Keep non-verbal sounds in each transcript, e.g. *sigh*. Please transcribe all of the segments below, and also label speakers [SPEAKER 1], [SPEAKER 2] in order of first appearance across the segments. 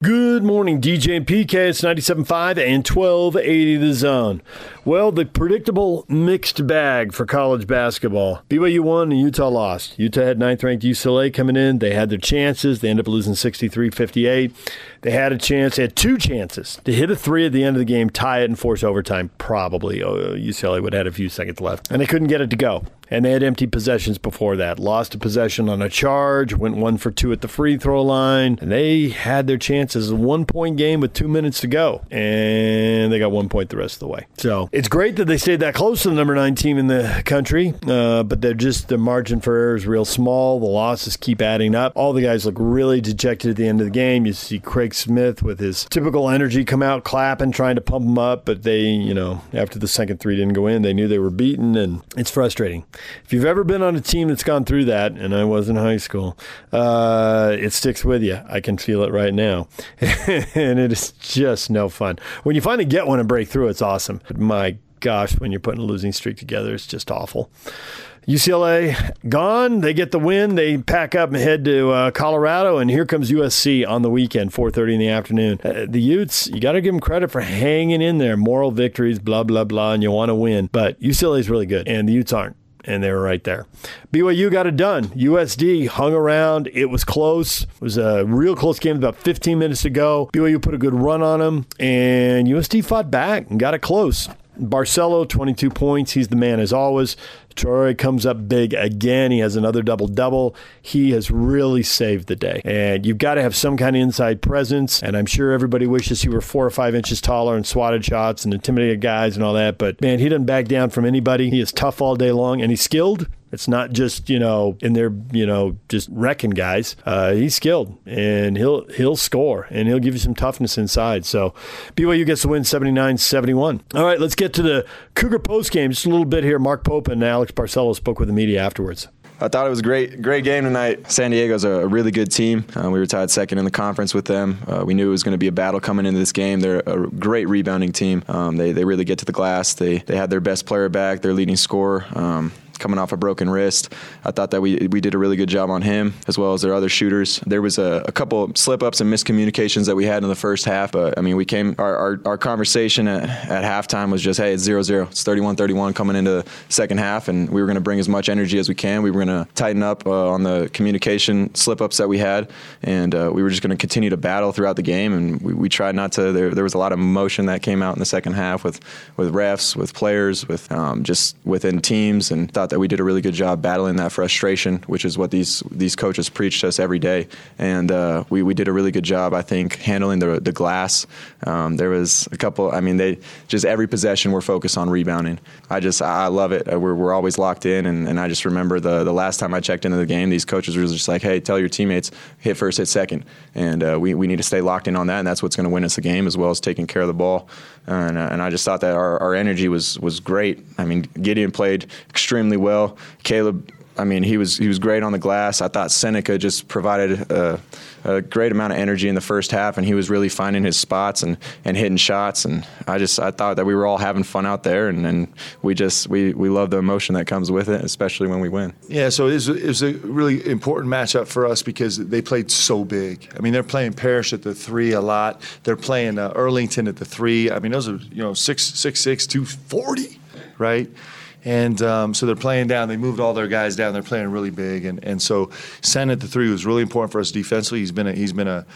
[SPEAKER 1] Good morning, DJ and PK. It's 97.5 and 1280 the zone. Well, the predictable mixed bag for college basketball. BYU won and Utah lost. Utah had ninth ranked UCLA coming in. They had their chances. They ended up losing 63 58. They had a chance, they had two chances to hit a three at the end of the game, tie it, and force overtime. Probably. Uh, UCLA would have had a few seconds left. And they couldn't get it to go. And they had empty possessions before that. Lost a possession on a charge, went one for two at the free throw line. And they had their chances. A one point game with two minutes to go. And they got one point the rest of the way. So it's great that they stayed that close to the number nine team in the country, uh, but they're just, the margin for error is real small. The losses keep adding up. All the guys look really dejected at the end of the game. You see Craig Smith with his typical energy come out clapping, trying to pump them up, but they, you know, after the second three didn't go in, they knew they were beaten, and it's frustrating. If you've ever been on a team that's gone through that, and I was in high school, uh, it sticks with you. I can feel it right now. *laughs* and it is just no fun. When you finally get one and break through, it's awesome. But my gosh, when you're putting a losing streak together, it's just awful. UCLA gone. They get the win. They pack up and head to uh, Colorado, and here comes USC on the weekend, 4:30 in the afternoon. Uh, the Utes, you got to give them credit for hanging in there. Moral victories, blah blah blah, and you want to win. But UCLA is really good, and the Utes aren't and they were right there. BYU got it done. USD hung around. It was close. It was a real close game about 15 minutes to go. BYU put a good run on them, and USD fought back and got it close. Barcelo, 22 points. He's the man as always. Traore comes up big again. He has another double double. He has really saved the day. And you've got to have some kind of inside presence. And I'm sure everybody wishes he were four or five inches taller and swatted shots and intimidated guys and all that. But man, he doesn't back down from anybody. He is tough all day long and he's skilled. It's not just you know in there you know just wrecking guys. Uh, he's skilled and he'll he'll score and he'll give you some toughness inside. So BYU gets the win 79-71. All right, let's get to the Cougar post game. Just a little bit here. Mark Pope and Alex Barcelo spoke with the media afterwards.
[SPEAKER 2] I thought it was a great, great game tonight. San Diego's a, really good team. Uh, we were tied second in the conference with them. Uh, we knew it was going to be a battle coming into this game. They're a great rebounding team. Um, they, they really get to the glass. They, they had their best player back, their leading scorer. Um, coming off a broken wrist. I thought that we we did a really good job on him as well as their other shooters. There was a, a couple slip ups and miscommunications that we had in the first half, but I mean we came our our, our conversation at, at, halftime was just hey it's 0-0. It's 31-31 coming into the second half, and we were going to bring as much energy as we can. We were going to tighten up uh, on the communication slip ups that we had, and uh, we were just going to continue to battle throughout the game. And we, we tried not to. There, there was a lot of emotion that came out in the second half with with refs, with players, with um, just within teams, and thought thought that we did a really good job battling that frustration, which is what these these coaches preach to us every day. And uh, we, we did a really good job, I think, handling the the glass. Um, there was a couple. I mean, they just every possession we're focused on rebounding. I just I love it. We're, we're always locked in, and, and I just remember the the last time I checked into the game, these coaches were just like, hey, tell your teammates hit first, hit second, and uh, we we need to stay locked in on that, and that's what's going to win us the game as well as taking care of the ball. And, uh, and I just thought that our, our energy was was great. I mean, Gideon played extremely well. Caleb, I mean, he was he was great on the glass. I thought Seneca just provided a, a, great amount of energy in the first half, and he was really finding his spots and, and hitting shots. And I just I thought that we were all having fun out there, and, and we just we we love the emotion that comes with it, especially when we win.
[SPEAKER 3] Yeah, so it was, it was a really important matchup for us because they played so big. I mean, they're playing Parrish at the three a lot. They're playing uh, Earlington at the three. I mean, those are you know six six six two forty, right? And um, so they're playing down. They moved all their guys down. They're playing really big, and, and so Sen at the three was really important for us defensively. He's been a, he's been a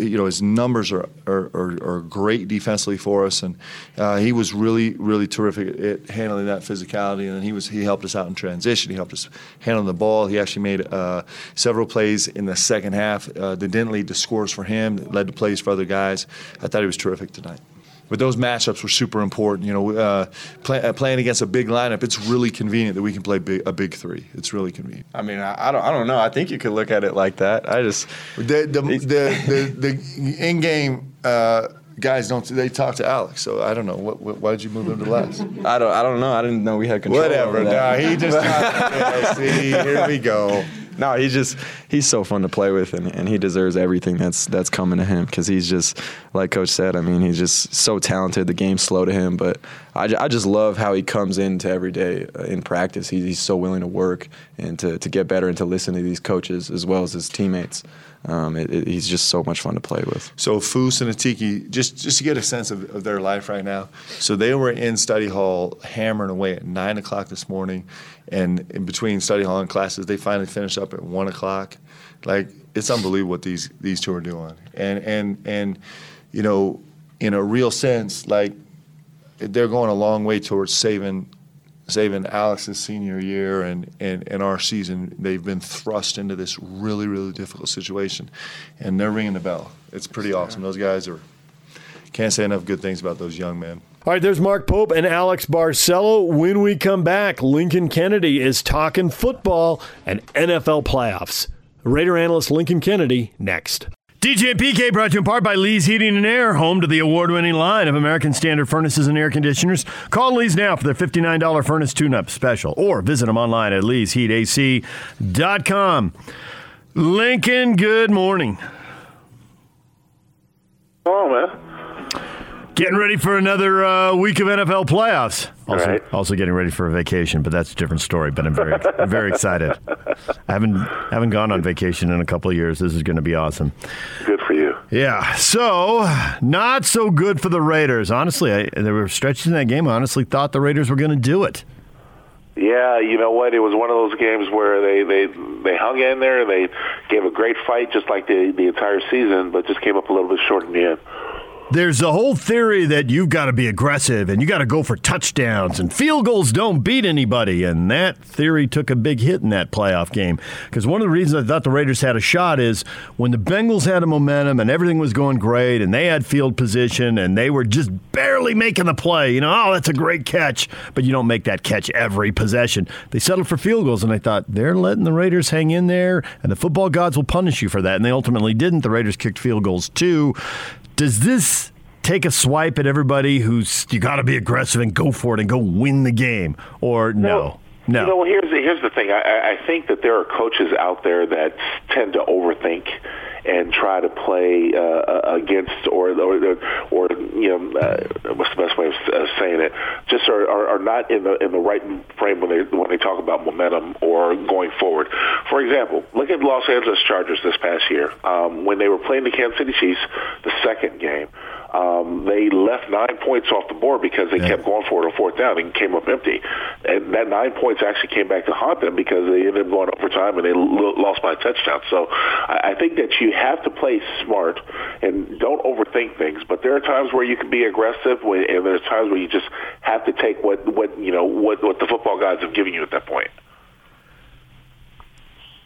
[SPEAKER 3] you know his numbers are are, are, are great defensively for us, and uh, he was really really terrific at handling that physicality. And he was he helped us out in transition. He helped us handle the ball. He actually made uh, several plays in the second half uh, that didn't lead to scores for him, led to plays for other guys. I thought he was terrific tonight but those matchups were super important. You know, uh, play, uh, playing against a big lineup, it's really convenient that we can play big, a big three. It's really convenient.
[SPEAKER 2] I mean, I, I, don't, I don't know. I think you could look at it like that. I just
[SPEAKER 3] the the the, the, the in game. Uh, guys don't they talk to Alex? So I don't know. What, what, why did you move him to last?
[SPEAKER 2] I don't. I don't know. I didn't know we had control.
[SPEAKER 3] Whatever.
[SPEAKER 2] No,
[SPEAKER 3] he just. *laughs* yeah, see, here we go *laughs*
[SPEAKER 2] no, he's just he's so fun to play with, and, and he deserves everything that's that's coming to him because he's just like Coach said. I mean, he's just so talented. The game's slow to him, but I, I just love how he comes into every day uh, in practice. He, he's so willing to work and to, to get better and to listen to these coaches as well as his teammates. Um, it, it, he's just so much fun to play with.
[SPEAKER 3] So Foose and Atiki, just just to get a sense of, of their life right now. So they were in study hall hammering away at nine o'clock this morning, and in between study hall and classes, they finally finished up at one o'clock. Like it's unbelievable what these these two are doing, and and and you know, in a real sense, like they're going a long way towards saving saving Alex's senior year and, and, and our season, they've been thrust into this really, really difficult situation. And they're ringing the bell. It's pretty awesome. Those guys are, can't say enough good things about those young men.
[SPEAKER 1] All right, there's Mark Pope and Alex Barcelo. When we come back, Lincoln Kennedy is talking football and NFL playoffs. Raider analyst Lincoln Kennedy next. DJ and PK brought to you in part by Lee's Heating and Air, home to the award winning line of American Standard furnaces and air conditioners. Call Lee's now for their $59 furnace tune up special or visit them online at leesheatac.com. Lincoln, good morning.
[SPEAKER 4] Oh, man.
[SPEAKER 1] Getting ready for another uh, week of NFL playoffs. Also,
[SPEAKER 4] Right.
[SPEAKER 1] also getting ready for a vacation, but that's a different story. But I'm very, I'm very excited. I haven't haven't gone on vacation in a couple of years. This is going to be awesome.
[SPEAKER 4] Good for you.
[SPEAKER 1] Yeah. So not so good for the Raiders. Honestly, I, there were stretches in that game. I honestly thought the Raiders were going to do it.
[SPEAKER 4] Yeah, you know what? It was one of those games where they they they hung in there. They gave a great fight, just like the the entire season, but just came up a little bit short in the end.
[SPEAKER 1] There's a whole theory that you've got to be aggressive and you got to go for touchdowns and field goals don't beat anybody. And that theory took a big hit in that playoff game. Because one of the reasons I thought the Raiders had a shot is when the Bengals had a momentum and everything was going great and they had field position and they were just barely making the play. You know, oh, that's a great catch, but you don't make that catch every possession. They settled for field goals and I thought they're letting the Raiders hang in there and the football gods will punish you for that. And they ultimately didn't. The Raiders kicked field goals too. Does this take a swipe at everybody who's you got to be aggressive and go for it and go win the game, or no? No.
[SPEAKER 4] You know, here's the, here's the thing. I- I, think that there are coaches out there that tend to overthink and try to play uh, against or or, or you know uh, what's the best way of saying it? Just are, are, are not in the in the right frame when they when they talk about momentum or going forward. For example, look at Los Angeles Chargers this past year um, when they were playing the Kansas City Chiefs, the second game. Um, they left nine points off the board because they kept going for it on fourth down and came up empty. And that nine points actually came back to haunt them because they ended up going overtime and they lo- lost by a touchdown. So I I think that you have to play smart and don't overthink things. But there are times where you can be aggressive, and there's times where you just have to take what what you know what what the football guys have given you at that point.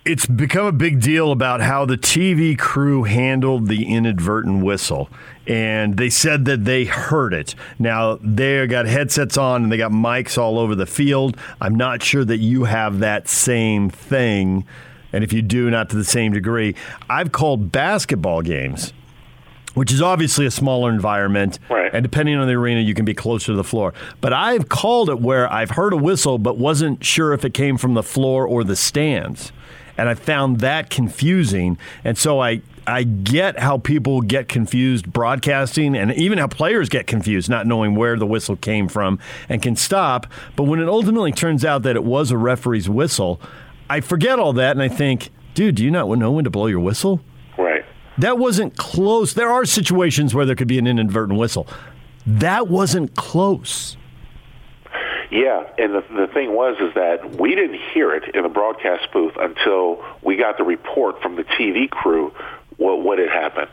[SPEAKER 1] It's become a big deal about how the TV crew handled the inadvertent whistle. And they said that they heard it. Now, they got headsets on and they got mics all over the field. I'm not sure that you have that same thing. And if you do, not to the same degree. I've called basketball games which is obviously a smaller environment.
[SPEAKER 4] Right.
[SPEAKER 1] And depending on the arena, you can be closer to the floor. But I've called it where I've heard a whistle, but wasn't sure if it came from the floor or the stands. And I found that confusing. And so I, I get how people get confused broadcasting and even how players get confused not knowing where the whistle came from and can stop. But when it ultimately turns out that it was a referee's whistle, I forget all that and I think, dude, do you not know when to blow your whistle?
[SPEAKER 4] Right.
[SPEAKER 1] That wasn't close. There are situations where there could be an inadvertent whistle. That wasn't close.
[SPEAKER 4] Yeah, and the, the thing was is that we didn't hear it in the broadcast booth until we got the report from the TV crew what what had happened.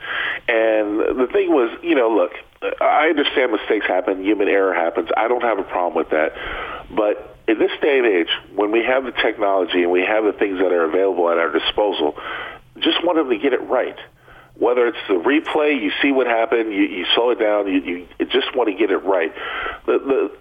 [SPEAKER 4] And the thing was, you know, look, I understand mistakes happen, human error happens. I don't have a problem with that. But in this day and age, when we have the technology and we have the things that are available at our disposal, just want them to get it right whether it's the replay, you see what happened, you, you slow it down, you, you just want to get it right. The, the,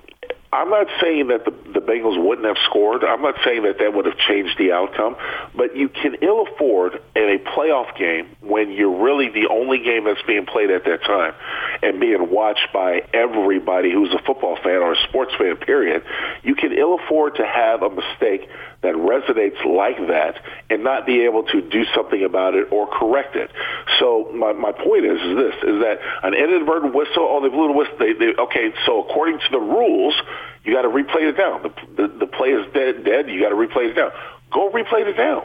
[SPEAKER 4] I'm not saying that the, the Bengals wouldn't have scored. I'm not saying that that would have changed the outcome, but you can ill afford in a playoff game when you're really the only game that's being played at that time and being watched by everybody who's a football fan or a sports fan, period. You can ill afford to have a mistake that resonates like that and not be able to do something about it or correct it. So my, my point is, is this, is that an inadvertent whistle, oh, they blew the whistle, they, they, okay, so according to the rules, you got to replay it down. The, the, the play is dead, dead, you got to replay it down. Go replay it down.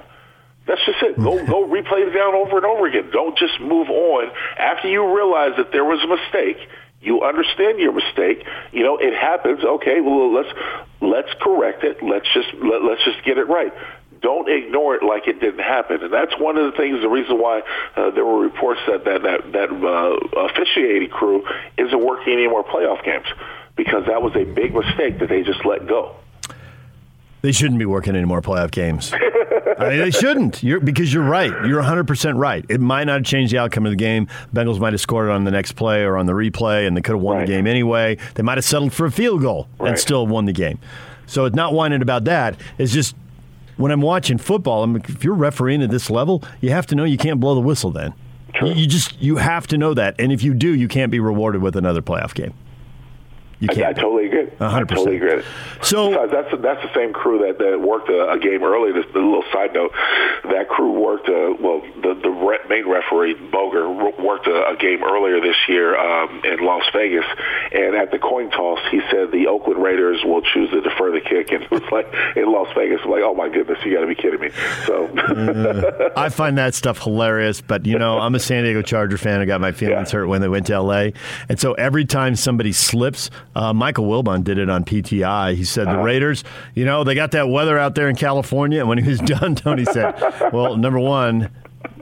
[SPEAKER 4] That's just it. Go go replay it down over and over again. Don't just move on after you realize that there was a mistake. You understand your mistake. You know it happens. Okay, well let's let's correct it. Let's just let, let's just get it right. Don't ignore it like it didn't happen, and that's one of the things. The reason why uh, there were reports that that that, that uh, officiating crew isn't working any more playoff games because that was a big mistake that they just let go.
[SPEAKER 1] They shouldn't be working any more playoff games. I mean, they shouldn't. You're, because you're right. You're 100% right. It might not have changed the outcome of the game. Bengals might have scored it on the next play or on the replay, and they could have won
[SPEAKER 4] Right.
[SPEAKER 1] the game anyway. They might have settled for a field goal and still won the game. So it's not whining about that. It's just when I'm watching football, I'm, if you're refereeing at this level, you have to know you can't blow the whistle then.
[SPEAKER 4] True.
[SPEAKER 1] You just you have to know that. And if you do, you can't be rewarded with another playoff game. You
[SPEAKER 4] I,
[SPEAKER 1] can't.
[SPEAKER 4] I totally agree.
[SPEAKER 1] A hundred
[SPEAKER 4] I totally agree.
[SPEAKER 1] So-
[SPEAKER 4] Besides, that's that's the same crew that, that worked a, a game earlier. This a little side note: that crew worked. A, well, the the re- main referee Boger worked a, a game earlier this year um, in Las Vegas, and at the coin toss, he said the Oakland Raiders will choose to defer the kick, and it was like in Las Vegas, I'm like, oh my goodness, you got to be kidding me. So.
[SPEAKER 1] I find that stuff hilarious, but you know, I'm a San Diego Charger fan. I got my feelings
[SPEAKER 4] Yeah.
[SPEAKER 1] hurt when they went to LA. And so every time somebody slips, uh, Michael Wilbon did it on PTI. He said,
[SPEAKER 4] Uh-huh.
[SPEAKER 1] The Raiders, you know, they got that weather out there in California. And when he was *laughs* done, Tony said, Well, number one,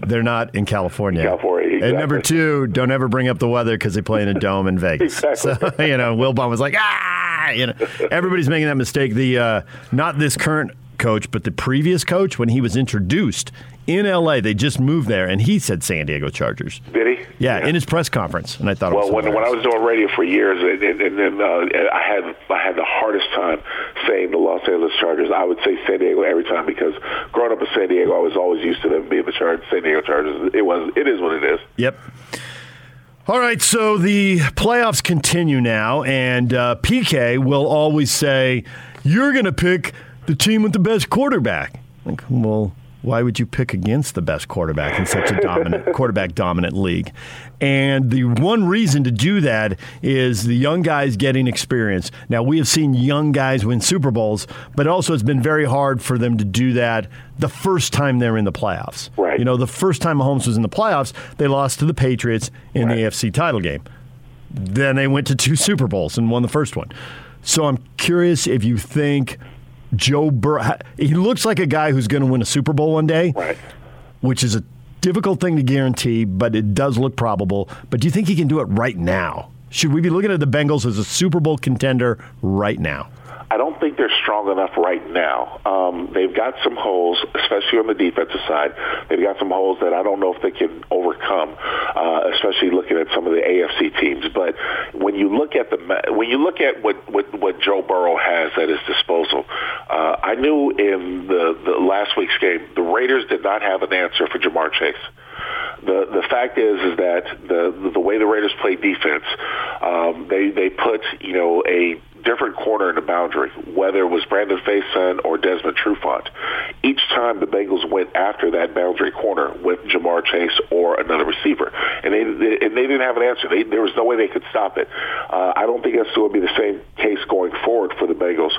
[SPEAKER 1] they're not in California.
[SPEAKER 4] California,
[SPEAKER 1] And number two, don't ever bring up the weather because they play in a dome in *laughs* Vegas.
[SPEAKER 4] Exactly.
[SPEAKER 1] So, *laughs* you know, Wilbon was like, ah, you know, everybody's making that mistake. The uh, not this current coach, but the previous coach when he was introduced in LA, they just moved there, and he said San Diego Chargers.
[SPEAKER 4] Did he?
[SPEAKER 1] Yeah, in his press conference, and I thought. it
[SPEAKER 4] Well, when, when I was doing radio for years, and, and, and then uh, I had I had the hardest time saying the Los Angeles Chargers. I would say San Diego every time because growing up in San Diego, I was always used to them being the Chargers, San Diego Chargers. It was it is what it is.
[SPEAKER 1] Yep. All right, so the playoffs continue now, and uh, PK will always say, "You're going to pick the team with the best quarterback." Like, well, why would you pick against the best quarterback in such a dominant *laughs* quarterback dominant league? And the one reason to do that is the young guys getting experience. Now we have seen young guys win Super Bowls, but also it's been very hard for them to do that the first time they're in the playoffs.
[SPEAKER 4] Right.
[SPEAKER 1] You know, the first time Mahomes was in the playoffs, they lost to the Patriots in the AFC title game. Then they went to two Super Bowls and won the first one. So I'm curious if you think Joe Burrow, he looks like a guy who's going to win a Super Bowl one day,
[SPEAKER 4] Right.
[SPEAKER 1] which is a difficult thing to guarantee, but it does look probable. But do you think he can do it right now? Should we be looking at the Bengals as a Super Bowl contender right now?
[SPEAKER 4] I don't think they're strong enough right now. Um, they've got some holes, especially on the defensive side. They've got some holes that I don't know if they can overcome, uh, especially looking at some of the AFC teams. But when you look at the when you look at what what, what Joe Burrow has at his disposal, uh, I knew in the, the last week's game the Raiders did not have an answer for Ja'Marr Chase. The the fact is is that the the way the Raiders play defense, um, they they put you know a different corner in the boundary, whether it was Brandon Facyson or Desmond Trufant. Each time the Bengals went after that boundary corner with Ja'Marr Chase or another receiver, and they, they and they didn't have an answer. They, there was no way they could stop it. Uh, I don't think that's going to be the same case going forward for the Bengals.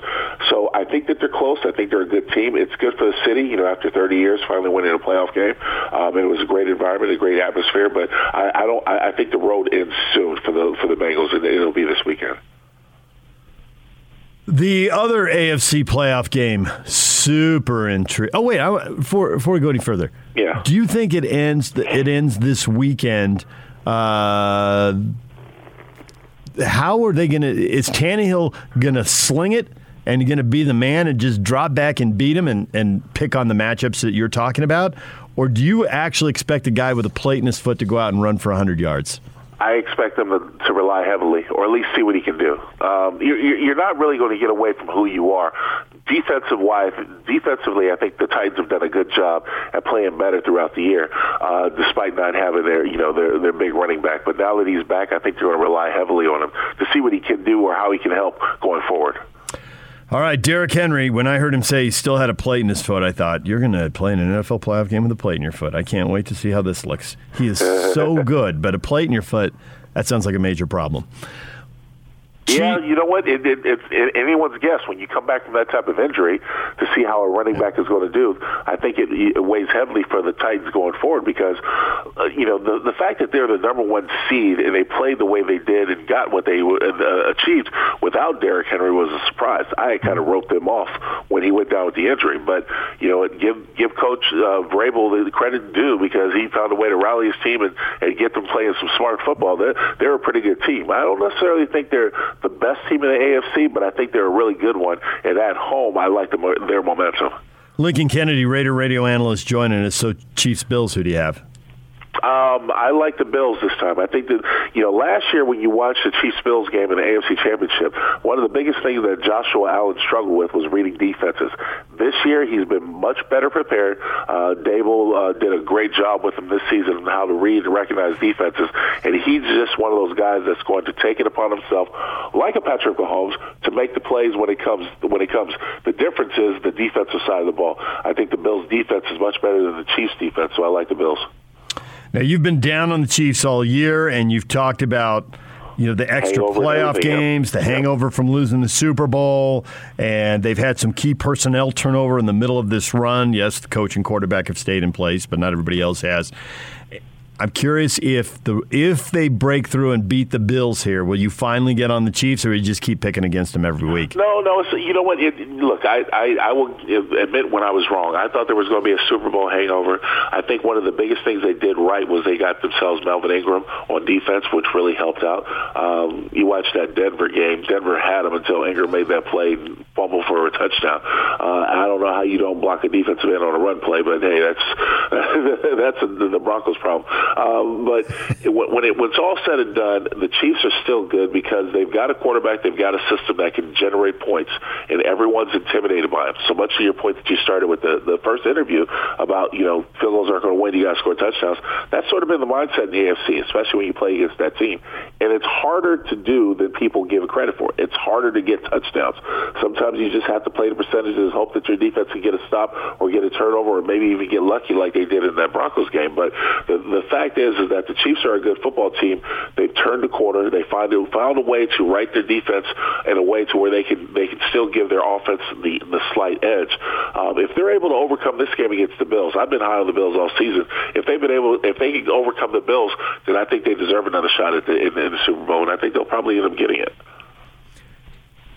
[SPEAKER 4] So I think that they're close. I think they're a good team. It's good for the city. You know, after 30 years, finally winning a playoff game. Um, it was a great environment, a great atmosphere. But I, I don't. I, I think the road ends soon for the for the Bengals, and it'll be this weekend.
[SPEAKER 1] The other AFC playoff game, super intriguing. Oh wait, I, before before we go any further,
[SPEAKER 4] Yeah.
[SPEAKER 1] Do you think it ends? It ends this weekend. Uh, how are they going to? Is Tannehill going to sling it and going to be the man and just drop back and beat him and, and pick on the matchups that you're talking about, or do you actually expect a guy with a plate in his foot to go out and run for 100 yards?
[SPEAKER 4] I expect them to, to rely heavily, or at least see what he can do. Um, you, you- you're not really going to get away from who you are. Defensive wise, defensively, I think the Titans have done a good job at playing better throughout the year, uh, despite not having their, you know, their their big running back. But now that he's back, I think they're going to rely heavily on him to see what he can do or how he can help going forward.
[SPEAKER 1] All right, Derrick Henry. When I heard him say he still had a plate in his foot, I thought you're going to play in an NFL playoff game with a plate in your foot. I can't wait to see how this looks. He is so *laughs* good, but a plate in your foot—that sounds like a major problem.
[SPEAKER 4] Yeah, you know what? It, it, it's it, anyone's guess when you come back from that type of injury to see how a running back is going to do. I think it, it weighs heavily for the Titans going forward because, uh, you know, the the fact that they're the number one seed and they played the way they did and got what they uh, achieved without Derrick Henry was a surprise. I kind of wrote them off when he went down with the injury, but you know, give give Coach uh, Vrabel the credit due because he found a way to rally his team and, and get them playing some smart football. They're they're a pretty good team. I don't necessarily think they're the best team in the AFC, but I think they're a really good one. And at home, I like them, their momentum.
[SPEAKER 1] Lincoln Kennedy, Raider radio analyst, joining us. So, Chiefs Bills, who do you have?
[SPEAKER 4] Um, I like the Bills this time. I think that you know last year when you watched the Chiefs Bills game in the AFC Championship, one of the biggest things that Joshua Allen struggled with was reading defenses. This year he's been much better prepared. Uh, Daboll uh, did a great job with him this season on how to read and recognize defenses, and he's just one of those guys that's going to take it upon himself, like a Patrick Mahomes, to make the plays when it comes when it comes. The difference is the defensive side of the ball. I think the Bills' defense is much better than the Chiefs' defense, so I like the Bills.
[SPEAKER 1] Now you've been down on the Chiefs all year, and you've talked about you know the extra hangover playoff games, the hangover from losing the Super Bowl, and they've had some key personnel turnover in the middle of this run. Yes, the coach and quarterback have stayed in place, but not everybody else has. I'm curious if the if they break through and beat the Bills here, will you finally get on the Chiefs, or you just keep picking against them every week?
[SPEAKER 4] No, no. So, you know what? It, look, I, I I will admit when I was wrong. I thought there was going to be a Super Bowl hangover. I think one of the biggest things they did right was they got themselves Melvin Ingram on defense, which really helped out. Um, you watched that Denver game. Denver had him until Ingram made that play fumble for a touchdown. Uh, I don't know how you don't block a defensive end on a run play, but hey, that's *laughs* that's the Broncos' problem. Um, but when, it, when it's all said and done, the Chiefs are still good because they've got a quarterback, they've got a system that can generate points, and everyone's intimidated by him. So much to your point that you started with the, the first interview about, you know, field goals aren't going to win, you got to score touchdowns. That's sort of been the mindset in the AFC, especially when you play against that team. And it's harder to do than people give it credit for. It's harder to get touchdowns. Sometimes you just have to play the percentages, hope that your defense can get a stop or get a turnover or maybe even get lucky like they did in that Broncos game. But the, the fact fact is, is that the Chiefs are a good football team. They've turned the corner. They find they found a way to write their defense in a way to where they can they can still give their offense the the slight edge. Um, if they're able to overcome this game against the Bills, I've been high on the Bills all season. If they've been able, if they can overcome the Bills, then I think they deserve another shot at the, in, in the Super Bowl, and I think they'll probably end up getting it.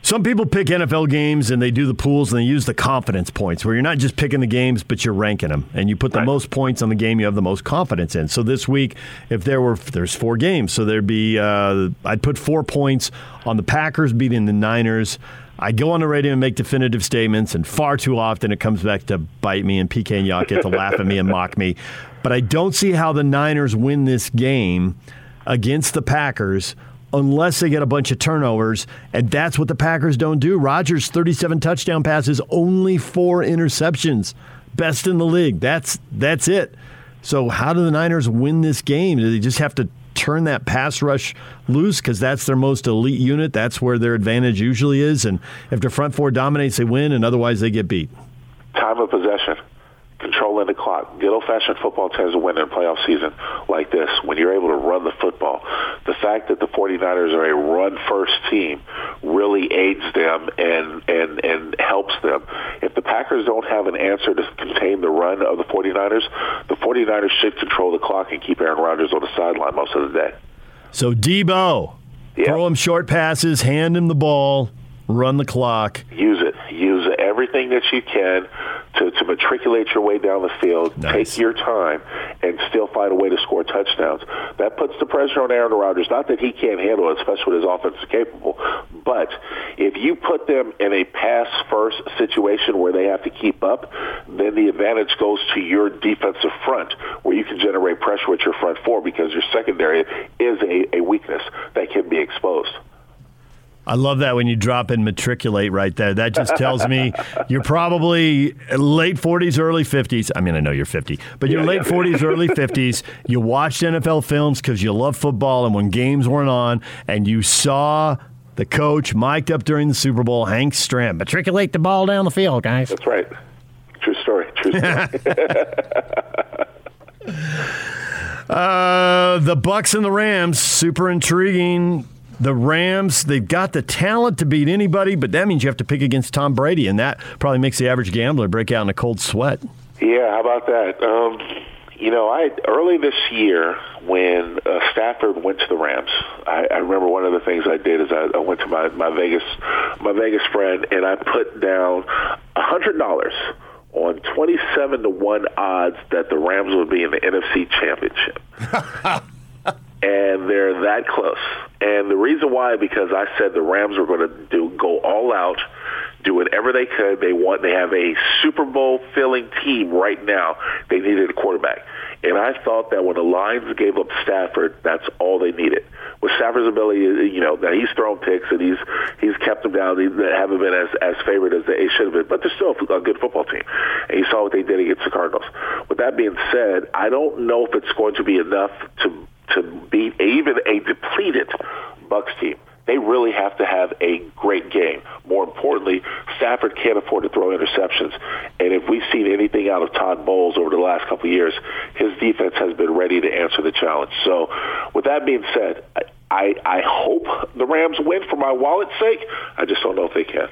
[SPEAKER 1] Some people pick NFL games and they do the pools and they use the confidence points where you're not just picking the games, but you're ranking them. And you put the right. most points on the game you have the most confidence in. So this week, if there were, there's four games. So there'd be, uh, I'd put four points on the Packers beating the Niners. I go on the radio and make definitive statements, and far too often it comes back to bite me, and PK and Yacht get to laugh at me and mock me. But I don't see how the Niners win this game against the Packers unless they get a bunch of turnovers. And that's what the Packers don't do. Rodgers, 37 touchdown passes, only four interceptions. Best in the league. That's that's it. So how do the Niners win this game? Do they just have to turn that pass rush loose because that's their most elite unit? That's where their advantage usually is. And if the front four dominates, they win, and otherwise they get beat.
[SPEAKER 4] Time of possession controlling the clock. Good old-fashioned football tends to win in a playoff season like this when you're able to run the football. The fact that the 49ers are a run-first team really aids them and, and, and helps them. If the Packers don't have an answer to contain the run of the 49ers, the 49ers should control the clock and keep Aaron Rodgers on the sideline most of the day.
[SPEAKER 1] So Deebo, yep. throw him short passes, hand him the ball, run the clock.
[SPEAKER 4] Use it. Use everything that you can to, to matriculate your way down the field, nice. take your time, and still find a way to score touchdowns. That puts the pressure on Aaron Rodgers. Not that he can't handle it, especially when his offense is capable, but if you put them in a pass-first situation where they have to keep up, then the advantage goes to your defensive front, where you can generate pressure with your front four because your secondary is a, a weakness that can be exposed.
[SPEAKER 1] I love that when you drop in matriculate right there. That just tells me you're probably late 40s, early 50s. I mean, I know you're 50, but you're yeah, late yeah. 40s, early *laughs* 50s. You watched NFL films because you love football, and when games weren't on, and you saw the coach, mic'd up during the Super Bowl, Hank Stram. Matriculate the ball down the field, guys.
[SPEAKER 4] That's right. True story. True story. *laughs* *laughs*
[SPEAKER 1] uh, the Bucks and the Rams, super intriguing. The Rams, they've got the talent to beat anybody, but that means you have to pick against Tom Brady, and that probably makes the average gambler break out in a cold sweat.
[SPEAKER 4] Yeah, how about that? Um, you know, I early this year when uh, Stafford went to the Rams, I, I remember one of the things I did is I, I went to my my Vegas my Vegas friend and I put down a hundred dollars on twenty seven to one odds that the Rams would be in the NFC Championship. *laughs* and they're that close. And the reason why, because I said the Rams were going to do go all out, do whatever they could. They want they have a Super Bowl filling team right now. They needed a quarterback, and I thought that when the Lions gave up Stafford, that's all they needed. With Stafford's ability, you know, that he's thrown picks and he's he's kept them down. They haven't been as as favored as they should have been, but they're still a good football team. And you saw what they did against the Cardinals. With that being said, I don't know if it's going to be enough to to beat even a depleted Bucks team. They really have to have a great game. More importantly, Stafford can't afford to throw interceptions. And if we've seen anything out of Todd Bowles over the last couple of years, his defense has been ready to answer the challenge. So, with that being said, I, I hope the Rams win for my wallet's sake. I just don't know if they can.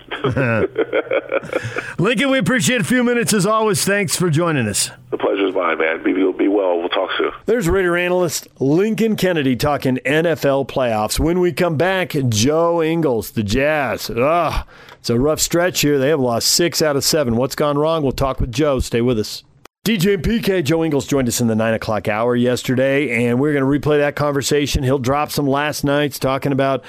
[SPEAKER 4] *laughs*
[SPEAKER 1] Lincoln, we appreciate a few minutes as always. Thanks for joining us.
[SPEAKER 4] The pleasure is mine, man. Be, be well. We'll talk soon.
[SPEAKER 1] There's Raider analyst Lincoln Kennedy talking NFL playoffs. When we come back, Joe Ingles, the Jazz. Ugh, it's a rough stretch here. They have lost six out of seven. What's gone wrong? We'll talk with Joe. Stay with us. DJ and PK, Joe Ingles joined us in the 9 o'clock hour yesterday, and we're going to replay that conversation. He'll drop some last nights talking about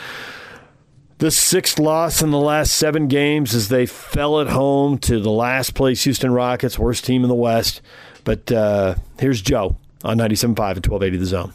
[SPEAKER 1] the sixth loss in the last seven games as they fell at home to the last place Houston Rockets, worst team in the West. But uh, here's Joe on 97.5 and 1280 The Zone.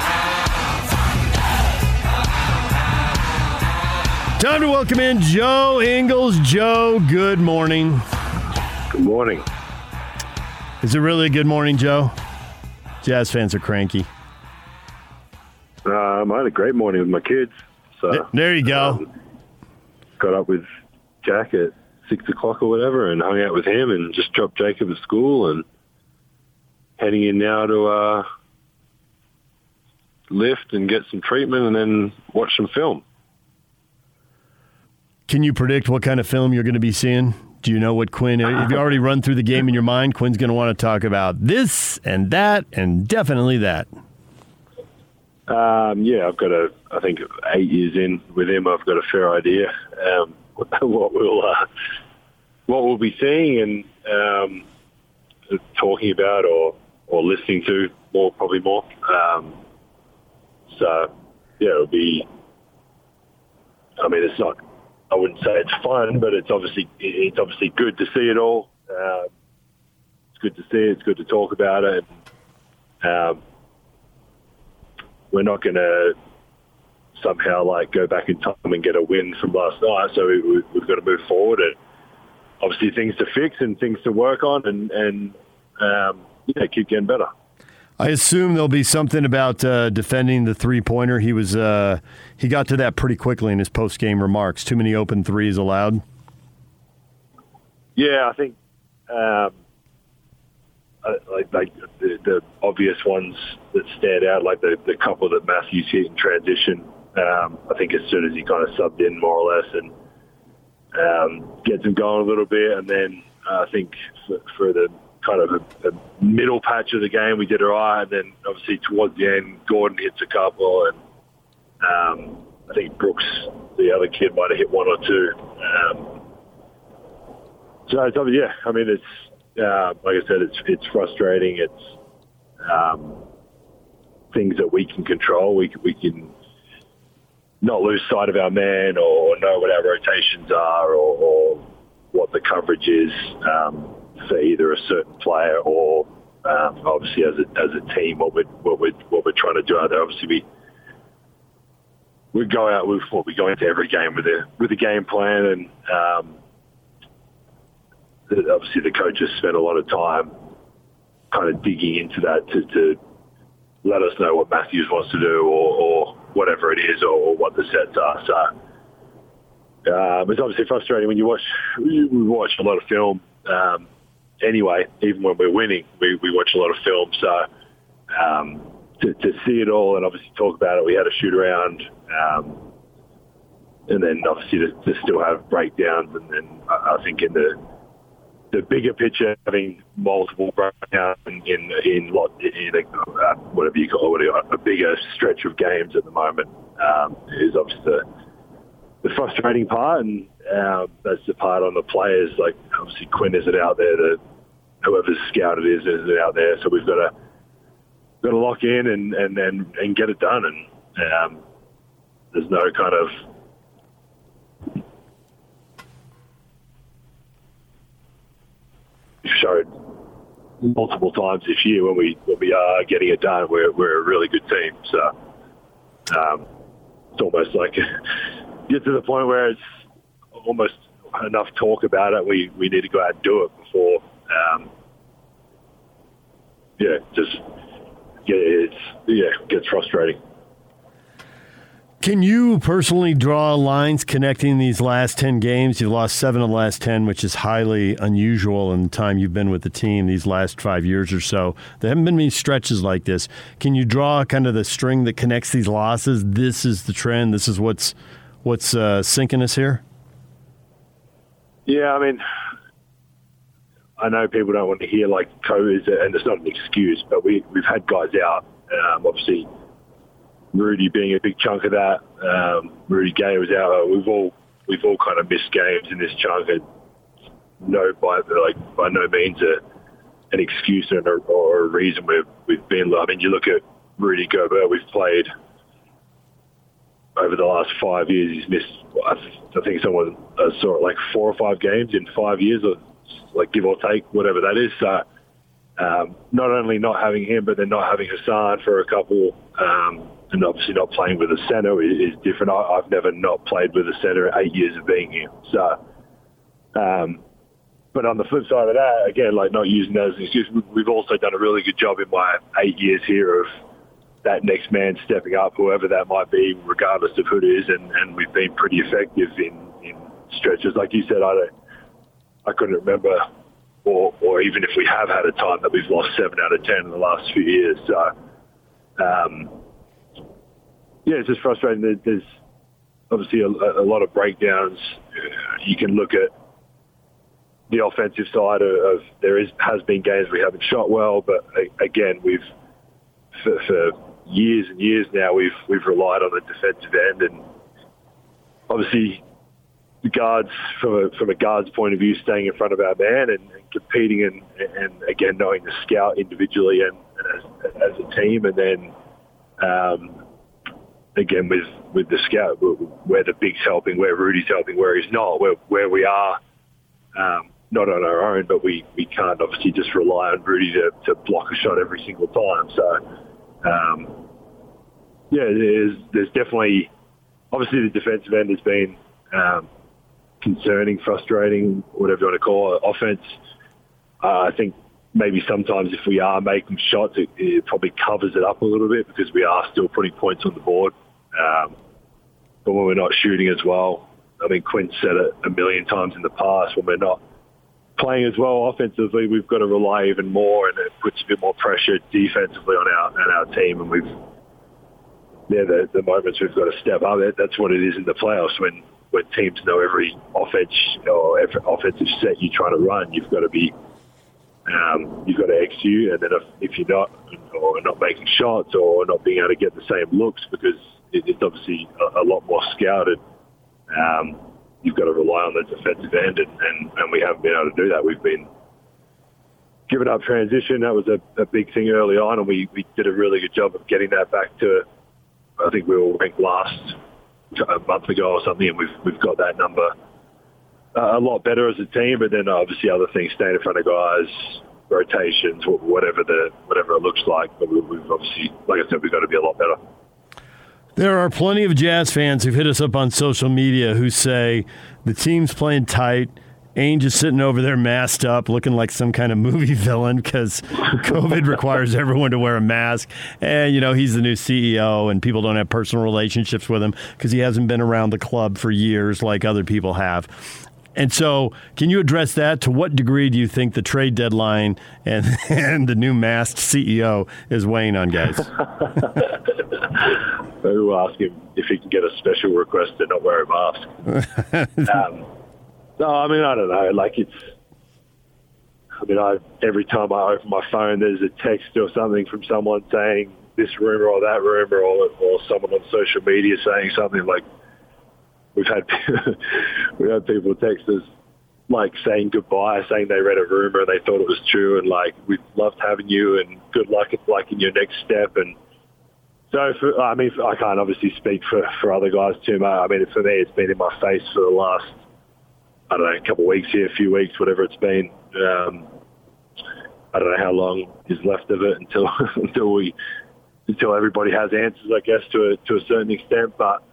[SPEAKER 1] Time to welcome in Joe Ingles. Joe, good morning.
[SPEAKER 5] Good morning.
[SPEAKER 1] Is it really a good morning, Joe? Jazz fans are cranky.
[SPEAKER 5] Um, I had a great morning with my kids. So
[SPEAKER 1] there you go.
[SPEAKER 5] Um, got up with Jack at six o'clock or whatever, and hung out with him, and just dropped Jacob at school, and heading in now to uh, lift and get some treatment, and then watch some film.
[SPEAKER 1] Can you predict what kind of film you're going to be seeing? Do you know what Quin? Have you already run through the game in your mind? Quin's going to want to talk about this and that, and definitely that.
[SPEAKER 5] Um, yeah, I've got a. I think eight years in with him, I've got a fair idea um, *laughs* what we'll uh, what we'll be seeing and um, talking about or or listening to more, probably more. Um, so yeah, it'll be. I mean, it's not I wouldn't say it's fun, but it's obviously it's obviously good to see it all. Um, it's good to see it. It's good to talk about it. Um, we're not going to somehow like go back in time and get a win from last night. So we, we've got to move forward and obviously things to fix and things to work on and and um, yeah, keep getting better.
[SPEAKER 1] I assume there'll be something about uh, defending the three pointer. He was uh, he got to that pretty quickly in his post game remarks. Too many open threes allowed.
[SPEAKER 5] Yeah, I think um, like, like the, the, obvious ones that stand out, like the, the couple that Mathews hit in transition. Um, I think as soon as he kind of subbed in more or less and um, gets him going a little bit, and then uh, I think for, for the kind of a, a middle patch of the game, we did all right. And then obviously towards the end, Gordon hits a couple, and um, I think Brooks, the other kid, might have hit one or two. Um, so yeah, I mean, it's uh, like I said, it's it's frustrating. It's um, things that we can control. We we can not lose sight of our man or know what our rotations are or, or what the coverage is um, for either a certain player or um, obviously as a, as a team what we're, what we're, what we're trying to do out there. Obviously we we go out with what we go into every game with a with a game plan and um, obviously the coaches spend a lot of time kind of digging into that to, to let us know what Mathews wants to do or, or whatever it is or, or, what the sets are. So um, it's obviously frustrating when you watch. We watch a lot of film um, anyway. Even when we're winning, we, we watch a lot of film. So um, to, to, see it all and obviously talk about it, we had a shoot around. Um, and then obviously to, to, still have breakdowns, and then I, think in the the bigger picture, having multiple breakdowns in in, in, in a, uh, whatever you call it, a bigger stretch of games at the moment um, is obviously the, the frustrating part, and um, that's the part on the players. Like obviously Quin isn't out there, the whoever's scouted is isn't out there, so we've got to got to lock in and and and, and get it done, and um, there's no kind of showed multiple times this year when we when we are getting it done, we're we're a really good team. So um, it's almost like *laughs* get to the point where it's almost enough talk about it. We we need to go out and do it before. Um, yeah, just it's yeah, it gets frustrating.
[SPEAKER 1] Can you personally draw lines connecting these last 10 games? You've lost seven of the last 10, which is highly unusual in the time you've been with the team, these last five years or so. There haven't been many stretches like this. Can you draw kind of the string that connects these losses? This is the trend. This is what's, what's uh, sinking us here?
[SPEAKER 5] Yeah, I mean, I know people don't want to hear like COVID, and it's not an excuse, but we, we've had guys out. Um, obviously, Rudy being a big chunk of that. Um, Rudy Gay was out. We've all we've all kind of missed games in this chunk. And no, by like by no means a, an excuse or, or a reason we've we've been. I mean, you look at Rudy Gobert. We've played over the last five years. He's missed. I think someone saw it like four or five games in five years, or like give or take, whatever that is. So. Um, not only not having him, but then not having Hassan for a couple. Um, and obviously not playing with a centre is, is different. I, have never not played with a centre eight years of being here. So, um, but on the flip side of that, again, like not using that as an excuse, we've also done a really good job in my eight years here of that next man stepping up, whoever that might be, regardless of who it is, and, and we've been pretty effective in, in stretches. Like you said, I don't, I couldn't remember, or, or even if we have had a time that we've lost seven out of ten in the last few years. So, um, yeah, it's just frustrating. There's obviously a, a lot of breakdowns. You can look at the offensive side of, of, there is has been games we haven't shot well, but again, we've for, for, years and years now we've we've relied on the defensive end, and obviously guards from a from a guard's point of view, staying in front of our man and, and competing, and, and again knowing the scout individually and, and as, as, a team, and then um, again with with the scout, where the big's helping, where Rudy's helping, where he's not, where where we are um, not on our own, but we, we can't obviously just rely on Rudy to, to block a shot every single time. So um, yeah, there's there's definitely obviously the defensive end has been um, concerning, frustrating, whatever you want to call it. Offense, uh, I think maybe sometimes if we are making shots, it, it, probably covers it up a little bit because we are still putting points on the board. Um, but when we're not shooting as well, I mean, Quin said it a million times in the past, when we're not playing as well offensively, we've got to rely even more, and it puts a bit more pressure defensively on our on our team. And we've yeah, the, the moments we've got to step up. That's what it is in the playoffs when when teams know every offense or every offensive set you're trying to run, you've got to be um, you've got to execute, and then if, if you're not, or not making shots, or not being able to get the same looks because it, it's obviously a, a, lot more scouted, um, you've got to rely on the defensive end, and, and, and we haven't been able to do that. We've been giving up transition. That was a, a big thing early on, and we, we did a really good job of getting that back to. I think we were ranked last a month ago or something, and we've we've got that number uh, a lot better as a team. But then obviously other things, staying in front of guys, rotations, whatever the whatever it looks like. But we, we've obviously, like I said, we've got to be a lot better.
[SPEAKER 1] There are plenty of Jazz fans who've hit us up on social media who say the team's playing tight. Ainge is sitting over there masked up, looking like some kind of movie *laughs* villain because COVID requires everyone to wear a mask. And, you know, he's the new CEO, and people don't have personal relationships with him because he hasn't been around the club for years like other people have. And so, can you address that? To what degree do you think the trade deadline and, *laughs* and the new masked CEO is weighing on guys? *laughs*
[SPEAKER 5] Who ask him if he can get a special request to not wear a mask? um, no, I mean I don't know. Like it's. I mean, I every time I open my phone, there's a text or something from someone saying this rumor or that rumor, or or someone on social media saying something like. We've had *laughs* we've had people text us like saying goodbye, saying they read a rumor and they thought it was true, and like we loved having you and good luck like in your next step and. So, for, I mean, I can't obviously speak for, for other guys too much. I mean, for me, it's been in my face for the last, I don't know, a couple of weeks here, a few weeks, whatever it's been. Um, I don't know how long is left of it until *laughs* until we until everybody has answers, I guess, to a to a certain extent. But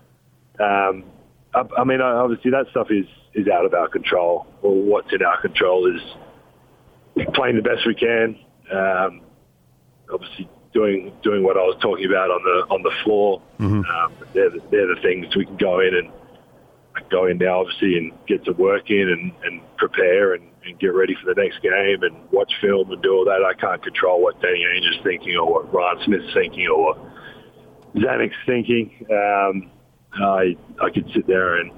[SPEAKER 5] um, I, I mean, obviously, that stuff is is out of our control. Or what's in our control is playing the best we can. Um, obviously, doing doing what I was talking about on the on the floor. Um, they're, the, they're the things we can go in and go in now, obviously, and get to work in and, and prepare and, and get ready for the next game and watch film and do all that. I can't control what Danny Ainge is thinking or what Ryan Smith's thinking or Zanik's thinking. Um, I I could sit there and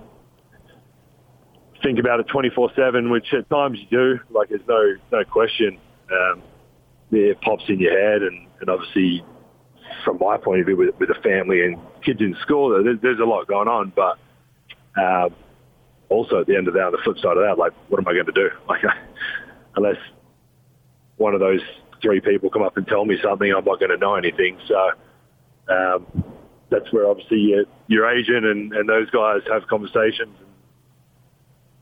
[SPEAKER 5] think about it 24/7, which at times you do. Like there's no no question. Um, it pops in your head, and, and obviously, from my point of view, with, with a family and kids in school, there's, there's a lot going on. But um, also, at the end of that, on the flip side of that, like, what am I going to do? *laughs* Like, unless one of those three people come up and tell me something, I'm not going to know anything. So um, that's where obviously your, your agent and, and those guys have conversations, and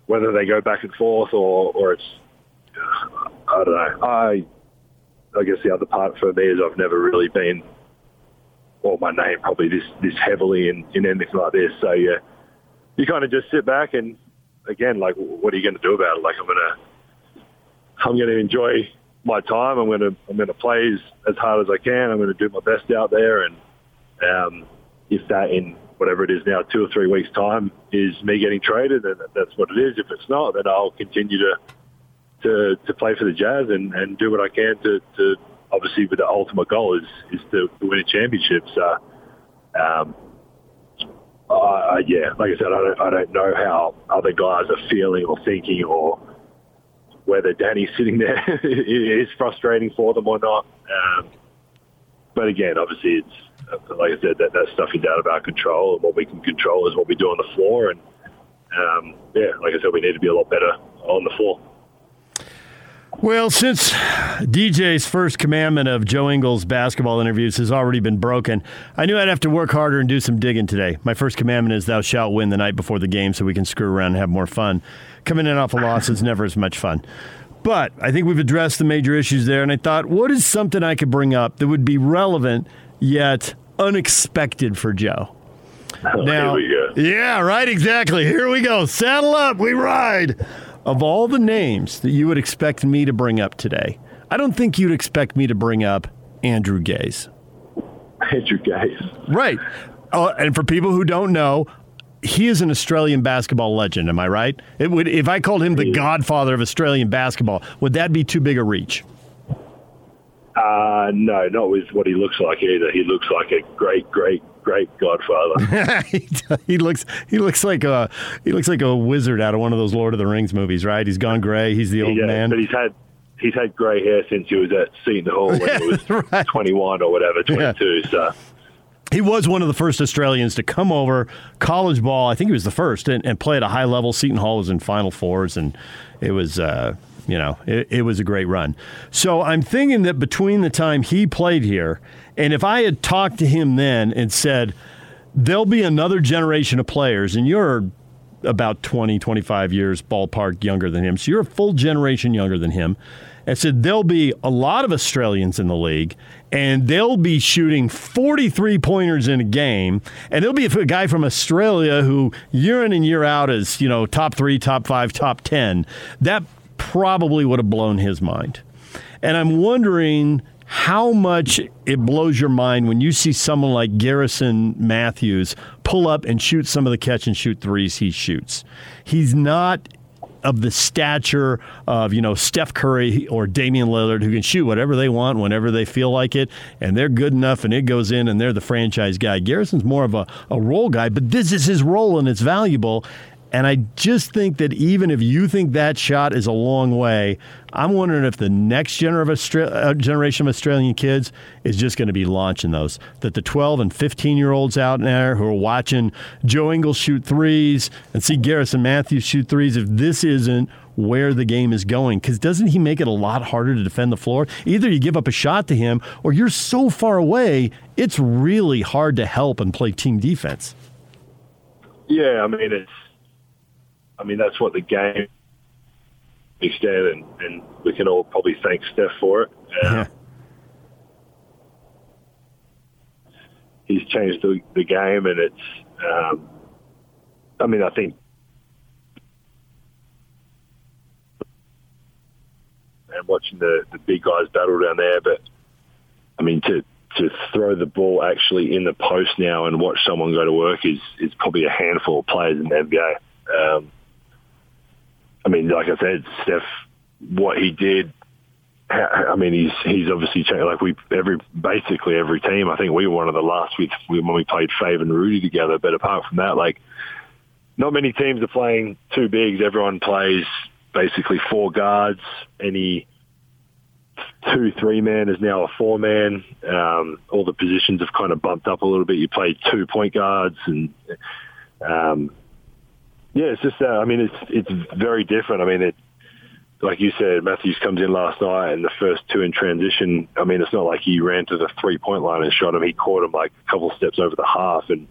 [SPEAKER 5] whether they go back and forth or, or it's I don't know. I I guess the other part for me is I've never really been, well, my name probably this this heavily in, in anything like this. So yeah, you kind of just sit back and again, like, what are you going to do about it? Like, I'm gonna I'm gonna enjoy my time. I'm gonna I'm gonna play as, as hard as I can. I'm gonna do my best out there, and um, if that in whatever it is now, two or three weeks time, is me getting traded, then that's what it is. If it's not, then I'll continue to to, to play for the Jazz and, and do what I can to, to obviously with the ultimate goal is is to, to win a championship. So, um, I, yeah, like I said, I don't I don't know how other guys are feeling or thinking or whether Danny's sitting there *laughs* is frustrating for them or not. Um, but again, obviously, it's like I said, that, that stuff is out of our control, and what we can control is what we do on the floor. And um, yeah, like I said, we need to be a lot better on the floor.
[SPEAKER 1] Well, since DJ's first commandment of Joe Ingles basketball interviews has already been broken, I knew I'd have to work harder and do some digging today. My first commandment is thou shalt win the night before the game so we can screw around and have more fun. Coming in off a loss is never as much fun. But I think we've addressed the major issues there, and I thought, what is something I could bring up that would be relevant yet unexpected for Joe? *laughs*
[SPEAKER 5] Now,
[SPEAKER 1] yeah, right, exactly. Here we go. Saddle up, we ride. Of all the names that you would expect me to bring up today, I don't think you'd expect me to bring up Andrew Gaze.
[SPEAKER 5] Andrew Gaze.
[SPEAKER 1] Right. Uh, and for people who don't know, he is an Australian basketball legend. Am I right? It would if I called him the godfather of Australian basketball, would that be too big a reach?
[SPEAKER 5] Uh, no, not with what he looks like either. He looks like a great, great, great godfather. *laughs*
[SPEAKER 1] he, he looks he looks like a he looks like a wizard out of one of those Lord of the Rings movies, right? He's gone gray. He's the old
[SPEAKER 5] yeah,
[SPEAKER 1] man.
[SPEAKER 5] but he's had he's had grey hair since he was at Seton Hall when he *laughs* was
[SPEAKER 1] Right.
[SPEAKER 5] 21 or whatever, 22. So
[SPEAKER 1] He was one of the first Australians to come over college ball. I think he was the first and, and play at a high level. Seton Hall was in Final Fours, and it was uh, You know, it, it was a great run. So I'm thinking that between the time he played here and if I had talked to him then and said, there'll be another generation of players, and you're about 20, 25 years ballpark younger than him, so you're a full generation younger than him. I said there'll be a lot of Australians in the league, and they'll be shooting 43 pointers in a game, and there'll be a guy from Australia who year in and year out is you know top three, top five, top ten. That probably would have blown his mind, and I'm wondering how much it blows your mind when you see someone like Garrison Mathews pull up and shoot some of the catch and shoot threes he shoots. He's not of the stature of you know Steph Curry or Damian Lillard who can shoot whatever they want whenever they feel like it and they're good enough and it goes in and they're the franchise guy. Garrison's more of a, a role guy, but this is his role and it's valuable. And I just think that even if you think that shot is a long way, I'm wondering if the next uh, generation of Australian kids is just going to be launching those. That the 12 and 15 year olds out there who are watching Joe Ingles shoot threes and see Garrison Mathews shoot threes, if this isn't where the game is going, because doesn't he make it a lot harder to defend the floor? Either you give up a shot to him or you're so far away, it's really hard to help and play team defense.
[SPEAKER 5] Yeah, I mean, it's I mean, that's what the game extent, and, and we can all probably thank Steph for it. Uh, yeah. He's changed the, the game, and it's. Um, I mean, I think. And watching the, the big guys battle down there, but I mean, to to throw the ball actually in the post now and watch someone go to work is is probably a handful of players in the NBA. Um, I mean, like I said, Steph, what he did. I mean, he's he's obviously changed. Like we every basically every team. I think we were one of the last with when we played Fave and Rudy together. But apart from that, like not many teams are playing two bigs. Everyone plays basically four guards. Any two three man is now a four man. Um, all the positions have kind of bumped up a little bit. You play two point guards and um, yeah, it's just. Uh, I mean, it's it's very different. I mean, it like you said, Mathews comes in last night and the first two in transition. I mean, it's not like he ran to the three point line and shot him. He caught him like a couple steps over the half and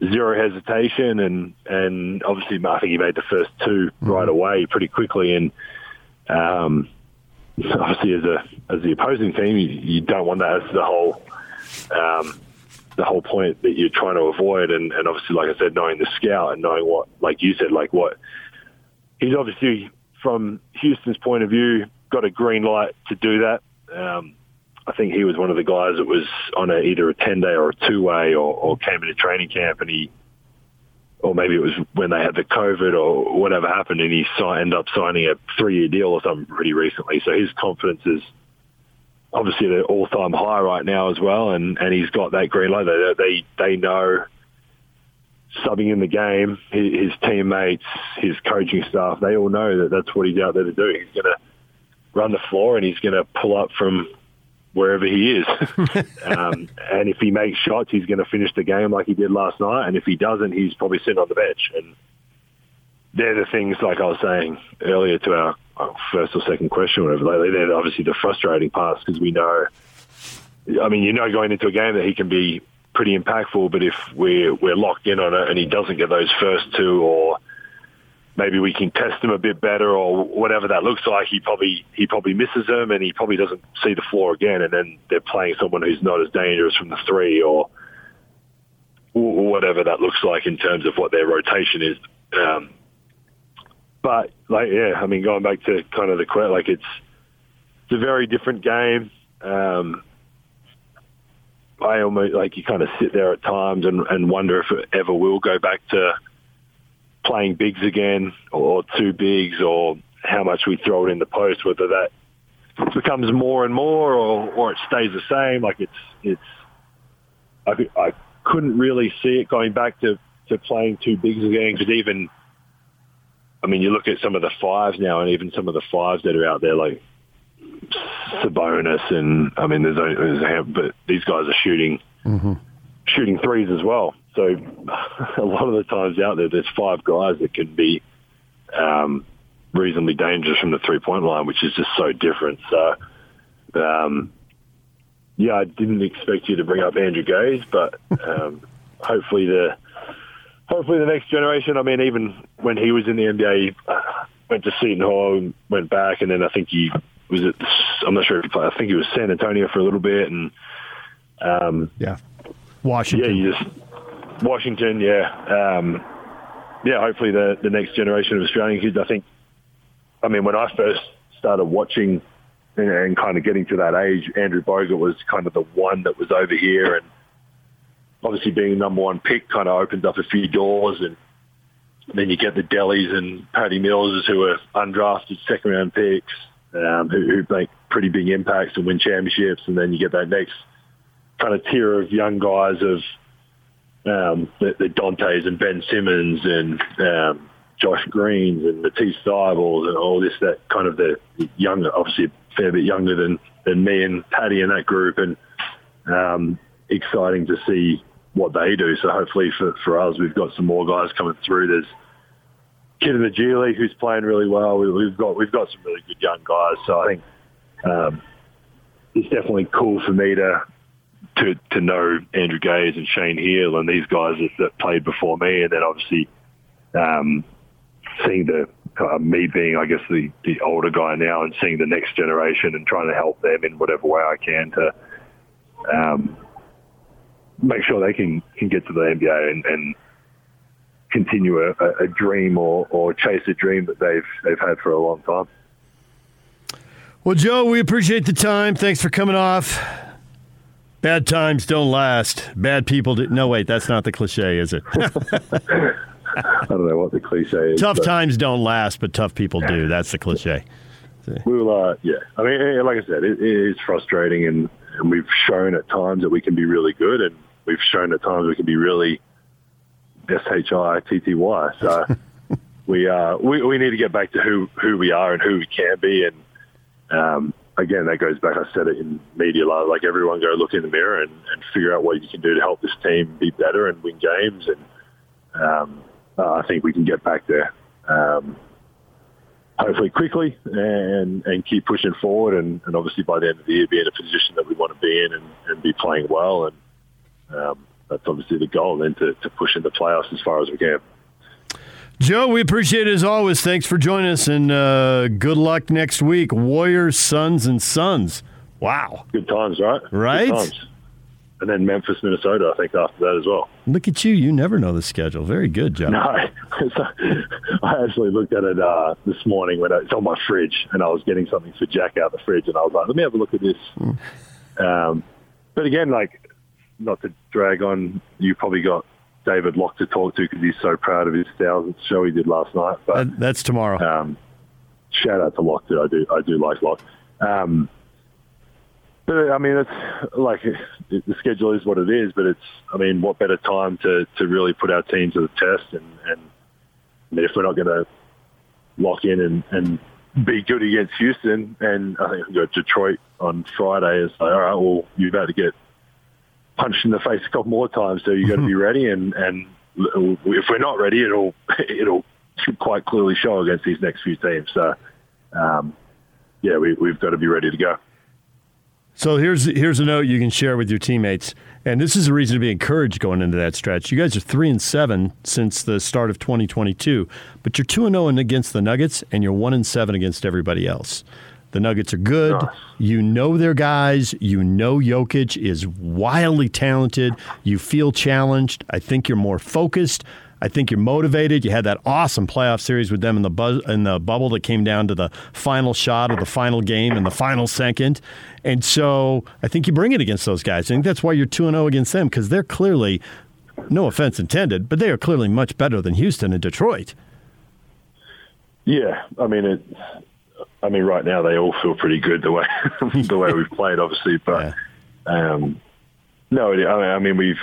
[SPEAKER 5] zero hesitation. And and obviously, I think he made the first 2 mm-hmm. right away pretty quickly. And um, obviously, as a as the opposing team, you, you don't want that as the whole. Um, the whole point that you're trying to avoid. And, and obviously, like I said, knowing the scout and knowing what, like you said, like what he's obviously from Houston's point of view got a green light to do that. Um, I think he was one of the guys that was on a, either a 10 day or a two way or, or came into training camp and he, or maybe it was when they had the COVID or whatever happened and he ended up signing a three year deal or something pretty recently. So his confidence is obviously at an all-time high right now as well, and, and he's got that green light. They they, they know subbing in the game, his, his teammates, his coaching staff, they all know that that's what he's out there to do. He's going to run the floor and he's going to pull up from wherever he is. *laughs* um, and if he makes shots, he's going to finish the game like he did last night. And if he doesn't, he's probably sitting on the bench. And they're the things, like I was saying earlier to our first or second question, whatever. Like, they're obviously the frustrating parts because we know. I mean, you know, going into a game that he can be pretty impactful, but if we're we're locked in on it and he doesn't get those first two, or maybe we can test him a bit better, or whatever that looks like, he probably he probably misses them and he probably doesn't see the floor again, and then they're playing someone who's not as dangerous from the three, or, whatever that looks like in terms of what their rotation is. Um, but like, yeah, I mean, going back to kind of the quote, like it's it's a very different game. Um, I almost like you kind of sit there at times and, and wonder if it ever will go back to playing bigs again or two bigs or how much we throw it in the post, whether that becomes more and more or, or it stays the same. Like it's, it's, I, I couldn't really see it going back to, to playing two bigs again because even I mean, you look at some of the fives now, and even some of the fives that are out there, like Sabonis, and I mean, there's, a, there's a, but these guys are shooting mm-hmm. shooting threes as well. So *laughs* a lot of the times out there, there's five guys that can be um, reasonably dangerous from the three point line, which is just so different. So, um, yeah, I didn't expect you to bring up Andrew Gaze, but um, *laughs* hopefully the hopefully the next generation. I mean, even when he was in the NBA, he went to Seton Hall and went back, and then I think he was at I'm not sure if he played. I think he was San Antonio for a little bit, and um,
[SPEAKER 1] yeah, Washington.
[SPEAKER 5] Yeah, you just Washington. Yeah, um, yeah. Hopefully the the next generation of Australian kids. I think. I mean, when I first started watching and, and kind of getting to that age, Andrew Bogut was kind of the one that was over here, and obviously being number one pick kind of opens up a few doors, and then you get the Delis and Paddy Millses who are undrafted second round picks um, who, who make pretty big impacts and win championships, and then you get that next kind of tier of young guys of um, the, the Dantes and Ben Simmons and um, Josh Greens and Matisse Thybulle and all this, that kind of the younger, obviously a fair bit younger than, than me and Paddy in that group. And um, exciting to see what they do. So hopefully for, for us, we've got some more guys coming through. There's kid in the G League who's playing really well. We, have got we've got some really good young guys. So I think um, it's definitely cool for me to to to know Andrew Gaze and Shane Heal and these guys that, that played before me, and then obviously um, seeing the uh, me being, I guess, the the older guy now, and seeing the next generation and trying to help them in whatever way I can to um, make sure they can can get to the NBA and, and continue a, a dream or, or chase a dream that they've they've had for a long time.
[SPEAKER 1] Well, Joe, we appreciate the time. Thanks for coming off. Bad times don't last. Bad people do. No, wait, that's not the cliche, is it? *laughs* *laughs*
[SPEAKER 5] I don't know what the cliche is.
[SPEAKER 1] Tough but, times don't last, but tough people do. That's the cliche.
[SPEAKER 5] We'll, uh, yeah. I mean, like I said, it, it is frustrating, and, and we've shown at times that we can be really good, and we've shown at times we can be really S H I T T Y. So *laughs* we, uh, we we need to get back to who who we are and who we can be, and um, again, that goes back. I said it in media, lot like everyone go look in the mirror and, and figure out what you can do to help this team be better and win games. And um, uh, I think we can get back there, um, hopefully quickly, and and keep pushing forward. And, and, obviously by the end of the year, be in a position that we want to be in and, and be playing well. And um, that's obviously the goal, then to, to push into playoffs as far as we can.
[SPEAKER 1] Joe, we appreciate it as always. Thanks for joining us, and uh, good luck next week. Warriors, Suns, and Suns. Wow.
[SPEAKER 5] Good times, right?
[SPEAKER 1] Right.
[SPEAKER 5] Times. And then Memphis, Minnesota, I think, after that as well.
[SPEAKER 1] Look at you. You never know the schedule. Very good, Joe.
[SPEAKER 5] No, *laughs* I actually looked at it uh, this morning when I, it's on my fridge, and I was getting something for Jack out of the fridge, and I was like, let me have a look at this. Mm. Um, but again, like, not to drag on, you probably got David Locke to talk to because he's so proud of his thousandth show he did last night. But
[SPEAKER 1] that's tomorrow.
[SPEAKER 5] Um, shout out to Locke too. I do I do like Locke. Um, but I mean, it's like it, the schedule is what it is. But it's I mean, what better time to to really put our team to the test and and I mean, if we're not going to lock in and and be good against Houston, and I think we've got Detroit on Friday and say, all right, well, you're about to get punched in the face a couple more times. So you got to be *laughs* ready, and and if we're not ready, it'll *laughs* it'll quite clearly show against these next few teams. So um, yeah, we, we've got to be ready to go.
[SPEAKER 1] So here's here's a note you can share with your teammates, and this is a reason to be encouraged going into that stretch. You guys are three and seven since the start of 2022, but you're two and zero oh against the Nuggets, and you're one and seven against everybody else. The Nuggets are good. Nice. You know their guys. You know Jokic is wildly talented. You feel challenged. I think you're more focused. I think you're motivated. You had that awesome playoff series with them in the buzz, in the bubble that came down to the final shot of the final game in the final second. And so I think you bring it against those guys. I think that's why you're 2 0 against them because they're clearly, no offense intended, but they are clearly much better than Houston and Detroit.
[SPEAKER 5] Yeah, I mean, it, I mean, right now they all feel pretty good the way *laughs* the way we've played, obviously. But yeah. um, no, I mean, we've.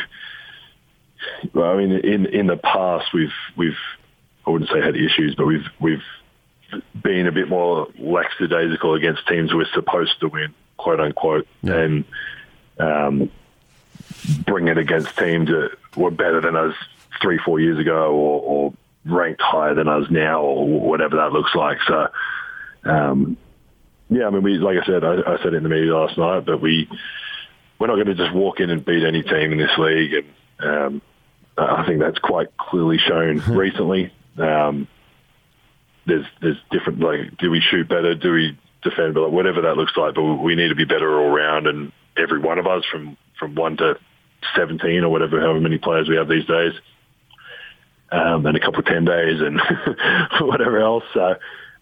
[SPEAKER 5] I mean, in in the past, we've we've I wouldn't say had issues, but we've we've been a bit more lackadaisical against teams we're supposed to win, quote unquote, yeah. and um, bring it against teams that were better than us three, four years ago, or, or ranked higher than us now, or whatever that looks like. So, um, yeah, I mean, we like I said, I, I said it in the media last night, but we we're not going to just walk in and beat any team in this league, and um, I think that's quite clearly shown *laughs* recently. Um, there's there's different like, do we shoot better? Do we defend better? Whatever that looks like, but we need to be better all round, and every one of us from from one to seventeen or whatever, however many players we have these days, um, and a couple of ten days and *laughs* whatever else. So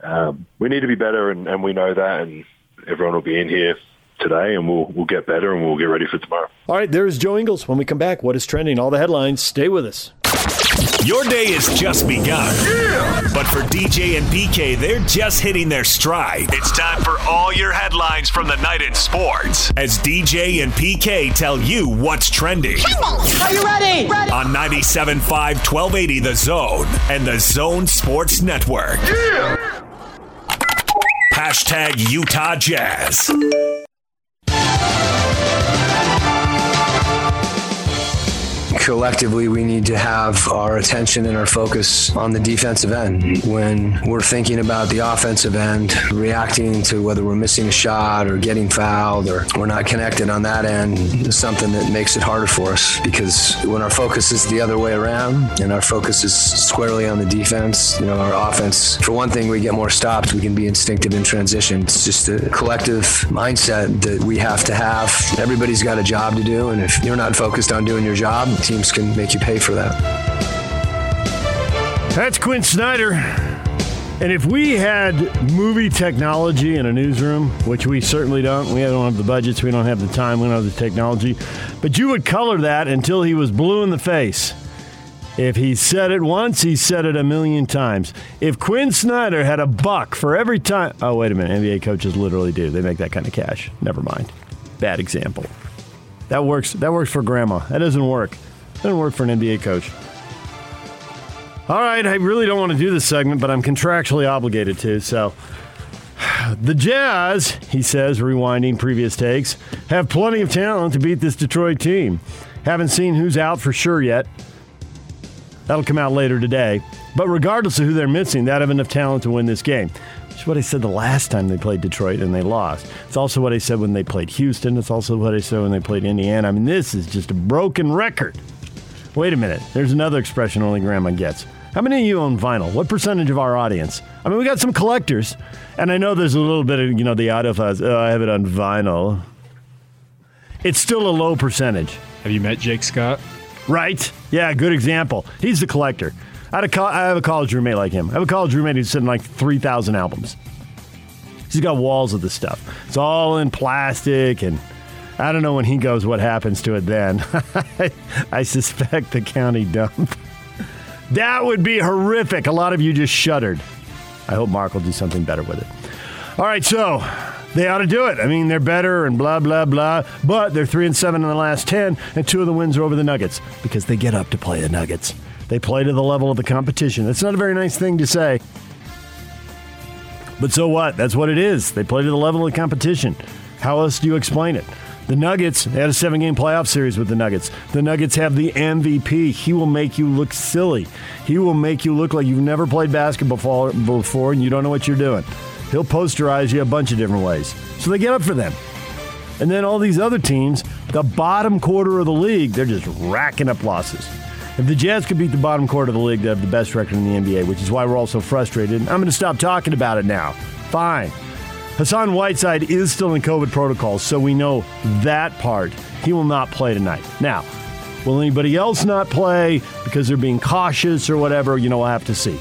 [SPEAKER 5] um, we need to be better, and, and we know that, and everyone will be in here today, and we'll we'll get better, and we'll get ready for tomorrow.
[SPEAKER 1] All right, there's Joe Ingles. When we come back, what is trending? All the headlines. Stay with us.
[SPEAKER 6] Your day has just begun. Yeah! But for DJ and PK, they're just hitting their stride. It's time for all your headlines from the night in sports as DJ and PK tell you what's trending.
[SPEAKER 7] Are you ready? ready?
[SPEAKER 6] On 97.5 1280 The Zone and The Zone Sports Network. Yeah! Hashtag Utah Jazz.
[SPEAKER 8] Collectively we need to have our attention and our focus on the defensive end. When we're thinking about the offensive end, reacting to whether we're missing a shot or getting fouled or we're not connected on that end is something that makes it harder for us because when our focus is the other way around and our focus is squarely on the defense, you know, our offense, for one thing, we get more stops, we can be instinctive in transition. It's just a collective mindset that we have to have. Everybody's got a job to do, and if you're not focused on doing your job, teams can make you pay for that.
[SPEAKER 1] That's Quin Snyder. And if we had movie technology in a newsroom, which we certainly don't, we don't have the budgets, we don't have the time, we don't have the technology, but you would color that until he was blue in the face. If he said it once, he said it a million times. If Quin Snyder had a buck for every time. Oh, wait a minute. NBA coaches literally do. They make that kind of cash. Never mind. Bad example. That works. That works for grandma. That doesn't work. Doesn't work for an NBA coach. All right, I really don't want to do this segment, but I'm contractually obligated to. So, *sighs* the Jazz, he says, rewinding previous takes, have plenty of talent to beat this Detroit team. Haven't seen who's out for sure yet. That'll come out later today. But regardless of who they're missing, they have enough talent to win this game. It's what I said the last time they played Detroit and they lost. It's also what I said when they played Houston. It's also what I said when they played Indiana. I mean, this is just a broken record. Wait a minute. There's another expression only grandma gets. How many of you own vinyl? What percentage of our audience? I mean, we got some collectors, and I know there's a little bit of, you know, the audio fuzz. Oh, I have it on vinyl. It's still a low percentage.
[SPEAKER 9] Have you met Jake Scott?
[SPEAKER 1] Right. Yeah, good example. He's the collector. I, had a co- I have a college roommate like him. I have a college roommate who's sitting like 3,000 albums. He's got walls of this stuff. It's all in plastic and I don't know when he goes what happens to it then. *laughs* I suspect the county dump. that would be horrific. A lot of you just shuddered. I hope Mark will do something better with it. All right, so they ought to do it. I mean, they're better and blah blah blah, but they're 3 and 7 in the last 10 and two of the wins are over the Nuggets because they get up to play the Nuggets. They play to the level of the competition. That's not a very nice thing to say. But so what? That's what it is. They play to the level of the competition. How else do you explain it? The Nuggets, had a seven game playoff series with the Nuggets. The Nuggets have the MVP. He will make you look silly. He will make you look like you've never played basketball before and you don't know what you're doing. He'll posterize you a bunch of different ways. So they get up for them. And then all these other teams, the bottom quarter of the league, they're just racking up losses. If the Jazz could beat the bottom quarter of the league, they have the best record in the NBA, which is why we're all so frustrated. I'm going to stop talking about it now. Fine. Hassan Whiteside is still in COVID protocols, so we know that part. He will not play tonight. Now, will anybody else not play because they're being cautious or whatever? You know, we'll have to see.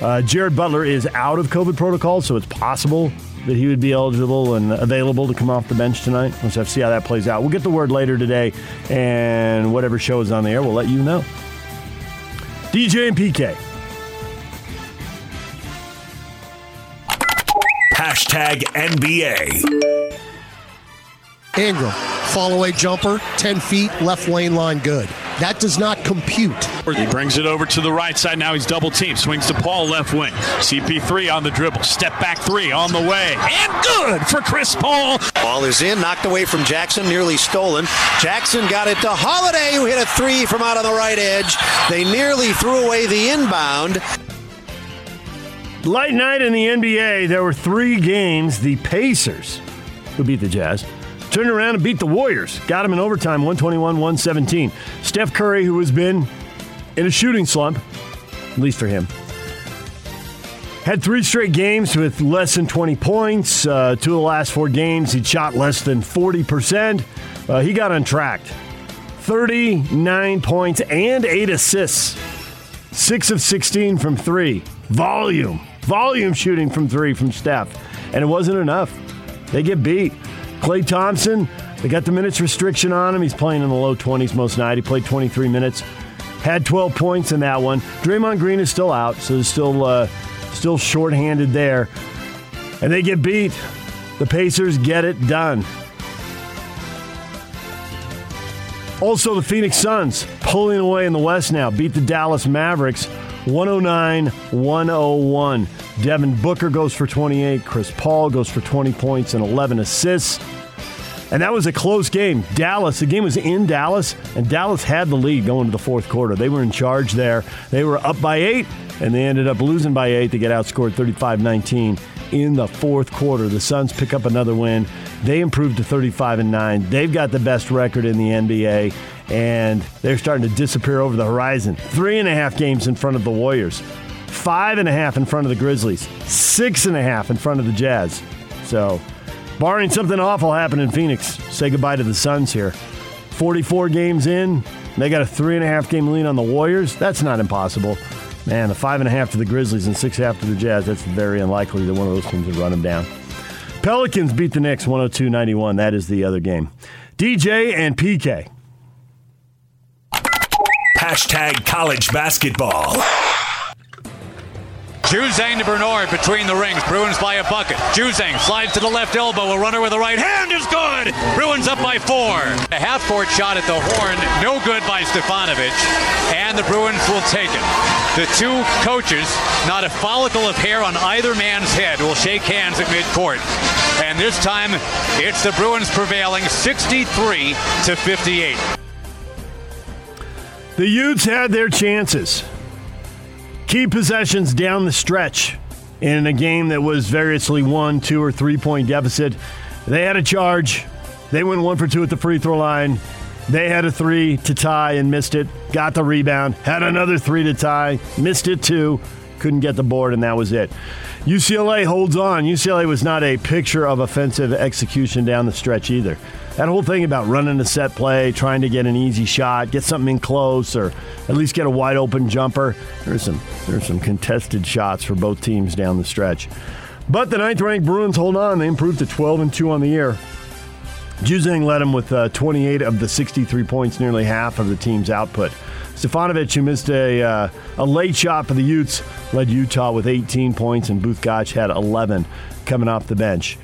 [SPEAKER 1] Uh, Jared Butler is out of COVID protocol, so it's possible that he would be eligible and available to come off the bench tonight. Let's have to see how that plays out. We'll get the word later today, and whatever show is on the air, we'll let you know. DJ and PK.
[SPEAKER 6] Hashtag NBA.
[SPEAKER 10] Ingram, fall away jumper, 10 feet, left lane line good. That does not compute
[SPEAKER 9] He brings it over to the right side. Now he's double team. Swings to Paul left wing. CP3 on the dribble. Step back three on the way. And good for Chris Paul.
[SPEAKER 7] Ball is in, knocked away from Jackson, nearly stolen. Jackson got it to Holiday, who hit a three from out on the right edge. They nearly threw away the inbound.
[SPEAKER 1] Light night in the NBA. There were three games. The Pacers, who beat the Jazz, turned around and beat the Warriors. Got them in overtime, 121 117. Steph Curry, who has been in a shooting slump, at least for him, had three straight games with less than 20 points. Uh, two of the last four games, he shot less than 40%. Uh, he got untracked. 39 points and eight assists. Six of 16 from three. Volume. Volume shooting from three from Steph. And it wasn't enough. They get beat. Klay Thompson, they got the minutes restriction on him. He's playing in the low 20s most night. He played 23 minutes. Had 12 points in that one. Draymond Green is still out, so there's still uh, still shorthanded there. And they get beat. The Pacers get it done. Also, the Phoenix Suns pulling away in the West now, beat the Dallas Mavericks 109 101. Devin Booker goes for 28. Chris Paul goes for 20 points and 11 assists. And that was a close game. Dallas, the game was in Dallas, and Dallas had the lead going to the fourth quarter. They were in charge there. They were up by eight, and they ended up losing by eight They get outscored 35 19 in the fourth quarter. The Suns pick up another win. They improved to 35 and 9. They've got the best record in the NBA, and they're starting to disappear over the horizon. Three and a half games in front of the Warriors, five and a half in front of the Grizzlies, six and a half in front of the Jazz. So, barring something awful happen in Phoenix, say goodbye to the Suns here. 44 games in, they got a three and a half game lead on the Warriors. That's not impossible. Man, the five and a half to the Grizzlies and six half to the Jazz, that's very unlikely that one of those teams would run them down. Pelicans beat the Knicks 102 91. That is the other game. DJ and PK.
[SPEAKER 6] Hashtag college basketball.
[SPEAKER 10] Juzang to Bernard between the rings. Bruins by a bucket. Juzang slides to the left elbow. A runner with the right hand is good. Bruins up by four. A half court shot at the horn. No good by Stefanovic. And the Bruins will take it. The two coaches, not a follicle of hair on either man's head, will shake hands at midcourt. And this time, it's the Bruins prevailing 63 to 58.
[SPEAKER 1] The Utes had their chances. Key possessions down the stretch in a game that was variously one, two, or three point deficit. They had a charge. They went one for two at the free throw line. They had a three to tie and missed it. Got the rebound. Had another three to tie. Missed it too. Couldn't get the board, and that was it. UCLA holds on. UCLA was not a picture of offensive execution down the stretch either. That whole thing about running a set play, trying to get an easy shot, get something in close, or at least get a wide open jumper. There's some there's some contested shots for both teams down the stretch. But the ninth ranked Bruins hold on. They improved to 12 and 2 on the year. Juzang led them with uh, 28 of the 63 points, nearly half of the team's output. Stefanovic, who missed a, uh, a late shot for the Utes, led Utah with 18 points, and Both Gach had 11 coming off the bench.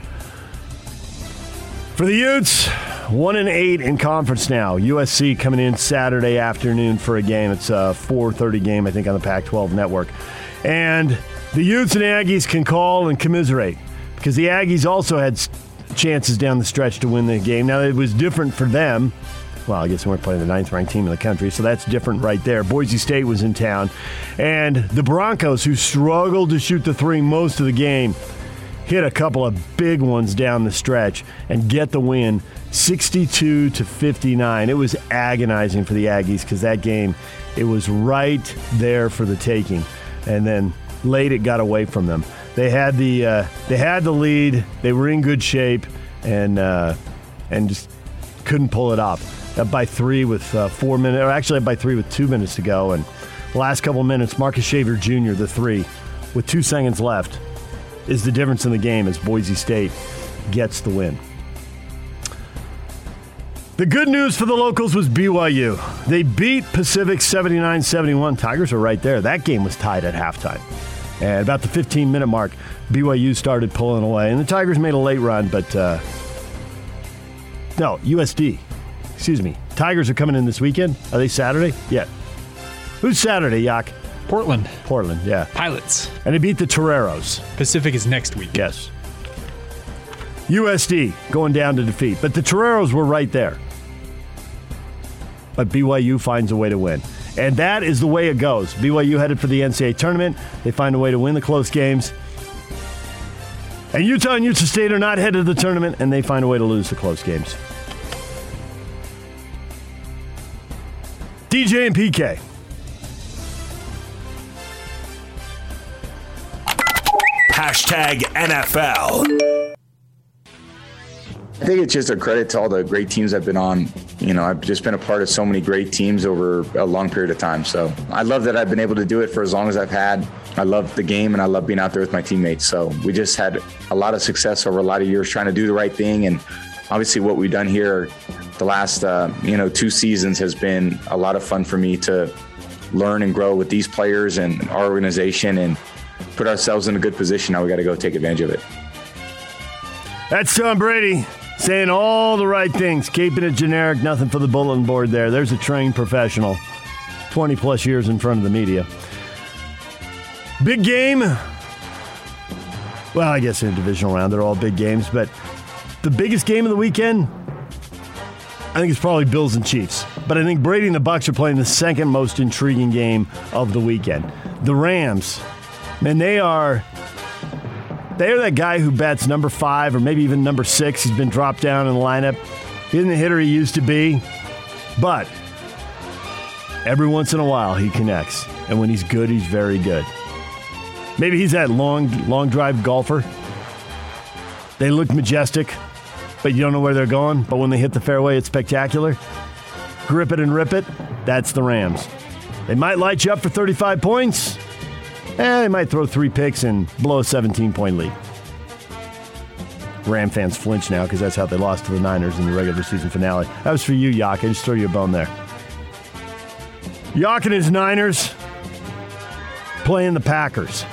[SPEAKER 1] For the Utes, one and eight in conference now. USC coming in Saturday afternoon for a game. It's a 4:30 game, I think, on the Pac-12 network. And the Utes and Aggies can call and commiserate because the Aggies also had chances down the stretch to win the game. Now it was different for them. Well, I guess we weren't playing the ninth ranked team in the country, so that's different right there. Boise State was in town. And the Broncos, who struggled to shoot the three most of the game, hit a couple of big ones down the stretch and get the win 62 to 59. It was agonizing for the Aggies because that game, it was right there for the taking. And then late it got away from them. They had the uh, they had the lead. They were in good shape and uh, and just couldn't pull it off. By three with uh, four minutes, or actually by three with two minutes to go. And last couple minutes, Marcus Shaver Jr. the three with two seconds left is the difference in the game as Boise State gets the win. The good news for the locals was BYU. They beat Pacific 79 71. Tigers are right there. That game was tied at halftime. And about the 15 minute mark, BYU started pulling away. And the Tigers made a late run, but uh, no, USD. Excuse me. Tigers are coming in this weekend. Are they Saturday? Yeah. Who's Saturday, Yak?
[SPEAKER 11] Portland.
[SPEAKER 1] Portland, yeah.
[SPEAKER 11] Pilots.
[SPEAKER 1] And they beat the Toreros.
[SPEAKER 11] Pacific is next week.
[SPEAKER 1] Yes. USD going down to defeat. But the Toreros were right there. But BYU finds a way to win. And that is the way it goes. BYU headed for the NCAA tournament. They find a way to win the close games. And Utah and Utah State are not headed to the tournament, and they find a way to lose the close games. DJ and PK.
[SPEAKER 6] Hashtag NFL.
[SPEAKER 12] I think it's just a credit to all the great teams I've been on. You know, I've just been a part of so many great teams over a long period of time. So I love that I've been able to do it for as long as I've had. I love the game and I love being out there with my teammates. So we just had a lot of success over a lot of years trying to do the right thing. And obviously, what we've done here the last, uh, you know, two seasons has been a lot of fun for me to learn and grow with these players and our organization and put ourselves in a good position. Now we got to go take advantage of it.
[SPEAKER 1] That's Tom Brady saying all the right things, keeping it generic, nothing for the bulletin board there. There's a trained professional, 20 plus years in front of the media. Big game. Well, I guess in a divisional round, they're all big games, but the biggest game of the weekend, I think it's probably Bills and Chiefs. But I think Brady and the Bucs are playing the second most intriguing game of the weekend. The Rams, man, they are they are that guy who bats number five or maybe even number six. He's been dropped down in the lineup. He isn't the hitter he used to be, but every once in a while he connects. And when he's good, he's very good. Maybe he's that long, long drive golfer. They look majestic, but you don't know where they're going. But when they hit the fairway, it's spectacular. Grip it and rip it. That's the Rams. They might light you up for 35 points. Eh, they might throw three picks and blow a 17 point lead. Ram fans flinch now because that's how they lost to the Niners in the regular season finale. That was for you, Yak. I just throw you a bone there. Yak and his Niners playing the Packers.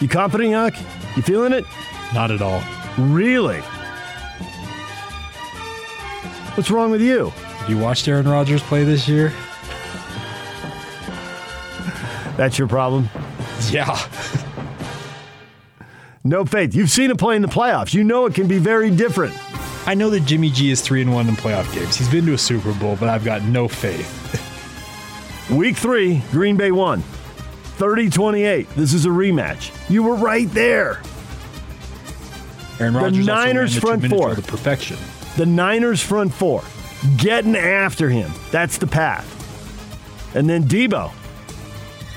[SPEAKER 1] You confident, Yak? You feeling it?
[SPEAKER 11] Not at all.
[SPEAKER 1] Really? What's wrong with you?
[SPEAKER 11] Have you watched Aaron Rodgers play this year?
[SPEAKER 1] That's your problem?
[SPEAKER 11] Yeah. *laughs*
[SPEAKER 1] no faith. You've seen him play in the playoffs. You know it can be very different.
[SPEAKER 11] I know that Jimmy G is 3 and 1 in playoff games. He's been to a Super Bowl, but I've got no faith. *laughs*
[SPEAKER 1] Week 3, Green Bay won. 30-28. This is a rematch. You were right there.
[SPEAKER 11] Aaron Rodgers
[SPEAKER 1] the Niners front four.
[SPEAKER 11] The perfection.
[SPEAKER 1] The Niners front four. Getting after him. That's the path. And then Deebo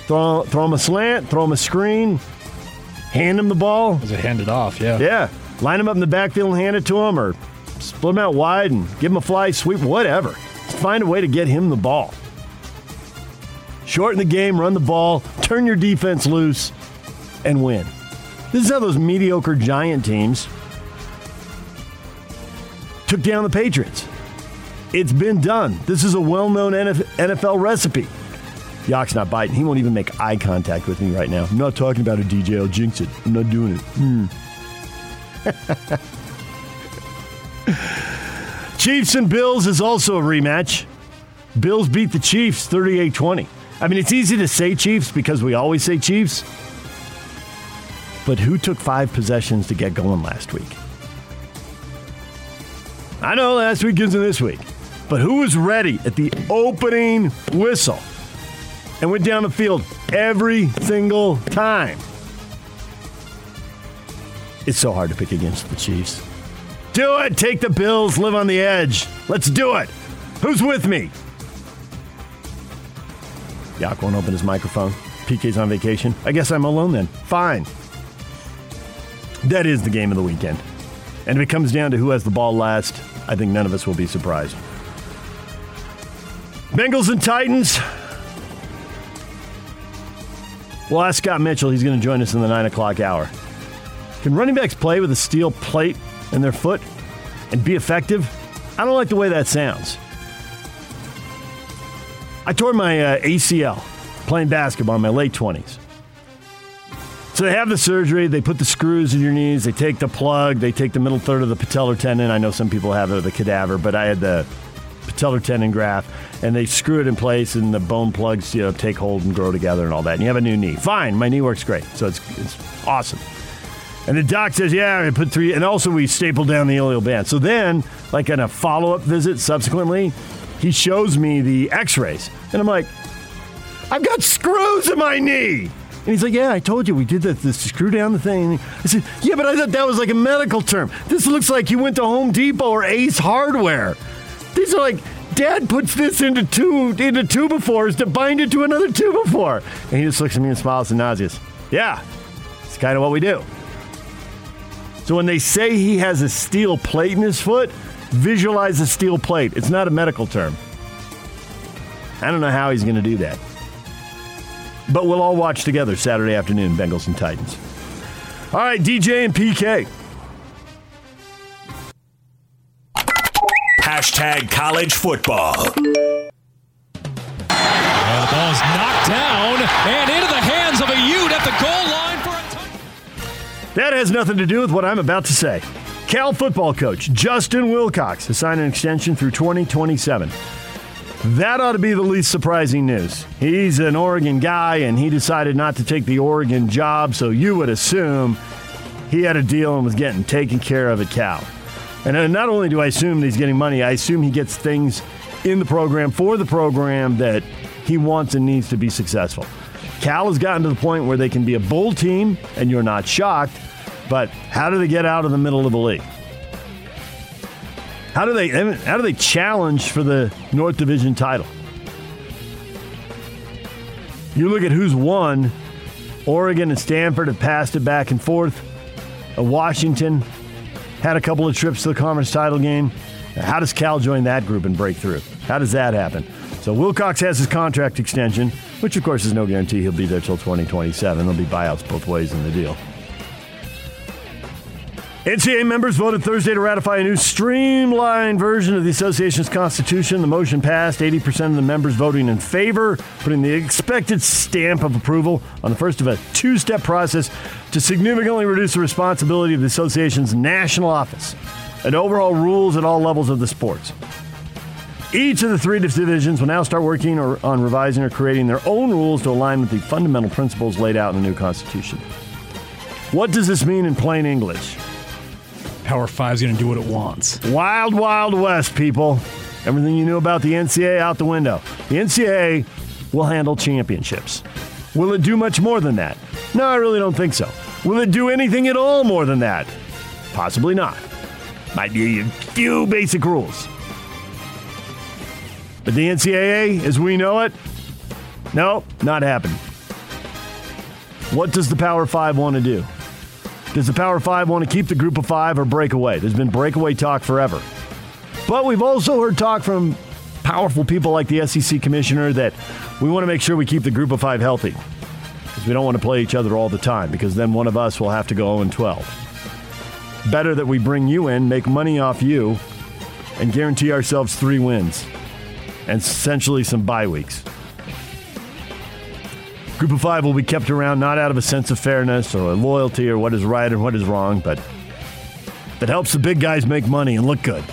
[SPEAKER 1] Throw, throw him a slant, throw him a screen, hand him the ball.
[SPEAKER 11] Was it handed off? Yeah.
[SPEAKER 1] Yeah. Line him up in the backfield and hand it to him, or split him out wide and give him a fly sweep, whatever. Find a way to get him the ball. Shorten the game, run the ball, turn your defense loose, and win. This is how those mediocre giant teams took down the Patriots. It's been done. This is a well known NFL recipe. Yak's not biting. He won't even make eye contact with me right now. I'm not talking about a DJ. I'll jinx it. I'm not doing it. Mm. *laughs* Chiefs and Bills is also a rematch. Bills beat the Chiefs 38 20. I mean, it's easy to say Chiefs because we always say Chiefs. But who took five possessions to get going last week? I know last week isn't this week. But who was ready at the opening whistle and went down the field every single time? It's so hard to pick against the Chiefs. Do it. Take the Bills. Live on the edge. Let's do it. Who's with me? Yak won't open his microphone. PK's on vacation. I guess I'm alone then. Fine. That is the game of the weekend. And if it comes down to who has the ball last, I think none of us will be surprised. Bengals and Titans. We'll ask Scott Mitchell. He's going to join us in the 9 o'clock hour. Can running backs play with a steel plate in their foot and be effective? I don't like the way that sounds. I tore my uh, ACL playing basketball in my late 20s. So they have the surgery, they put the screws in your knees, they take the plug, they take the middle third of the patellar tendon. I know some people have it, the cadaver, but I had the patellar tendon graft, and they screw it in place, and the bone plugs you know take hold and grow together and all that. And you have a new knee. Fine, my knee works great, so it's it's awesome. And the doc says, yeah, I put three, and also we stapled down the ilial band. So then, like in a follow up visit subsequently, he shows me the x rays. And I'm like, I've got screws in my knee. And he's like, Yeah, I told you we did that. This screw down the thing. I said, Yeah, but I thought that was like a medical term. This looks like you went to Home Depot or Ace Hardware. These are like, Dad puts this into two into two befores to bind it to another two before. And he just looks at me and smiles and. Yes, Yeah, it's kind of what we do. So when they say he has a steel plate in his foot, visualize a steel plate. It's not a medical term. I don't know how he's going to do that. But we'll all watch together Saturday afternoon, Bengals and Titans. All right, DJ and PK.
[SPEAKER 6] Hashtag college football.
[SPEAKER 9] And the ball's knocked down and into the hands of a Ute at the goal line for a touchdown.
[SPEAKER 1] That has nothing to do with what I'm about to say. Cal football coach Justin Wilcox has signed an extension through 2027. That ought to be the least surprising news. He's an Oregon guy, and he decided not to take the Oregon job, so you would assume he had a deal and was getting taken care of at Cal. And not only do I assume that he's getting money, I assume he gets things in the program for the program that he wants and needs to be successful. Cal has gotten to the point where they can be a bull team, and you're not shocked, but how do they get out of the middle of the league? How do they how do they challenge for the North Division title? You look at who's won. Oregon and Stanford have passed it back and forth. Washington had a couple of trips to the conference title game. How does Cal join that group and break through? How does that happen? So Wilcox has his contract extension, which of course is no guarantee he'll be there till 2027. There'll be buyouts both ways in the deal. NCAA members voted Thursday to ratify a new streamlined version of the association's constitution. The motion passed, 80% of the members voting in favor, putting the expected stamp of approval on the first of a two step process to significantly reduce the responsibility of the association's national office and overhaul rules at all levels of the sports. Each of the three divisions will now start working or, on revising or creating their own rules to align with the fundamental principles laid out in the new Constitution. What does this mean in plain English?
[SPEAKER 11] Power Five's going to do what it wants.
[SPEAKER 1] Wild, wild west, people. Everything you knew about the NCAA out the window. The NCAA will handle championships. Will it do much more than that? No, I really don't think so. Will it do anything at all more than that? Possibly not. Might be a few basic rules. But the NCAA, as we know it, no, not happening. What does the Power Five want to do? Does the Power Five want to keep the group of five or break away? There's been breakaway talk forever. But we've also heard talk from powerful people like the SEC commissioner that we want to make sure we keep the group of five healthy. Because we don't want to play each other all the time, because then one of us will have to go 0 12. Better that we bring you in, make money off you, and guarantee ourselves three wins and essentially some bye weeks. Group of five will be kept around not out of a sense of fairness or loyalty or what is right and what is wrong, but that helps the big guys make money and look good.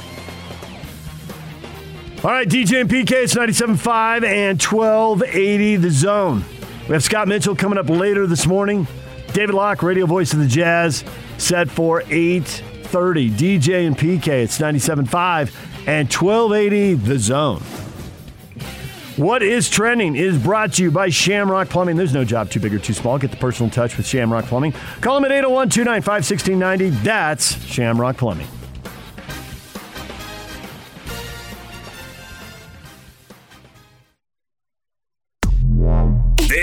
[SPEAKER 1] All right, DJ and PK, it's 97.5 and 1280 the zone. We have Scott Mitchell coming up later this morning. David Locke, radio voice of the Jazz, set for 8.30. DJ and PK, it's 97.5 and 1280 the zone. What is trending is brought to you by Shamrock Plumbing. There's no job too big or too small. Get the personal touch with Shamrock Plumbing. Call them at 801 295 1690. That's Shamrock Plumbing.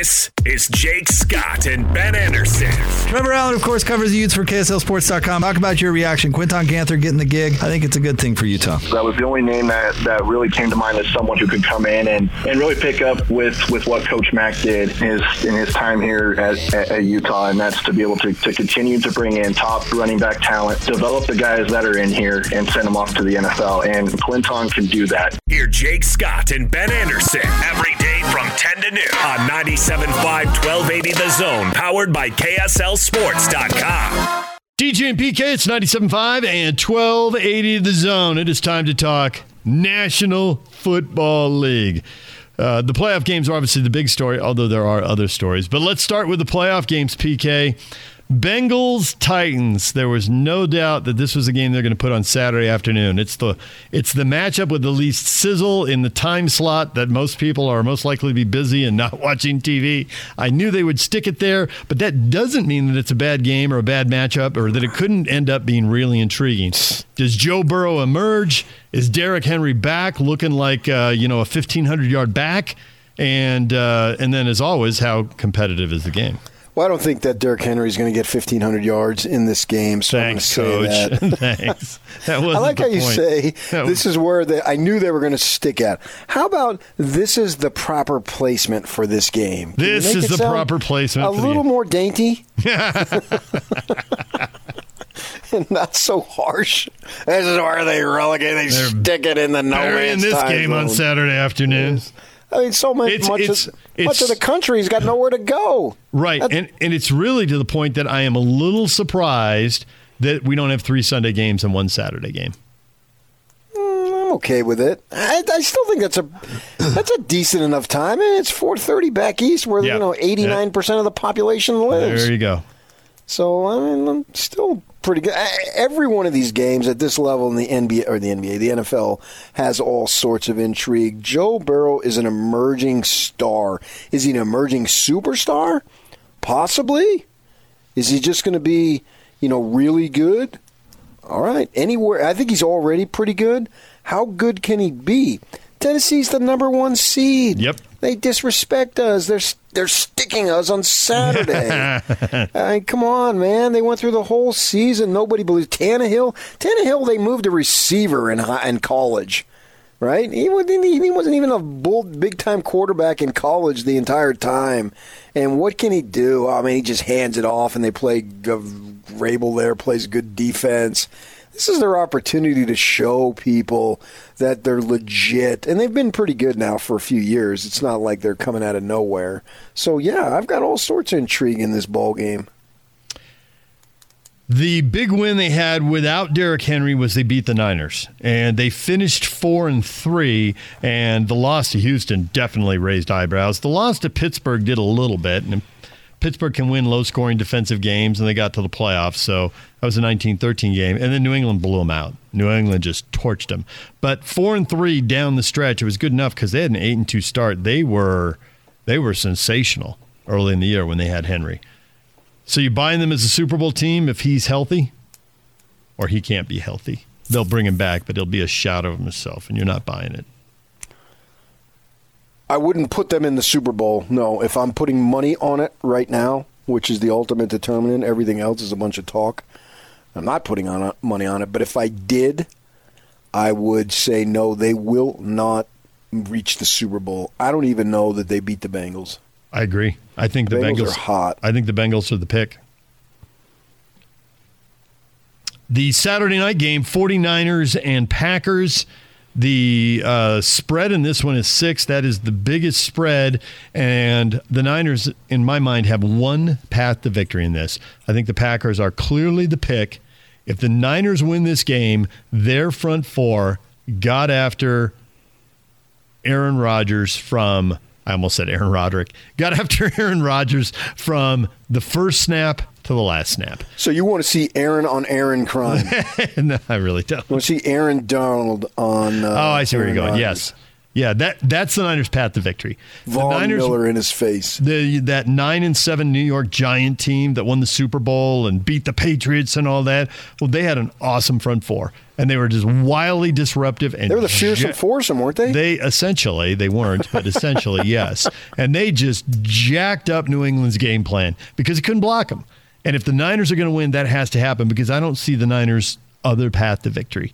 [SPEAKER 6] This is Jake Scott and Ben Anderson.
[SPEAKER 13] Trevor Allen, of course, covers the Utes for KSLSports.com. Talk about your reaction. Quinton Ganther getting the gig. I think it's a good thing for Utah.
[SPEAKER 14] That was the only name that, that really came to mind as someone who could come in and, and really pick up with, with what Coach Mack did in his, in his time here at, at, at Utah, and that's to be able to, to continue to bring in top running back talent, develop the guys that are in here, and send them off to the NFL. And Quinton can do that.
[SPEAKER 6] Here, Jake Scott and Ben Anderson every day from 10 to noon on 97.5 1280 The Zone, powered by KSLSports.com.
[SPEAKER 1] DJ and PK, it's 97.5 and 1280 The Zone. It is time to talk National Football League. Uh, the playoff games are obviously the big story, although there are other stories. But let's start with the playoff games, PK. Bengals Titans. There was no doubt that this was a game they're going to put on Saturday afternoon. It's the it's the matchup with the least sizzle in the time slot that most people are most likely to be busy and not *laughs* watching TV. I knew they would stick it there, but that doesn't mean that it's a bad game or a bad matchup or that it couldn't end up being really intriguing. Does Joe Burrow emerge? Is Derrick Henry back, looking like uh, you know a fifteen hundred yard back? And uh, and then as always, how competitive is the game?
[SPEAKER 15] Well, I don't think that Derrick Henry is going to get 1,500 yards in this game. So
[SPEAKER 1] Thanks, Coach.
[SPEAKER 15] that. *laughs*
[SPEAKER 1] Thanks. That
[SPEAKER 15] I
[SPEAKER 1] wasn't
[SPEAKER 15] like
[SPEAKER 1] the
[SPEAKER 15] how you say
[SPEAKER 1] That
[SPEAKER 15] this is where they, I knew they were going to stick at. How about this is the proper placement for this game? Can
[SPEAKER 1] This is the proper placement
[SPEAKER 15] A
[SPEAKER 1] for
[SPEAKER 15] little more dainty. *laughs* *laughs* and not so harsh. This is where they relegate. They stick it in the no
[SPEAKER 1] They're in this game on
[SPEAKER 15] zone.
[SPEAKER 1] Saturday afternoon.
[SPEAKER 15] I mean, so much,
[SPEAKER 1] It's-
[SPEAKER 15] much,
[SPEAKER 1] it's-
[SPEAKER 15] of,
[SPEAKER 1] it's-
[SPEAKER 15] much of the country's got nowhere to go.
[SPEAKER 1] Right. And and it's really to the point that I am a little surprised that we don't have three Sunday games and one Saturday game.
[SPEAKER 15] Mm, I'm okay with it. I, I still think that's a that's a decent enough time, and it's 4:30 back east, where
[SPEAKER 1] Yeah.
[SPEAKER 15] you know 89 percent of the population lives.
[SPEAKER 1] There you go.
[SPEAKER 15] So I mean, I'm still pretty good. Every one of these games at this level in the NBA or the NBA, the NFL has all sorts of intrigue. Joe Burrow is an emerging star. Is he an emerging superstar? Possibly. Is he just going to be, you know, really good? All right. Anywhere, I think he's already pretty good. How good can he be? Tennessee's the number one seed.
[SPEAKER 1] Yep.
[SPEAKER 15] They disrespect us. They're they're sticking us on Saturday. *laughs* I mean, come on, man. They went through the whole season. Nobody believes Tannehill. Tannehill, they moved a receiver in in college, right? He wasn't, he wasn't even a bull, big time quarterback in college the entire time. And what can he do? I mean, he just hands it off, and they play. Vrabel there plays good defense. This is their opportunity to show people that they're legit, and they've been pretty good now for a few years. It's not like they're coming out of nowhere. So yeah, I've got all sorts of intrigue in this ball game.
[SPEAKER 1] The big win they had without Derrick Henry was they beat the Niners, and they finished four and three. And the loss to Houston definitely raised eyebrows. The loss to Pittsburgh did a little bit, and Pittsburgh can win low-scoring defensive games, and they got to the playoffs. So that was a 19-13 game, and then New England blew them out. New England just torched them. But four and three down the stretch, it was good enough because they had an eight and two start. They were they were sensational early in the year when they had Henry. So you buying them as a Super Bowl team if he's healthy, or he can't be healthy. They'll bring him back, but he'll be a shadow of himself, and you're not buying it.
[SPEAKER 15] I wouldn't put them in the Super Bowl. No, if I'm putting money on it right now, which is the ultimate determinant, everything else is a bunch of talk. I'm not putting on uh, money on it, but if I did, I would say no. They will not reach the Super Bowl. I don't even know that they beat the Bengals.
[SPEAKER 1] I agree. I think the
[SPEAKER 15] Bengals
[SPEAKER 1] Bengals,
[SPEAKER 15] are hot.
[SPEAKER 1] I think the Bengals are the pick. The Saturday night game, 49ers and Packers. The uh, spread in this one is six. That is the biggest spread. And the Niners, in my mind, have one path to victory in this. I think the Packers are clearly the pick. If the Niners win this game, their front four got after Aaron Rodgers from I almost said Aaron Roderick. Got after *laughs* Aaron Rodgers from the first snap to the last snap. *laughs*
[SPEAKER 15] So you want to see Aaron on Aaron crime? *laughs*
[SPEAKER 1] no, I really don't.
[SPEAKER 15] You want to see Aaron Donald on? Uh,
[SPEAKER 1] oh, I see where
[SPEAKER 15] Aaron
[SPEAKER 1] you're going. Yes. Yeah, that that's the Niners' path to victory.
[SPEAKER 15] Vaughn
[SPEAKER 1] the Niners,
[SPEAKER 15] Miller in his face.
[SPEAKER 1] The that nine and seven New York Giant team that won the Super Bowl and beat the Patriots and all that. Well, they had an awesome front four, and they were just wildly disruptive. And
[SPEAKER 15] They were the fearsome foursome, weren't they?
[SPEAKER 1] They essentially they weren't, but essentially *laughs* yes, and they just jacked up New England's game plan because he couldn't block them. And if the Niners are going to win, that has to happen because I don't see the Niners' other path to victory.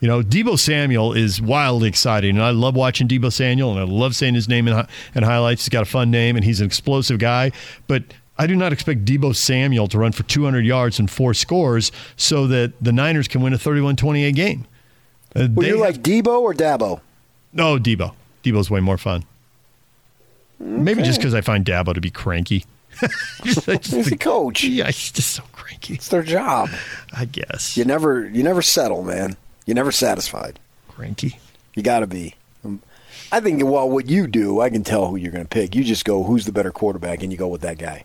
[SPEAKER 1] You know, Deebo Samuel is wildly exciting, and I love watching Deebo Samuel, and I love saying his name in, in highlights. He's got a fun name, and he's an explosive guy. But I do not expect Deebo Samuel to run for 200 yards and four scores so that the Niners can win a 31-28 game. Uh,
[SPEAKER 15] Were you
[SPEAKER 1] have-
[SPEAKER 15] like Deebo or Dabo?
[SPEAKER 1] no, Deebo. Deebo's way more fun. Maybe just because I find Dabo to be cranky. *laughs* Just- just
[SPEAKER 15] He's the coach.
[SPEAKER 1] Yeah, he's just so cranky.
[SPEAKER 15] It's their job.
[SPEAKER 1] I guess.
[SPEAKER 15] You never, you never settle, man. You never satisfied.
[SPEAKER 1] Cranky.
[SPEAKER 15] You got to be. Um, I think, well, what you do, I can tell who you're going to pick. You just go, who's the better quarterback, and you go with that guy.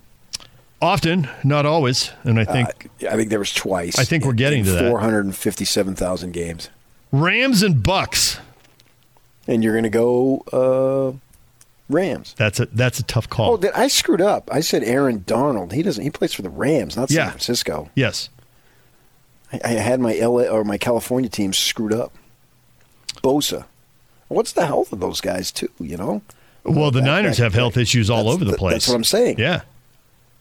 [SPEAKER 1] Often, not always, and I think
[SPEAKER 15] Uh, I think there was twice.
[SPEAKER 1] I think we're getting to
[SPEAKER 15] 457,000 games.
[SPEAKER 1] Rams and Bucs.
[SPEAKER 15] And you're going to go uh, Rams.
[SPEAKER 1] That's a that's a tough call.
[SPEAKER 15] Oh, did, I screwed up. I said Aaron Donald. He doesn't. He plays for the Rams, not San
[SPEAKER 1] Yeah.
[SPEAKER 15] Francisco.
[SPEAKER 1] yes.
[SPEAKER 15] I, I had my LA or my California team screwed up. Bosa. What's the health of those guys too? You know.
[SPEAKER 1] Well, the
[SPEAKER 15] That-
[SPEAKER 1] Niners
[SPEAKER 15] that-
[SPEAKER 1] have health issues all over the
[SPEAKER 15] the-
[SPEAKER 1] place.
[SPEAKER 15] that's what I'm saying.
[SPEAKER 1] Yeah.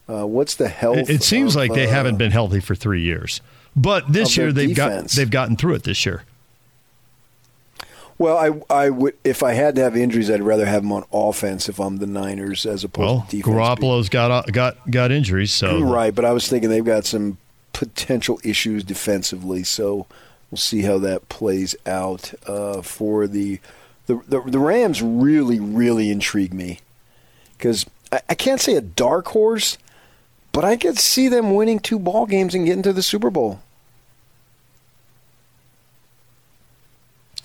[SPEAKER 15] Uh, what's the health?
[SPEAKER 1] It, it seems
[SPEAKER 15] of,
[SPEAKER 1] like they
[SPEAKER 15] uh,
[SPEAKER 1] haven't been healthy for three years, but this year they've
[SPEAKER 15] defense.
[SPEAKER 1] got they've gotten through it this year.
[SPEAKER 15] Well, I I would if I had to have injuries, I'd rather have them on offense if I'm the Niners as opposed
[SPEAKER 1] Well,
[SPEAKER 15] to defense.
[SPEAKER 1] Garoppolo's got got got injuries, so
[SPEAKER 15] right, but I was thinking they've got some potential issues defensively, so we'll see how that plays out uh, for the, the the the Rams. Really, really intrigue me because I, I can't say a dark horse, but I could see them winning two ball games and getting to the Super Bowl.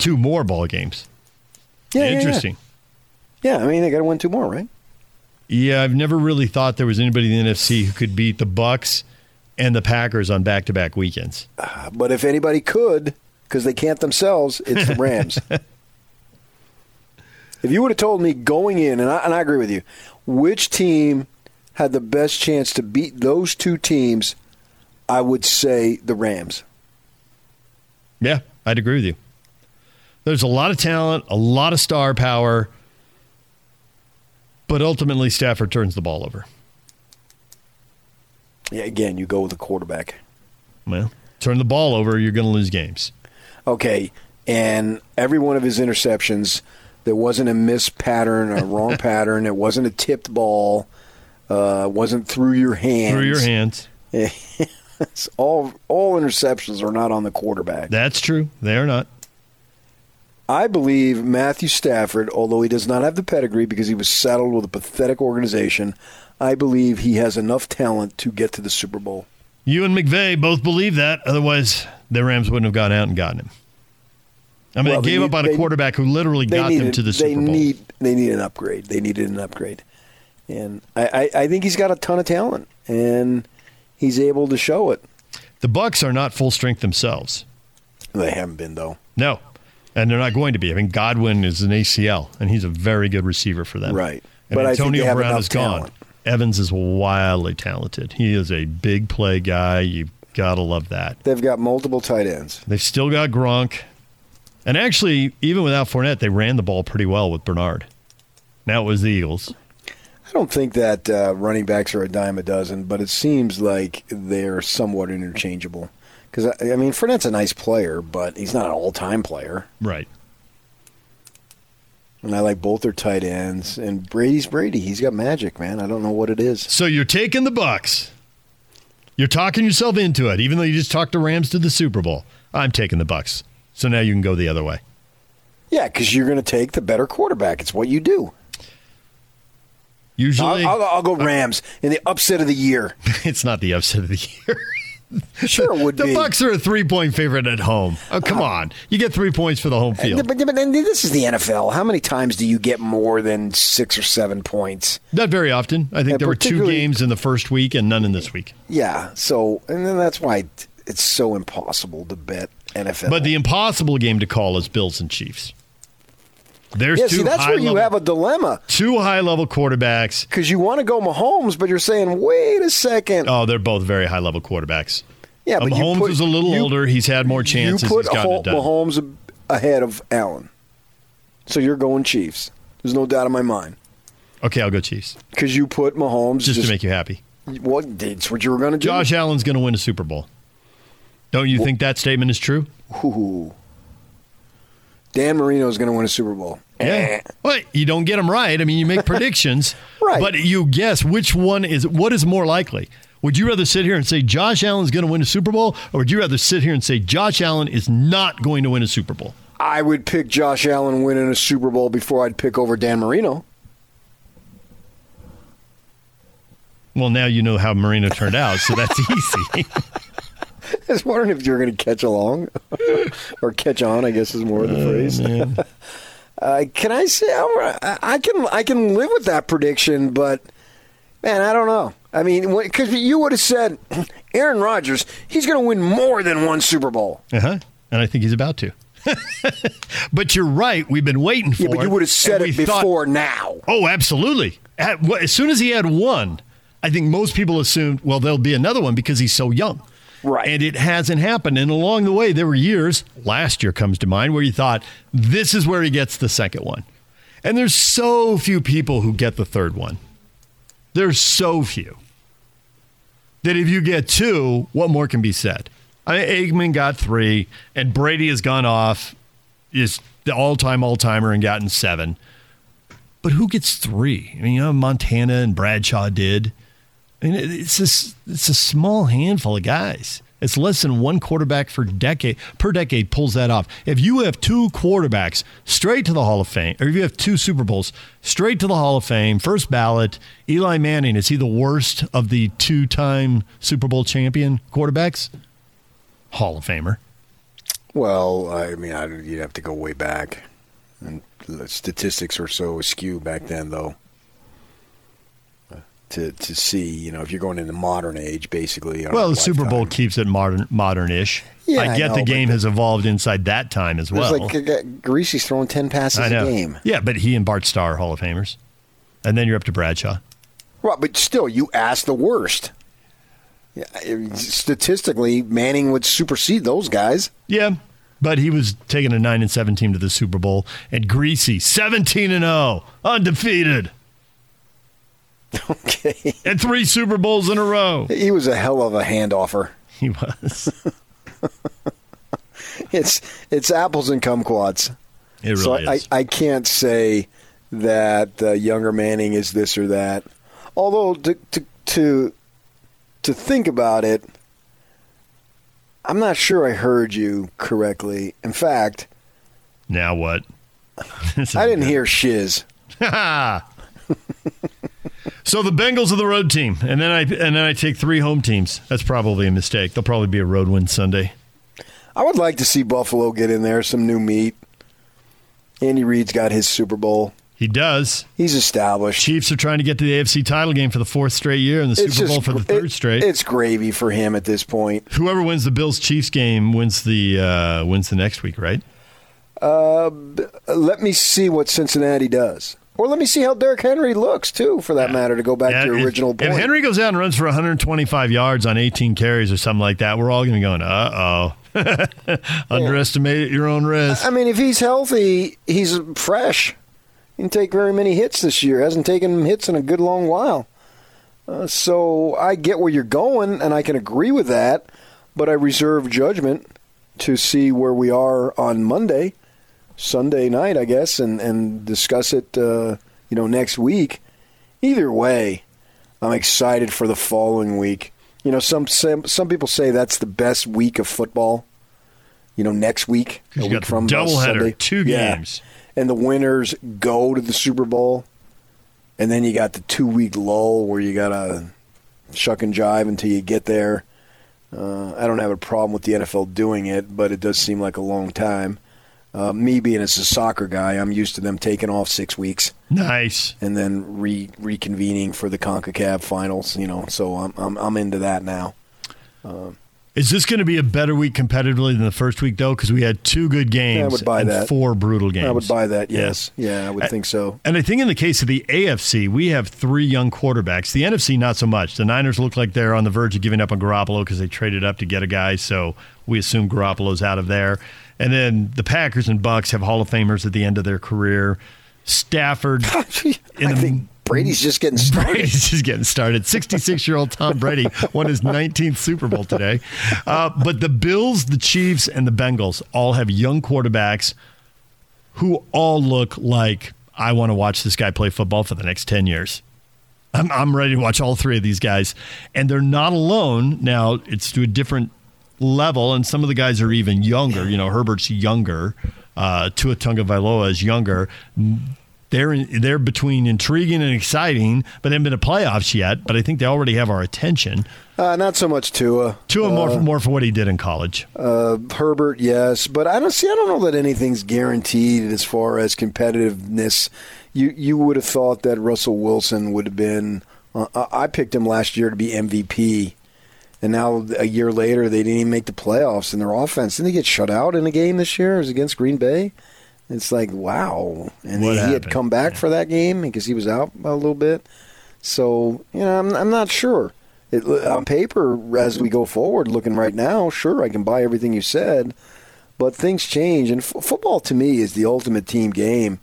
[SPEAKER 1] Two more ball games.
[SPEAKER 15] Yeah, yeah, yeah.
[SPEAKER 1] Interesting.
[SPEAKER 15] Yeah, I mean they got to win two more, right?
[SPEAKER 1] Yeah, I've never really thought there was anybody in the NFC who could beat the Bucs and the Packers on back-to-back weekends.
[SPEAKER 15] Ah, but if anybody could, because they can't themselves, it's the Rams. *laughs* if you would have told me going in, and I, and I agree with you, which team had the best chance to beat those two teams, I would say the Rams.
[SPEAKER 1] Yeah, I'd agree with you. There's a lot of talent, a lot of star power, but ultimately Stafford turns the ball over.
[SPEAKER 15] Yeah, again, you go with a quarterback.
[SPEAKER 1] Well, turn the ball over, you're going to lose games.
[SPEAKER 15] Okay, and every one of his interceptions, there wasn't a missed pattern, a *laughs* wrong pattern. It wasn't a tipped ball. Uh, wasn't through your hands.
[SPEAKER 1] Through your hands. *laughs*
[SPEAKER 15] It's all all interceptions are not on the quarterback.
[SPEAKER 1] That's true. They are not.
[SPEAKER 15] I believe Matthew Stafford, although he does not have the pedigree because he was saddled with a pathetic organization, I believe he has enough talent to get to the Super Bowl.
[SPEAKER 1] You and McVay both believe that. Otherwise, the Rams wouldn't have gone out and gotten him. I mean,
[SPEAKER 15] Well,
[SPEAKER 1] they
[SPEAKER 15] they
[SPEAKER 1] gave
[SPEAKER 15] need-
[SPEAKER 1] up on a quarterback who literally
[SPEAKER 15] They
[SPEAKER 1] got them to the
[SPEAKER 15] they
[SPEAKER 1] Super Bowl.
[SPEAKER 15] Need, they need an upgrade. They needed an upgrade. And I, I, I think he's got a ton of talent, and he's able to show it.
[SPEAKER 1] the Bucs are not full strength themselves.
[SPEAKER 15] They haven't been, though.
[SPEAKER 1] No. And they're not going to be. I mean, Godwin is an ACL, and he's a very good receiver for them.
[SPEAKER 15] Right.
[SPEAKER 1] And
[SPEAKER 15] But I think
[SPEAKER 1] Antonio Brown is gone.
[SPEAKER 15] talent.
[SPEAKER 1] Evans is wildly talented. He is a big play guy. You've got to love that.
[SPEAKER 15] They've got multiple tight ends.
[SPEAKER 1] They've still got Gronk. And actually, even without Fournette, they ran the ball pretty well with Bernard. Now it was the Eagles.
[SPEAKER 15] I don't think that uh, running backs are a dime a dozen, but it seems like they're somewhat interchangeable. Because I, I mean, Fournette's a nice player, but he's not an all-time player.
[SPEAKER 1] Right.
[SPEAKER 15] And I like both their tight ends. And Brady's Brady. He's got magic, man. I don't know what it is.
[SPEAKER 1] So you're taking the Bucs. You're talking yourself into it, even though you just talked the Rams to the Super Bowl. I'm taking the Bucs. So now you can go the other way.
[SPEAKER 15] Yeah, because you're going to take the better quarterback. It's what you do.
[SPEAKER 1] Usually,
[SPEAKER 15] I'll, I'll, I'll go Rams in the upset of the year. *laughs*
[SPEAKER 1] it's not the upset of the year.
[SPEAKER 15] Sure, would
[SPEAKER 1] the
[SPEAKER 15] be.
[SPEAKER 1] Bucs are a three point favorite at home. Oh, come uh, on. You get three points for the home field.
[SPEAKER 15] But, but this is the NFL. How many times do you get more than six or seven points?
[SPEAKER 1] Not very often. I think
[SPEAKER 15] Yeah,
[SPEAKER 1] there were two games in the first week and none in this week.
[SPEAKER 15] Yeah. So, and then that's why it's so impossible to bet NFL.
[SPEAKER 1] But the impossible game to call is Bills and Chiefs. There's
[SPEAKER 15] yeah,
[SPEAKER 1] two
[SPEAKER 15] see, that's where you
[SPEAKER 1] level,
[SPEAKER 15] have a dilemma
[SPEAKER 1] two high level quarterbacks.
[SPEAKER 15] because you want to go Mahomes, but you're saying, wait a second.
[SPEAKER 1] Oh, they're both very high level quarterbacks.
[SPEAKER 15] Yeah, but um, you
[SPEAKER 1] Mahomes
[SPEAKER 15] put-
[SPEAKER 1] is a little
[SPEAKER 15] you-
[SPEAKER 1] older. He's had more chances.
[SPEAKER 15] You put
[SPEAKER 1] He's gotten
[SPEAKER 15] Ho-
[SPEAKER 1] it done.
[SPEAKER 15] Mahomes ahead of Allen, so you're going Chiefs. There's no doubt in my mind
[SPEAKER 1] Okay, I'll go Chiefs
[SPEAKER 15] because you put Mahomes
[SPEAKER 1] just, to make you happy.
[SPEAKER 15] What? It's what you were going to do.
[SPEAKER 1] Josh Allen's going to win a Super Bowl. Don't you think that statement is true?
[SPEAKER 15] Ooh. Dan Marino is going to win a Super Bowl.
[SPEAKER 1] Yeah. Eh. Well, you don't get them right. I mean, you make *laughs* predictions,
[SPEAKER 15] Right.
[SPEAKER 1] But you guess which one is what is more likely. Would you rather sit here and say Josh Allen's going to win a Super Bowl, or would you rather sit here and say Josh Allen is not going to win a Super Bowl?
[SPEAKER 15] I would pick Josh Allen winning a Super Bowl before I'd pick over Dan Marino.
[SPEAKER 1] Well, now you know how Marino turned out, so that's *laughs* easy. *laughs* *laughs*
[SPEAKER 15] I was wondering if you were going to catch along *laughs* or catch on. I guess is more of the phrase. *laughs* uh, can I say I I can I can live with that prediction, but man, I don't know. I mean, because you would have said *clears throat* Aaron Rodgers, he's going to win more than one Super Bowl.
[SPEAKER 1] Uh huh. And I think he's about to. but you're right. We've been waiting for
[SPEAKER 15] Yeah, but you would have said it
[SPEAKER 1] we thought-
[SPEAKER 15] before now.
[SPEAKER 1] Oh, absolutely. As soon as he had one, I think most people assumed, well, there'll be another one because he's so young.
[SPEAKER 15] Right.
[SPEAKER 1] And it hasn't happened. And along the way, there were years, last year comes to mind, where you thought, this is where he gets the second one. And there's so few people who get the third one. There's so few that if you get two, what more can be said? I mean, Aikman got three, and Brady has gone off, is the all-time all-timer and gotten seven. But who gets three? I mean, you know, Montana and Bradshaw did. I mean, it's a, it's a small handful of guys. It's less than one quarterback for decade per decade pulls that off. If you have two quarterbacks straight to the Hall of Fame, or if you have two Super Bowls straight to the Hall of Fame, first ballot, Eli Manning is he the worst of the two-time Super Bowl champion quarterbacks? Hall of Famer.
[SPEAKER 15] Well, I mean, I, you'd have to go way back, and statistics were so askew back then, though. Uh, To to see, you know, if you're going into modern age, basically.
[SPEAKER 1] Well, the Super. Bowl keeps it modern, modern-ish.
[SPEAKER 15] Yeah,
[SPEAKER 1] I
[SPEAKER 15] I
[SPEAKER 1] get
[SPEAKER 15] know,
[SPEAKER 1] the game has evolved inside that time as well.
[SPEAKER 15] There's like uh, Griese's throwing ten passes
[SPEAKER 1] I
[SPEAKER 15] a game.
[SPEAKER 1] Yeah, but he and Bart Starr are Hall of Famers, and then you're up to Bradshaw.
[SPEAKER 15] Right, but still, you asked the worst. Yeah, statistically, Manning would supersede those guys.
[SPEAKER 1] Yeah, but he was taking a nine and seven team to the Super Bowl, and Griese seventeen and zero, undefeated. *laughs*
[SPEAKER 15] Okay,
[SPEAKER 1] and three Super Bowls in a row.
[SPEAKER 15] He was a hell of a handoffer.
[SPEAKER 1] He was. *laughs*
[SPEAKER 15] it's it's apples and kumquats.
[SPEAKER 1] It
[SPEAKER 15] so
[SPEAKER 1] really
[SPEAKER 15] I,
[SPEAKER 1] is.
[SPEAKER 15] I, I can't say that uh, younger Manning is this or that. Although to, to to to think about it, I'm not sure I heard you correctly. In fact,
[SPEAKER 1] Now what?
[SPEAKER 15] I didn't *laughs* hear shiz.
[SPEAKER 1] So the Bengals are the road team, and then I and then I take three home teams. That's probably a mistake. They'll probably be a road win Sunday.
[SPEAKER 15] I would like to see Buffalo get in there, some new meat. Andy Reid's got his Super Bowl.
[SPEAKER 1] He does.
[SPEAKER 15] He's established.
[SPEAKER 1] Chiefs are trying to get to the AFC title game for the fourth straight year, and the
[SPEAKER 15] It's
[SPEAKER 1] Super Bowl
[SPEAKER 15] just-
[SPEAKER 1] for the third
[SPEAKER 15] it-
[SPEAKER 1] straight.
[SPEAKER 15] It's gravy for him at this point.
[SPEAKER 1] Whoever wins the Bills Chiefs game wins the uh, wins the next week, right?
[SPEAKER 15] Uh, let me see what Cincinnati does. Or let me see how Derrick Henry looks, too, for that matter, to go back to your
[SPEAKER 1] if-
[SPEAKER 15] original
[SPEAKER 1] if,
[SPEAKER 15] point.
[SPEAKER 1] Henry goes out and runs for 125 yards on 18 carries or something like that, we're all going to be going, uh oh. *laughs* Underestimate your own risk.
[SPEAKER 15] I mean, if he's healthy, he's fresh. He didn't take very many hits this year. Hasn't taken hits in a good long while. Uh, so I get where you're going, and I can agree with that. But I reserve judgment to see where we are on Monday, Sunday night, I guess, and and discuss it. Uh, you know, next week. Either way, I'm excited for the following week. You know, some some some people say that's the best week of football. You know, next week, a
[SPEAKER 1] You
[SPEAKER 15] week
[SPEAKER 1] got
[SPEAKER 15] from uh,
[SPEAKER 1] doubleheader, two
[SPEAKER 15] Yeah.
[SPEAKER 1] games.
[SPEAKER 15] and the winners go to the Super Bowl, and then you got the two week lull where you gotta shuck and jive until you get there. Uh, I don't have a problem with the NFL doing it, but it does seem like a long time. Uh, me being as a soccer guy, I'm used to them taking off six weeks
[SPEAKER 1] Nice.
[SPEAKER 15] and then re- reconvening for the Concacaf finals. You know, so I'm I'm, I'm into that now. Um,
[SPEAKER 1] Is this going to be a better week competitively than the first week, though? Because we had two good games
[SPEAKER 15] Yeah, I would buy
[SPEAKER 1] and
[SPEAKER 15] that.
[SPEAKER 1] four brutal games.
[SPEAKER 15] I would buy that.
[SPEAKER 1] Yeah.
[SPEAKER 15] Yes, yeah, I would think so.
[SPEAKER 1] And I think in the case of the AFC, we have three young quarterbacks. The NFC, not so much. The Niners look like they're on the verge of giving up on Garoppolo because they traded up to get a guy, so we assume Garoppolo's out of there. And then the Packers and Bucs have Hall of Famers at the end of their career. Stafford. *laughs*
[SPEAKER 15] I think Brady's just getting *laughs* started.
[SPEAKER 1] Brady's just getting started. 66 year old Tom Brady won his 19th Super Bowl today. Uh, but the Bills, the Chiefs, and the Bengals all have young quarterbacks who all look like I want to watch this guy play football for the next 10 years. I'm, I'm ready to watch all three of these guys. And they're not alone. Now, it's to a different level, and some of the guys are even younger. You know, Herbert's younger. Uh, Tua Tagovailoa is younger. they're in, they're between intriguing and exciting, but they haven't been to playoffs yet. But I think they already have our attention.
[SPEAKER 15] Uh, not so much Tua.
[SPEAKER 1] Tua more
[SPEAKER 15] Uh,
[SPEAKER 1] more for what he did in college.
[SPEAKER 15] Uh, Herbert, yes, but I don't see. I don't know that anything's guaranteed as far as competitiveness. You you would have thought that Russell Wilson would have been. Uh, I picked him last year to be MVP, and now a year later they didn't even make the playoffs. And their offense didn't they get shut out in a game this year? It was against Green Bay. It's like wow, and
[SPEAKER 1] What
[SPEAKER 15] he, he had come back for that game because he was out a little bit. So you know, I'm I'm not sure. It, on paper, as we go forward, looking right now, sure, I can buy everything you said, but things change, and f- football to me is the ultimate team game,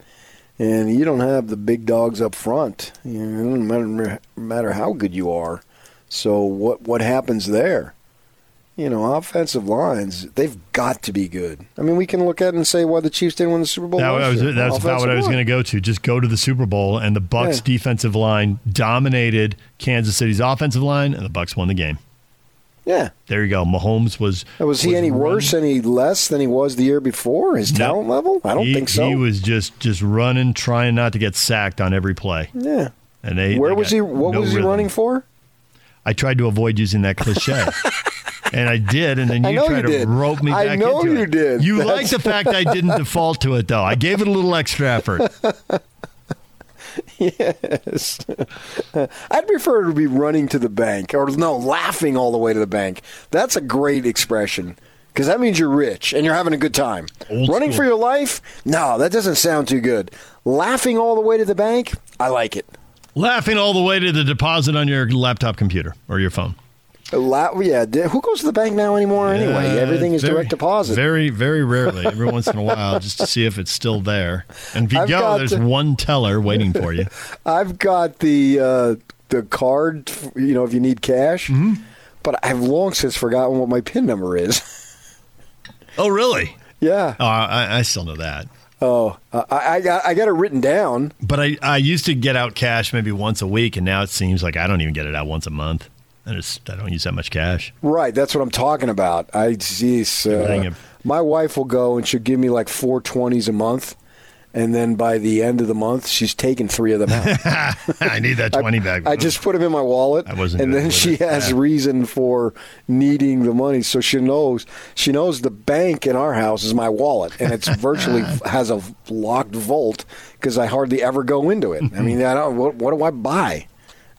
[SPEAKER 15] and you don't have the big dogs up front. You know, doesn't matter, matter how good you are. So what what happens there? You know, offensive lines, they've got to be good. I mean, we can look at it and say why the Chiefs didn't win the Super Bowl.
[SPEAKER 1] That was,
[SPEAKER 15] year.
[SPEAKER 1] that's about what I was going to go to. Just go to the Super Bowl, and the Bucs
[SPEAKER 15] Yeah.
[SPEAKER 1] defensive line dominated Kansas City's offensive line, and the Bucs won the game.
[SPEAKER 15] Yeah.
[SPEAKER 1] There you go. Mahomes was.
[SPEAKER 15] Was he any worse, any less than he was the year before? His
[SPEAKER 1] No.
[SPEAKER 15] talent level? I don't
[SPEAKER 1] he,
[SPEAKER 15] think so.
[SPEAKER 1] He was just just running, trying not to get sacked on every play.
[SPEAKER 15] yeah.
[SPEAKER 1] And they,
[SPEAKER 15] Where
[SPEAKER 1] they
[SPEAKER 15] was he? What
[SPEAKER 1] no
[SPEAKER 15] was he
[SPEAKER 1] rhythm.
[SPEAKER 15] running for?
[SPEAKER 1] I tried to avoid using that cliche. *laughs* and I did, and then you tried
[SPEAKER 15] you
[SPEAKER 1] to
[SPEAKER 15] did.
[SPEAKER 1] rope me
[SPEAKER 15] I
[SPEAKER 1] back
[SPEAKER 15] know
[SPEAKER 1] into
[SPEAKER 15] you
[SPEAKER 1] it.
[SPEAKER 15] did.
[SPEAKER 1] You
[SPEAKER 15] That's-
[SPEAKER 1] like the fact I didn't *laughs* default to it, though. I gave it a little extra effort.
[SPEAKER 15] yes. I'd prefer to be running to the bank, or no, laughing all the way to the bank. That's a great expression because that means you're rich and you're having a good time. running for your life? No, that doesn't sound too good. Laughing all the way to the bank? I like it.
[SPEAKER 1] Laughing all the way to the deposit on your laptop computer or your phone.
[SPEAKER 15] La- yeah, who goes to the bank now anymore anyway?
[SPEAKER 1] Uh,
[SPEAKER 15] Everything is
[SPEAKER 1] very-
[SPEAKER 15] direct deposit.
[SPEAKER 1] Very, very rarely. Every once in a while, just to see if it's still there. And if you
[SPEAKER 15] I've
[SPEAKER 1] go, there's
[SPEAKER 15] the-
[SPEAKER 1] one teller waiting for you. *laughs*
[SPEAKER 15] I've got the uh, the card, you know, if you need cash,
[SPEAKER 1] Mm-hmm.
[SPEAKER 15] but I've long since forgotten what my PIN number is.
[SPEAKER 1] Oh, really?
[SPEAKER 15] Yeah.
[SPEAKER 1] Oh, I, I still know that.
[SPEAKER 15] Oh, I, I got I got it written down.
[SPEAKER 1] But I, I used to get out cash maybe once a week, and now it seems like I don't even get it out once a month. I just I don't use that much cash.
[SPEAKER 15] Right, that's what I'm talking about. I geez, uh, my wife will go and she'll give me like four twenties a month, and then by the end of the month, she's taken three of them out. *laughs*
[SPEAKER 1] I need that twenty back.
[SPEAKER 15] I just put them in my wallet,
[SPEAKER 1] I wasn't
[SPEAKER 15] and then she
[SPEAKER 1] it.
[SPEAKER 15] has
[SPEAKER 1] Yeah.
[SPEAKER 15] reason for needing the money, so she knows she knows the bank in our house is my wallet, and it's virtually *laughs* has a locked vault because I hardly ever go into it. I mean, I don't. What, what do I buy?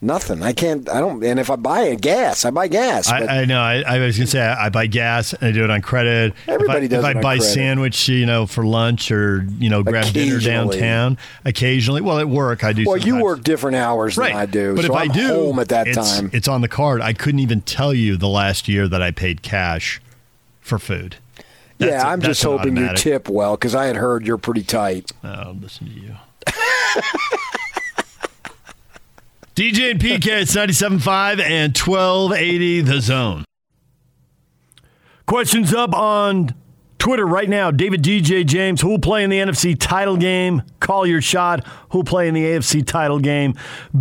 [SPEAKER 15] Nothing. I can't. I don't. And if I buy a gas, I buy gas.
[SPEAKER 1] I, I know. I, I was gonna say I, I buy gas and I do it on credit.
[SPEAKER 15] Everybody
[SPEAKER 1] if I,
[SPEAKER 15] does
[SPEAKER 1] If I buy
[SPEAKER 15] credit.
[SPEAKER 1] sandwich, you know, for lunch or you know, grab dinner downtown. Occasionally, well, at work I do.
[SPEAKER 15] well, you work different hours
[SPEAKER 1] right?
[SPEAKER 15] than I do,
[SPEAKER 1] But
[SPEAKER 15] so
[SPEAKER 1] if
[SPEAKER 15] I'm
[SPEAKER 1] I do,
[SPEAKER 15] home at that
[SPEAKER 1] it's,
[SPEAKER 15] time.
[SPEAKER 1] it's on the card. I couldn't even tell you the last year that I paid cash for food. That's
[SPEAKER 15] yeah, I'm just hoping you tip well because I had heard you're pretty tight.
[SPEAKER 1] Oh, listen to you. *laughs* DJ and PK, it's 97.5 and 1280 The Zone. Questions up on Twitter right now. David DJ James, who'll play in the NFC title game? Call your shot. Who'll play in the AFC title game?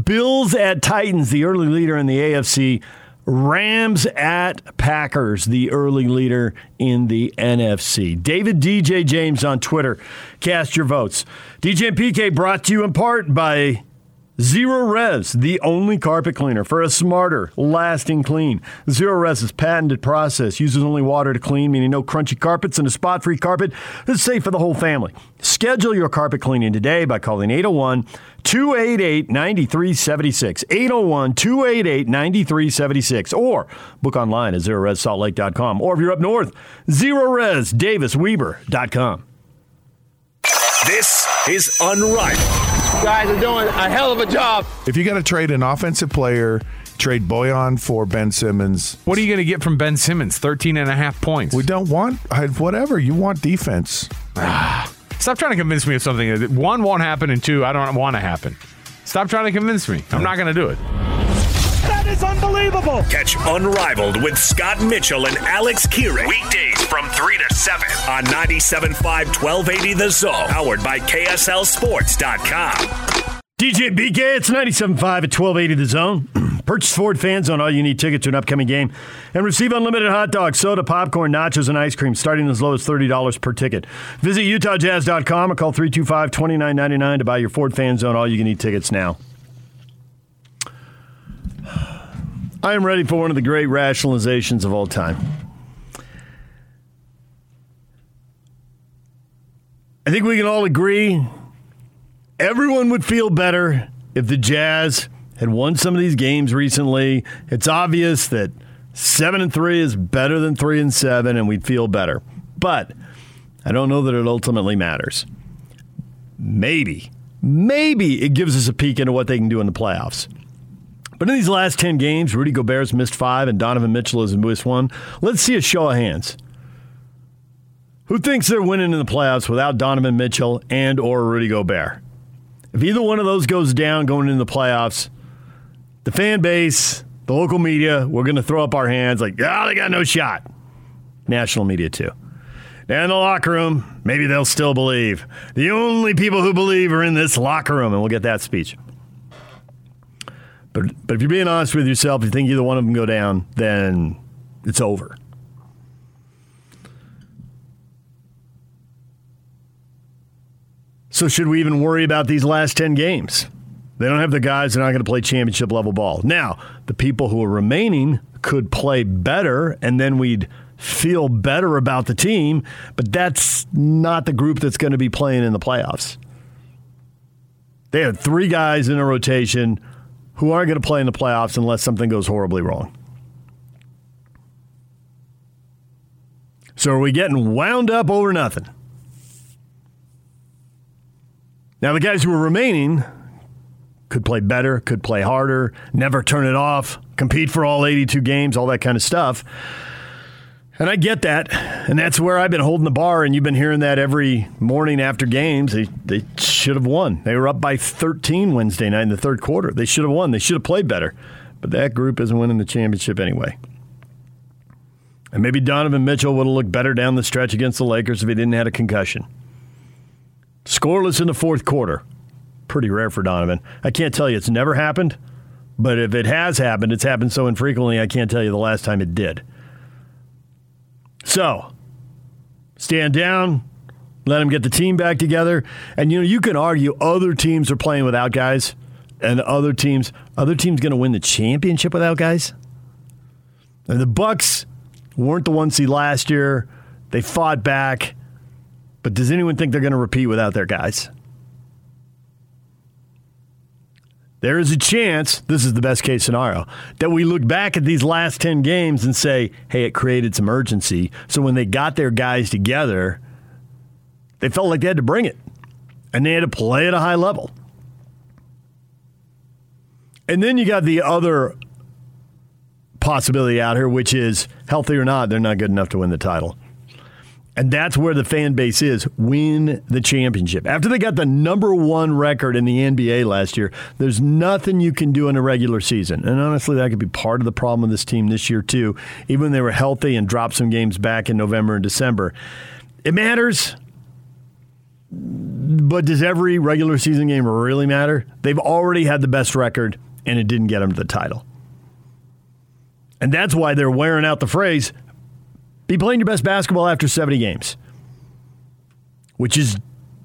[SPEAKER 1] Bills at Titans, the early leader in the AFC. Rams at Packers, the early leader in the NFC. David DJ James on Twitter. Cast your votes. DJ and PK brought to you in part by Zerorez, the only carpet cleaner for a smarter, lasting clean. Zerorez's patented process uses only water to clean, meaning no crunchy carpets and a spot free carpet that's safe for the whole family. Schedule your carpet cleaning today by calling 801 288 9376. 801 288 9376. Or book online at zerorezsaltlake.com. Or if you're up north, Zerorez, DavisWeber.com.
[SPEAKER 6] This is Unrivaled.
[SPEAKER 16] You guys are doing a hell of a job.
[SPEAKER 17] If you're going to trade an offensive player, trade Bojan for Ben Simmons.
[SPEAKER 18] What are you going to get from Ben Simmons? 13 and a half points.
[SPEAKER 17] We don't want whatever. You want defense. *sighs*
[SPEAKER 18] Stop trying to convince me of something. that One won't happen, and two, I don't want to happen. Stop trying to convince me. I'm not going to do it.
[SPEAKER 6] That is unbelievable. Catch Unrivaled with Scott Mitchell and Alex Kirry. Weekdays from 3 to 7 on 97.5 1280 The Zone. Powered by KSLSports.com.
[SPEAKER 1] DJ BK, it's 97.5 at 1280 The Zone. *clears throat* Purchase Ford fans Zone, all you need tickets to an upcoming game, and receive unlimited hot dogs, soda, popcorn, nachos, and ice cream starting as low as $30 per ticket. Visit UtahJazz.com or call 325 2999 to buy your Ford Fan Zone, all you can eat tickets now. I am ready for one of the great rationalizations of all time. I think we can all agree everyone would feel better if the Jazz had won some of these games recently. It's obvious that 7 and 3 is better than 3 and 7 and we'd feel better. But I don't know that it ultimately matters. Maybe maybe it gives us a peek into what they can do in the playoffs. But in these last 10 games, Rudy Gobert's missed 5 and Donovan Mitchell has missed 1. Let's see a show of hands. Who thinks they're winning in the playoffs without Donovan Mitchell and or Rudy Gobert? If either one of those goes down going into the playoffs, the fan base, the local media, we're going to throw up our hands like, ah, oh, they got no shot. National media, too. And in the locker room, maybe they'll still believe. The only people who believe are in this locker room, and we'll get that speech. But, but if you're being honest with yourself, you think either one of them go down, then it's over. So, should we even worry about these last 10 games? They don't have the guys that are not going to play championship level ball. Now, the people who are remaining could play better, and then we'd feel better about the team, but that's not the group that's going to be playing in the playoffs. They have three guys in a rotation who aren't going to play in the playoffs unless something goes horribly wrong. So, are we getting wound up over nothing? Now, the guys who are remaining could play better, could play harder, never turn it off, compete for all 82 games, all that kind of stuff. And I get that. And that's where I've been holding the bar, and you've been hearing that every morning after games. They, they should have won. They were up by 13 Wednesday night in the third quarter. They should have won. They should have played better. But that group isn't winning the championship anyway. And maybe Donovan Mitchell would have looked better down the stretch against the Lakers if he didn't have a concussion. Scoreless in the fourth quarter. Pretty rare for Donovan. I can't tell you it's never happened, but if it has happened, it's happened so infrequently, I can't tell you the last time it did. So, stand down, let them get the team back together. And you know, you can argue other teams are playing without guys, and other teams, other teams going to win the championship without guys. And the Bucks weren't the one seed last year. They fought back. But does anyone think they're going to repeat without their guys? There is a chance, this is the best case scenario, that we look back at these last 10 games and say, hey, it created some urgency. So when they got their guys together, they felt like they had to bring it and they had to play at a high level. And then you got the other possibility out here, which is healthy or not, they're not good enough to win the title. And that's where the fan base is. Win the championship. After they got the number one record in the NBA last year, there's nothing you can do in a regular season. And honestly, that could be part of the problem with this team this year, too. Even when they were healthy and dropped some games back in November and December. It matters. But does every regular season game really matter? They've already had the best record, and it didn't get them to the title. And that's why they're wearing out the phrase be playing your best basketball after 70 games, which is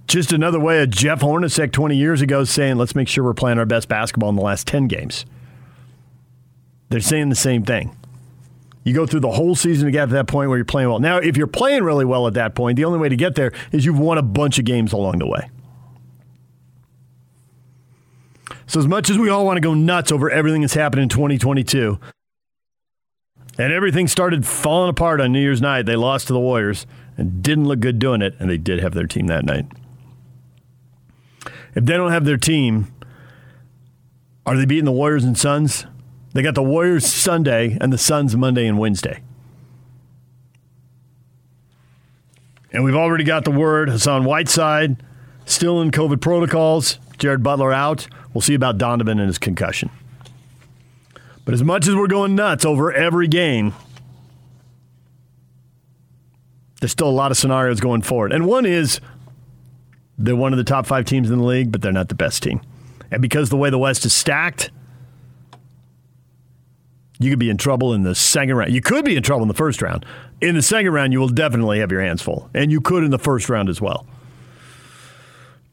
[SPEAKER 1] just another way of Jeff Hornacek 20 years ago saying, let's make sure we're playing our best basketball in the last 10 games. They're saying the same thing. You go through the whole season to get to that point where you're playing well. Now, if you're playing really well at that point, the only way to get there is you've won a bunch of games along the way. So, as much as we all want to go nuts over everything that's happened in 2022, and everything started falling apart on New Year's night. They lost to the Warriors and didn't look good doing it, and they did have their team that night. If they don't have their team, are they beating the Warriors and Suns? They got the Warriors Sunday and the Suns Monday and Wednesday. And we've already got the word Hassan Whiteside still in COVID protocols, Jared Butler out. We'll see about Donovan and his concussion. But as much as we're going nuts over every game, there's still a lot of scenarios going forward. And one is they're one of the top five teams in the league, but they're not the best team. And because the way the West is stacked, You could be in trouble in the second round. You could be in trouble in the first round. In the second round, you will definitely have your hands full, and you could in the first round as well.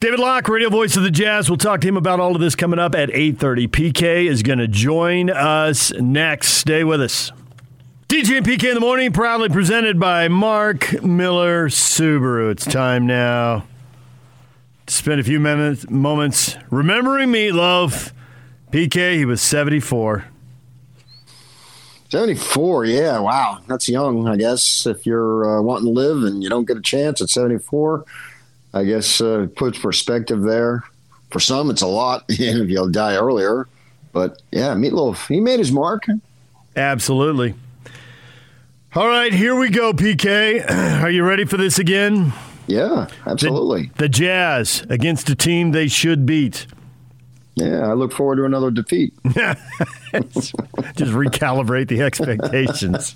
[SPEAKER 1] David Locke, radio voice of the Jazz. We'll talk to him about all of this coming up at 8.30. PK is going to join us next. Stay with us. DJ and PK in the morning, proudly presented by Mark Miller Subaru. It's time now to spend a few minutes, moments remembering Meatloaf. PK, he was 74.
[SPEAKER 19] 74, yeah, wow. That's young, I guess. If you're uh, wanting to live and you don't get a chance at 74, I guess uh, puts perspective there. For some, it's a lot *laughs* if you'll die earlier. But yeah, Meatloaf, he made his mark.
[SPEAKER 1] Absolutely. All right, here we go, PK. *clears throat* Are you ready for this again?
[SPEAKER 19] Yeah, absolutely.
[SPEAKER 1] The, the Jazz against a team they should beat.
[SPEAKER 19] Yeah, I look forward to another defeat. *laughs* *laughs*
[SPEAKER 1] Just recalibrate the expectations.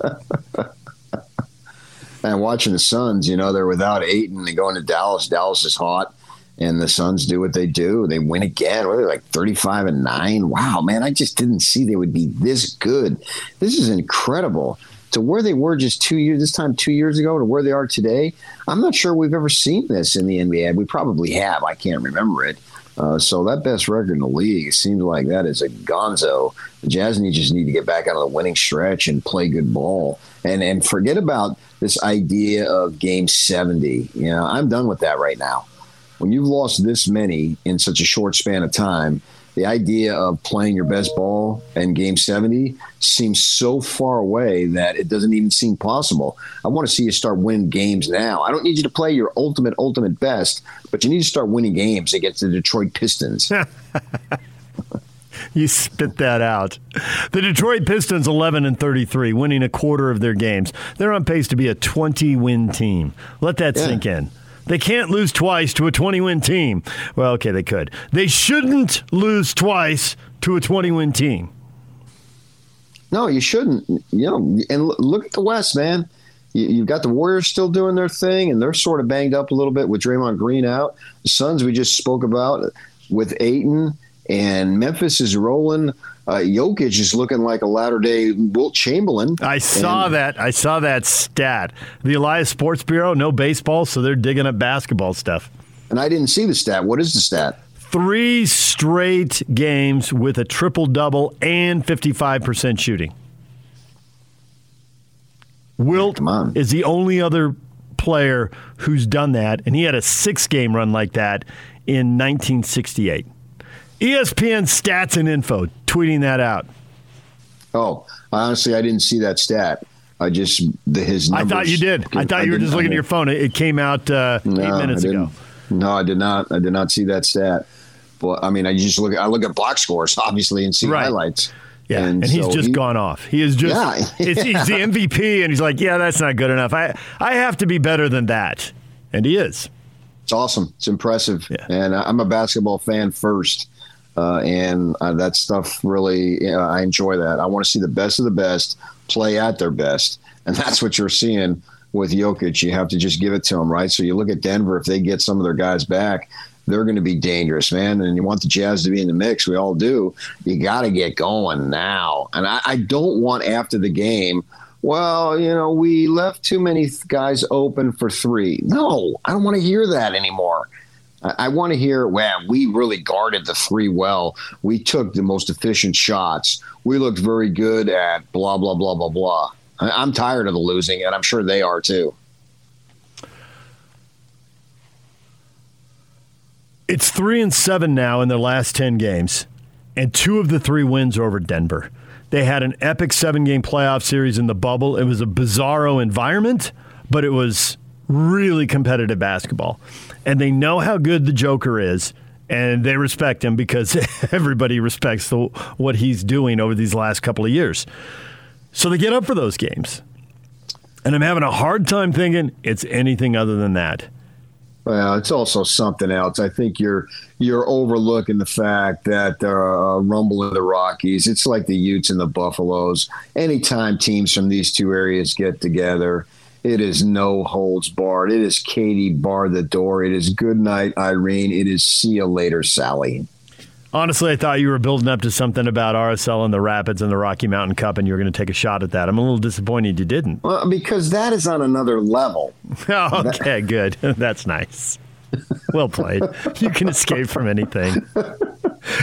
[SPEAKER 19] And watching the Suns, you know, they're without Ayton. They go into Dallas. Dallas is hot, and the Suns do what they do. They win again. What are they like thirty-five and nine? Wow, man! I just didn't see they would be this good. This is incredible. To where they were just two years, this time two years ago, to where they are today, I'm not sure we've ever seen this in the NBA. We probably have. I can't remember it. Uh, so that best record in the league, it seems like that is a gonzo. The Jazz need just need to get back out of the winning stretch and play good ball, and and forget about this idea of game seventy. You know, I'm done with that right now. When you've lost this many in such a short span of time, the idea of playing your best ball in game 70 seems so far away that it doesn't even seem possible. I want to see you start winning games now. I don't need you to play your ultimate, ultimate best, but you need to start winning games against the Detroit Pistons. *laughs*
[SPEAKER 1] you spit that out. The Detroit Pistons 11 and 33, winning a quarter of their games. They're on pace to be a 20 win team. Let that yeah. sink in. They can't lose twice to a 20 win team. Well, okay, they could. They shouldn't lose twice to a 20 win team.
[SPEAKER 19] No, you shouldn't. You know, and look at the West, man. You've got the Warriors still doing their thing, and they're sort of banged up a little bit with Draymond Green out. The Suns we just spoke about with Ayton, and Memphis is rolling uh, Jokic is looking like a latter day Wilt Chamberlain.
[SPEAKER 1] I saw and, that. I saw that stat. The Elias Sports Bureau, no baseball, so they're digging up basketball stuff.
[SPEAKER 19] And I didn't see the stat. What is the stat?
[SPEAKER 1] Three straight games with a triple double and 55% shooting. Wilt is the only other player who's done that, and he had a six game run like that in 1968. ESPN stats and info tweeting that out.
[SPEAKER 19] Oh, honestly, I didn't see that stat. I just the, his. Numbers,
[SPEAKER 1] I thought you did. I thought you were just looking at your phone. It came out uh, no, eight minutes ago.
[SPEAKER 19] No, I did not. I did not see that stat. But I mean, I just look. I look at box scores, *laughs* obviously, and see right. highlights.
[SPEAKER 1] Yeah, and, and he's just he, gone off. He is just yeah. *laughs* he's the MVP, and he's like, yeah, that's not good enough. I I have to be better than that, and he is.
[SPEAKER 19] It's awesome. It's impressive, yeah. and I'm a basketball fan first. Uh, and uh, that stuff really, you know, I enjoy that. I want to see the best of the best play at their best, and that's what you're seeing with Jokic. You have to just give it to him, right? So you look at Denver; if they get some of their guys back, they're going to be dangerous, man. And you want the Jazz to be in the mix. We all do. You got to get going now. And I, I don't want after the game well, you know, we left too many guys open for three. No, I don't want to hear that anymore. I, want to hear, wow, we really guarded the three well. We took the most efficient shots. We looked very good at blah, blah, blah, blah, blah. I, am tired of the losing, and I'm sure they are too.
[SPEAKER 1] It's three and seven now in their last 10 games, and two of the three wins are over Denver. They had an epic seven game playoff series in the bubble. It was a bizarro environment, but it was really competitive basketball and they know how good the Joker is, and they respect him because *laughs* everybody respects the, what he's doing over these last couple of years. So they get up for those games. And I'm having a hard time thinking it's anything other than that.
[SPEAKER 19] Well, it's also something else. I think you're you're overlooking the fact that uh, Rumble in the Rockies. It's like the Utes and the Buffaloes. Anytime teams from these two areas get together, it is no holds barred. It is Katie bar the door. It is good night, Irene. It is see you later, Sally.
[SPEAKER 1] Honestly, I thought you were building up to something about RSL and the Rapids and the Rocky Mountain Cup, and you were going to take a shot at that. I'm a little disappointed you didn't.
[SPEAKER 19] Well, because that is on another level.
[SPEAKER 1] Oh, *laughs* okay, good. *laughs* That's nice. Well played. You can escape from anything.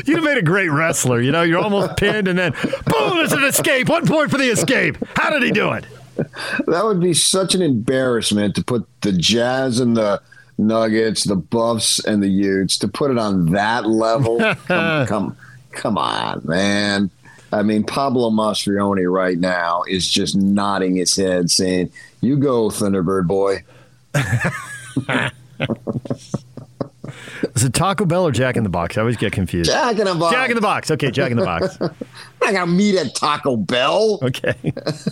[SPEAKER 1] You'd have made a great wrestler. You know, you're almost pinned, and then boom, there's an escape. One point for the escape. How did he do it? *laughs*
[SPEAKER 19] That would be such an embarrassment to put the Jazz and the Nuggets, the Buffs and the Utes to put it on that level. *laughs* come, come, come on, man. I mean, Pablo Mastroeni right now is just nodding his head, saying, "You go, Thunderbird boy." *laughs*
[SPEAKER 1] Is it Taco Bell or Jack in the Box? I always get confused.
[SPEAKER 19] Jack in the Box.
[SPEAKER 1] Jack in the Box. Okay, Jack in the Box.
[SPEAKER 19] I got meat at Taco Bell.
[SPEAKER 1] Okay.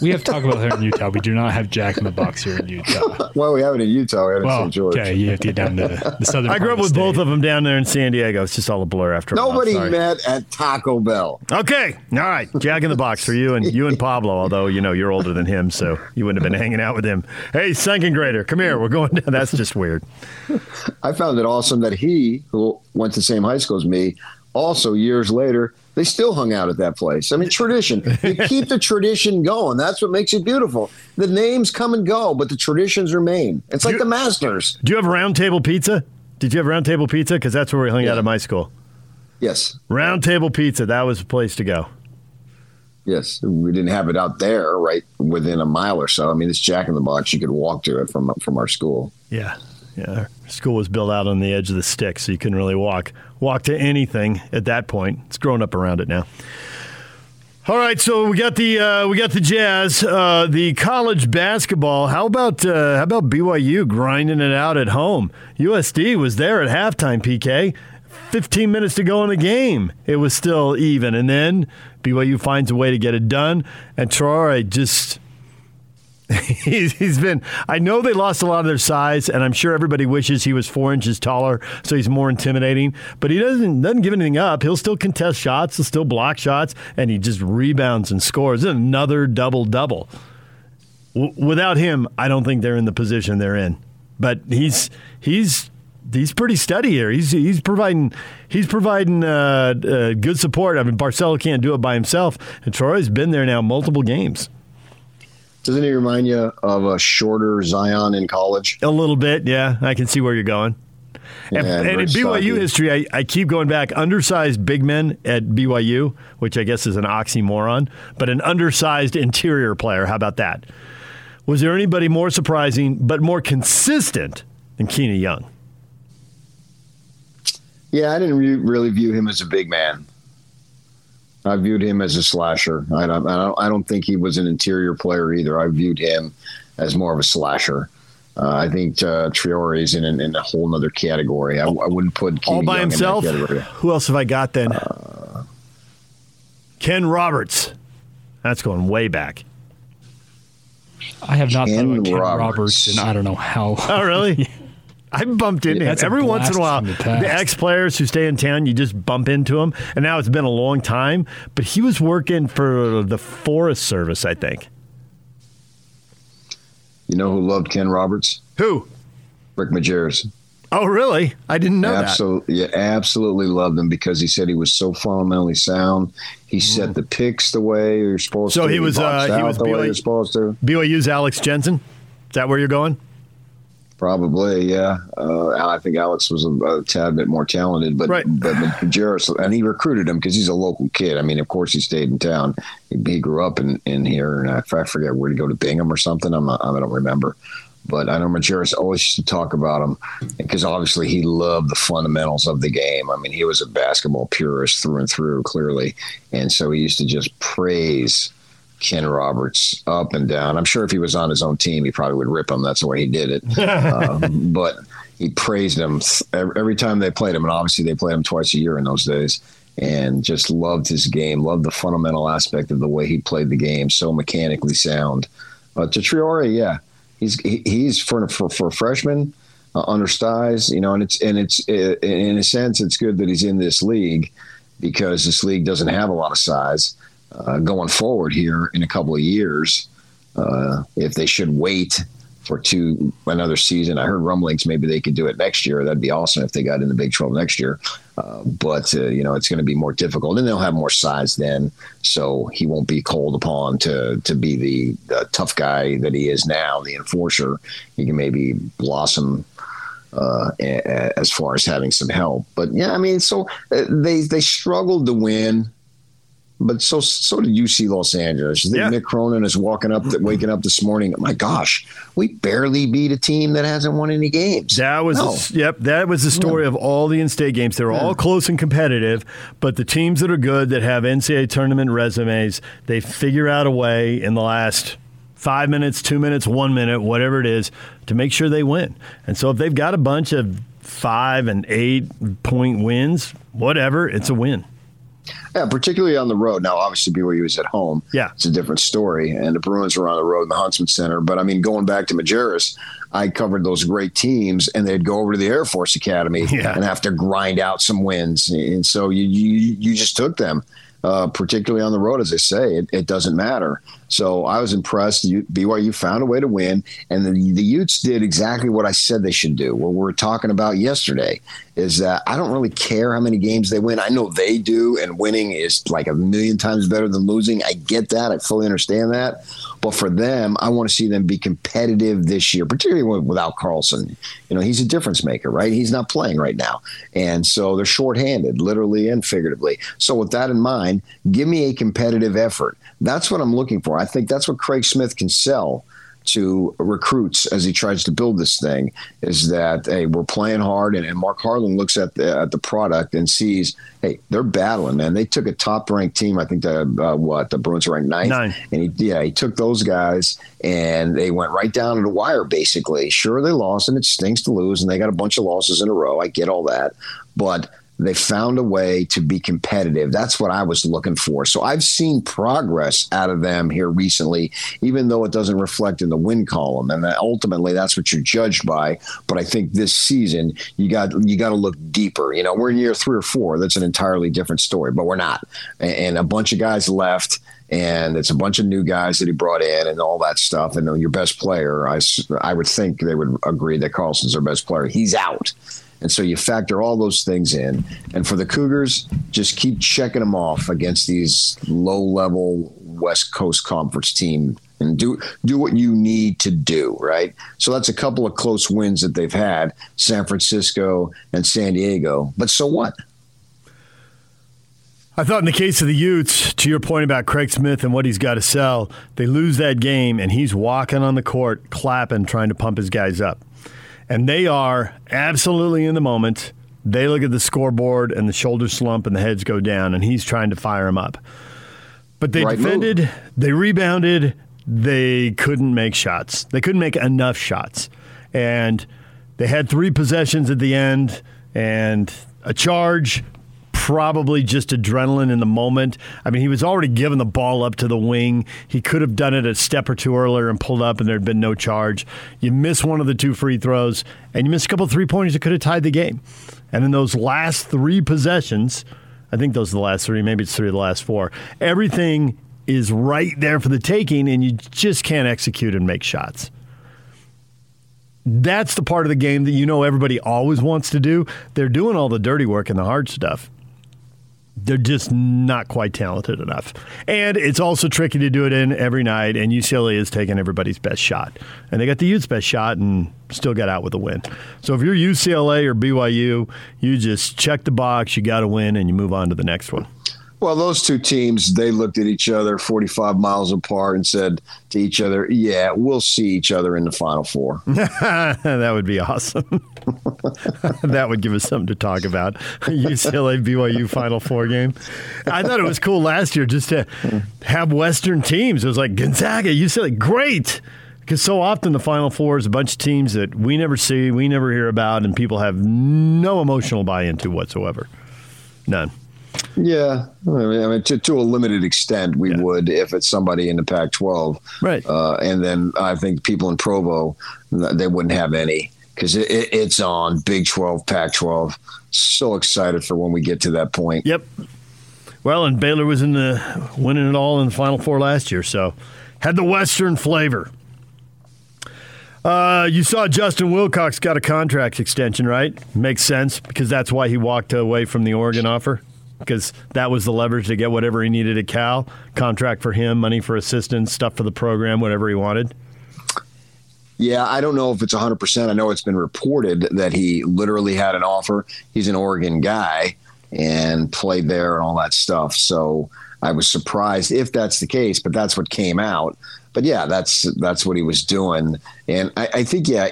[SPEAKER 11] We have Taco Bell here in Utah. We do not have Jack in the Box here in Utah.
[SPEAKER 19] well, we have it in Utah. We have it
[SPEAKER 11] Well,
[SPEAKER 19] in St. George.
[SPEAKER 11] okay, you have to get down to the *laughs* southern.
[SPEAKER 1] I grew up with
[SPEAKER 11] the
[SPEAKER 1] both of them down there in San Diego. It's just all a blur after. a while.
[SPEAKER 19] Nobody met at Taco Bell.
[SPEAKER 1] Okay, all right. Jack in the Box for you and you and Pablo. Although you know you're older than him, so you wouldn't have been hanging out with him. Hey, second grader, come here. We're going down. That's just weird.
[SPEAKER 19] I found it awesome that he, who went to the same high school as me, also years later, they still hung out at that place. I mean, tradition. You *laughs* keep the tradition going. That's what makes it beautiful. The names come and go, but the traditions remain. It's like the Masters.
[SPEAKER 1] Do you have Round Table Pizza? Did you have Round Table Pizza? Because that's where we hung out at my school.
[SPEAKER 19] Yes.
[SPEAKER 1] Round Table Pizza. That was the place to go.
[SPEAKER 19] Yes, we didn't have it out there, right within a mile or so. I mean, it's Jack in the Box. You could walk to it from from our school.
[SPEAKER 1] Yeah, yeah. School was built out on the edge of the stick, so you couldn't really walk walk to anything at that point. It's grown up around it now. All right, so we got the uh, we got the Jazz, uh, the college basketball. How about uh, how about BYU grinding it out at home? USD was there at halftime. PK, fifteen minutes to go in the game, it was still even, and then BYU finds a way to get it done. And Troy just *laughs* he's, he's been. I know they lost a lot of their size, and I'm sure everybody wishes he was four inches taller, so he's more intimidating. But he doesn't doesn't give anything up. He'll still contest shots. He'll still block shots, and he just rebounds and scores. Another double double. Without him, I don't think they're in the position they're in. But he's he's he's pretty steady here. He's he's providing he's providing uh, uh, good support. I mean, Barcello can't do it by himself, and Troy's been there now multiple games.
[SPEAKER 19] Doesn't he remind you of a shorter Zion in college?
[SPEAKER 1] A little bit, yeah. I can see where you're going. And,
[SPEAKER 19] Yeah,
[SPEAKER 1] and in BYU history, I, I keep going back. Undersized big men at BYU, which I guess is an oxymoron, but an undersized interior player. How about that? Was there anybody more surprising but more consistent than Keena Young?
[SPEAKER 19] Yeah, I didn't re- really view him as a big man. I viewed him as a slasher. I don't, I don't, I don't think he was an interior player either. I viewed him as more of a slasher. Uh, I think uh, Traore is in, in, in a whole other category. I, I wouldn't put
[SPEAKER 1] All by
[SPEAKER 19] Young
[SPEAKER 1] himself?
[SPEAKER 19] In that.
[SPEAKER 1] Who else have I got then? Ken Roberts. That's going way back.
[SPEAKER 11] I have not
[SPEAKER 1] Ken
[SPEAKER 11] thought about Ken
[SPEAKER 1] Roberts.
[SPEAKER 11] Roberts. and I don't know how.
[SPEAKER 1] Oh, really? *laughs* I bumped into
[SPEAKER 11] Yeah,
[SPEAKER 1] him
[SPEAKER 11] that's
[SPEAKER 1] every once in a while.
[SPEAKER 11] the.
[SPEAKER 1] The ex players who stay in town, you just bump into him. And now it's been a long time, but he was working for the Forest Service, I think.
[SPEAKER 19] You know who loved Ken Roberts?
[SPEAKER 1] Who?
[SPEAKER 19] Rick Majerus.
[SPEAKER 1] Oh, really? I didn't know
[SPEAKER 19] absolutely, Yeah, absolutely loved him because he said he was so fundamentally sound. He set the picks the way you're supposed.
[SPEAKER 1] So
[SPEAKER 19] to.
[SPEAKER 1] he was,
[SPEAKER 19] boxed
[SPEAKER 1] uh, he was
[SPEAKER 19] the way
[SPEAKER 1] BYU
[SPEAKER 19] you're supposed to.
[SPEAKER 1] BYU's Alex Jensen. Is that where you're going?
[SPEAKER 19] Probably, yeah. Uh, I think Alex was a, a tad bit more talented, but but, but Majerus, and he recruited him because he's a local kid. I mean, of course, he stayed in town. He, he grew up in, in here, and I, I forget where to go to Bingham or something. I'm not, I don't remember, but I know Majerus always used to talk about him because obviously he loved the fundamentals of the game. I mean, he was a basketball purist through and through, clearly, and so he used to just praise. Ken Roberts up and down. I'm sure if he was on his own team, he probably would rip him. That's the way he did it. *laughs* um, but he praised him every, time they played him, and obviously they played him twice a year in those days. And just loved his game, loved the fundamental aspect of the way he played the game, so mechanically sound. But to Traore, yeah, he's he, he's for for for a freshman, uh, undersized, you know, and it's and it's uh, in a sense it's good that he's in this league because this league doesn't have a lot of size uh, going forward here in a couple of years. Uh, if they should wait for two another season, I heard rumblings maybe they could do it next year. That'd be awesome if they got in the Big Twelve next year. Uh, but uh, you know it's going to be more difficult, and they'll have more size then, so he won't be called upon to to be the, the tough guy that he is now, the enforcer. He can maybe blossom uh, as far as having some help. But yeah, I mean, so uh, they they struggled to win but so so did UC Los Angeles. Yeah. Mick Cronin is walking up, waking up this morning. My gosh, we barely beat a team that hasn't won any games.
[SPEAKER 1] That was no. a, yep. That was the story yeah. of all the in-state games. They're yeah. all close and competitive, but the teams that are good that have NCAA tournament resumes, they figure out a way in the last five minutes, two minutes, one minute, whatever it is, to make sure they win. And so if they've got a bunch of five and eight point wins, whatever, it's a win.
[SPEAKER 19] Yeah, particularly on the road. Now, obviously, BYU was at home.
[SPEAKER 1] Yeah,
[SPEAKER 19] it's a different story, and the Bruins were on the road in the Huntsman Center. But I mean, going back to Majerus, I covered those great teams, and they'd go over to the Air Force Academy *laughs* yeah. and have to grind out some wins, and so you you, you just took them uh, particularly on the road. As I say, it, it, doesn't matter. So I was impressed. BYU found a way to win, and the, the Utes did exactly what I said they should do. What we were talking about yesterday is that I don't really care how many games they win. I know they do, and winning is like a million times better than losing. I get that. I fully understand that. But for them, I want to see them be competitive this year, particularly without Carlson. You know, he's a difference maker, right? He's not playing right now. And so they're shorthanded, literally and figuratively. So with that in mind, give me a competitive effort. That's what I'm looking for. I think that's what Craig Smith can sell to recruits as he tries to build this thing is that hey we're playing hard and, and Mark Harlan looks at the at the product and sees hey they're battling man. They took a top ranked team I think the uh, what the Bruins ranked ninth.
[SPEAKER 1] Nine.
[SPEAKER 19] and he yeah he took those guys and they went right down to the wire basically. Sure they lost and it stinks to lose and they got a bunch of losses in a row. I get all that. But they found a way to be competitive. That's what I was looking for. So I've seen progress out of them here recently, even though it doesn't reflect in the win column. And ultimately, that's what you're judged by. But I think this season, you got you got to look deeper. You know, we're in year three or four. That's an entirely different story. But we're not. And a bunch of guys left and it's a bunch of new guys that he brought in and all that stuff. And your best player, I, I would think they would agree that Carlson's their best player. He's out. And so you factor all those things in. And for the Cougars, just keep checking them off against these low level West Coast Conference team and do do what you need to do, right? So that's a couple of close wins that they've had, San Francisco and San Diego. But so what?
[SPEAKER 1] I thought in the case of the Utes, to your point about Craig Smith and what he's got to sell, they lose that game and he's walking on the court, clapping, trying to pump his guys up and they are absolutely in the moment. They look at the scoreboard and the shoulders slump and the heads go down, and he's trying to fire them up. But they right defended, move. they rebounded, they couldn't make shots. They couldn't make enough shots. And they had three possessions at the end and a charge probably just adrenaline in the moment. I mean, he was already giving the ball up to the wing. He could have done it a step or two earlier and pulled up, and there had been no charge. You miss one of the two free throws, and you miss a couple three pointers that could have tied the game. And in those last three possessions, I think those are the last three, maybe it's three of the last four, everything is right there for the taking, and you just can't execute and make shots that's the part of the game that you know everybody always wants to do. They're doing all the dirty work and the hard stuff they're just not quite talented enough. And it's also tricky to do it in every night, and UCLA is taking everybody's best shot. And they got the Utes' best shot and still got out with a win. So if you're UCLA or BYU, you just check the box, you got to win, and you move on to the next one.
[SPEAKER 19] Well, those two teams, they looked at each other 45 miles apart and said to each other, Yeah, we'll see each other in the Final Four. *laughs*
[SPEAKER 1] that would be awesome. *laughs* that would give us something to talk about. *laughs* UCLA BYU Final Four game. I thought it was cool last year just to have Western teams. It was like Gonzaga, UCLA, great. Because so often the Final Four is a bunch of teams that we never see, we never hear about, and people have no emotional buy into whatsoever. None.
[SPEAKER 19] Yeah, I mean, I mean to, to a limited extent, we yeah. would if it's somebody in the Pac-12,
[SPEAKER 1] right?
[SPEAKER 19] Uh, and then I think people in Provo they wouldn't have any because it, it, it's on Big 12, Pac-12. So excited for when we get to that point.
[SPEAKER 1] Yep. Well, and Baylor was in the winning it all in the Final Four last year, so had the Western flavor. Uh, you saw Justin Wilcox got a contract extension, right? Makes sense because that's why he walked away from the Oregon offer because that was the leverage to get whatever he needed at Cal. Contract for him, money for assistants, stuff for the program, whatever he wanted.
[SPEAKER 19] Yeah, I don't know if it's 100%. I know it's been reported that he literally had an offer. He's an Oregon guy and played there and all that stuff. So I was surprised if that's the case, but that's what came out. But yeah, that's that's what he was doing. And I, I think, yeah,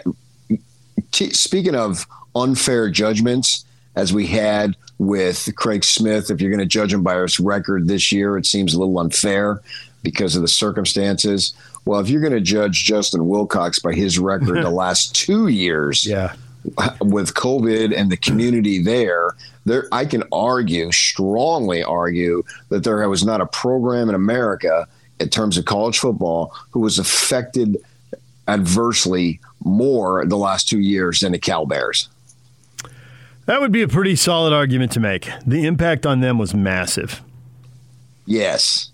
[SPEAKER 19] t- speaking of unfair judgments, as we had with Craig Smith, if you're going to judge him by his record this year, it seems a little unfair because of the circumstances. Well, if you're going to judge Justin Wilcox by his record the *laughs* last two years,
[SPEAKER 1] yeah,
[SPEAKER 19] with COVID and the community there, there I can argue, strongly argue, that there was not a program in America in terms of college football who was affected adversely more the last two years than the Cal Bears.
[SPEAKER 1] That would be a pretty solid argument to make. The impact on them was massive.
[SPEAKER 19] Yes.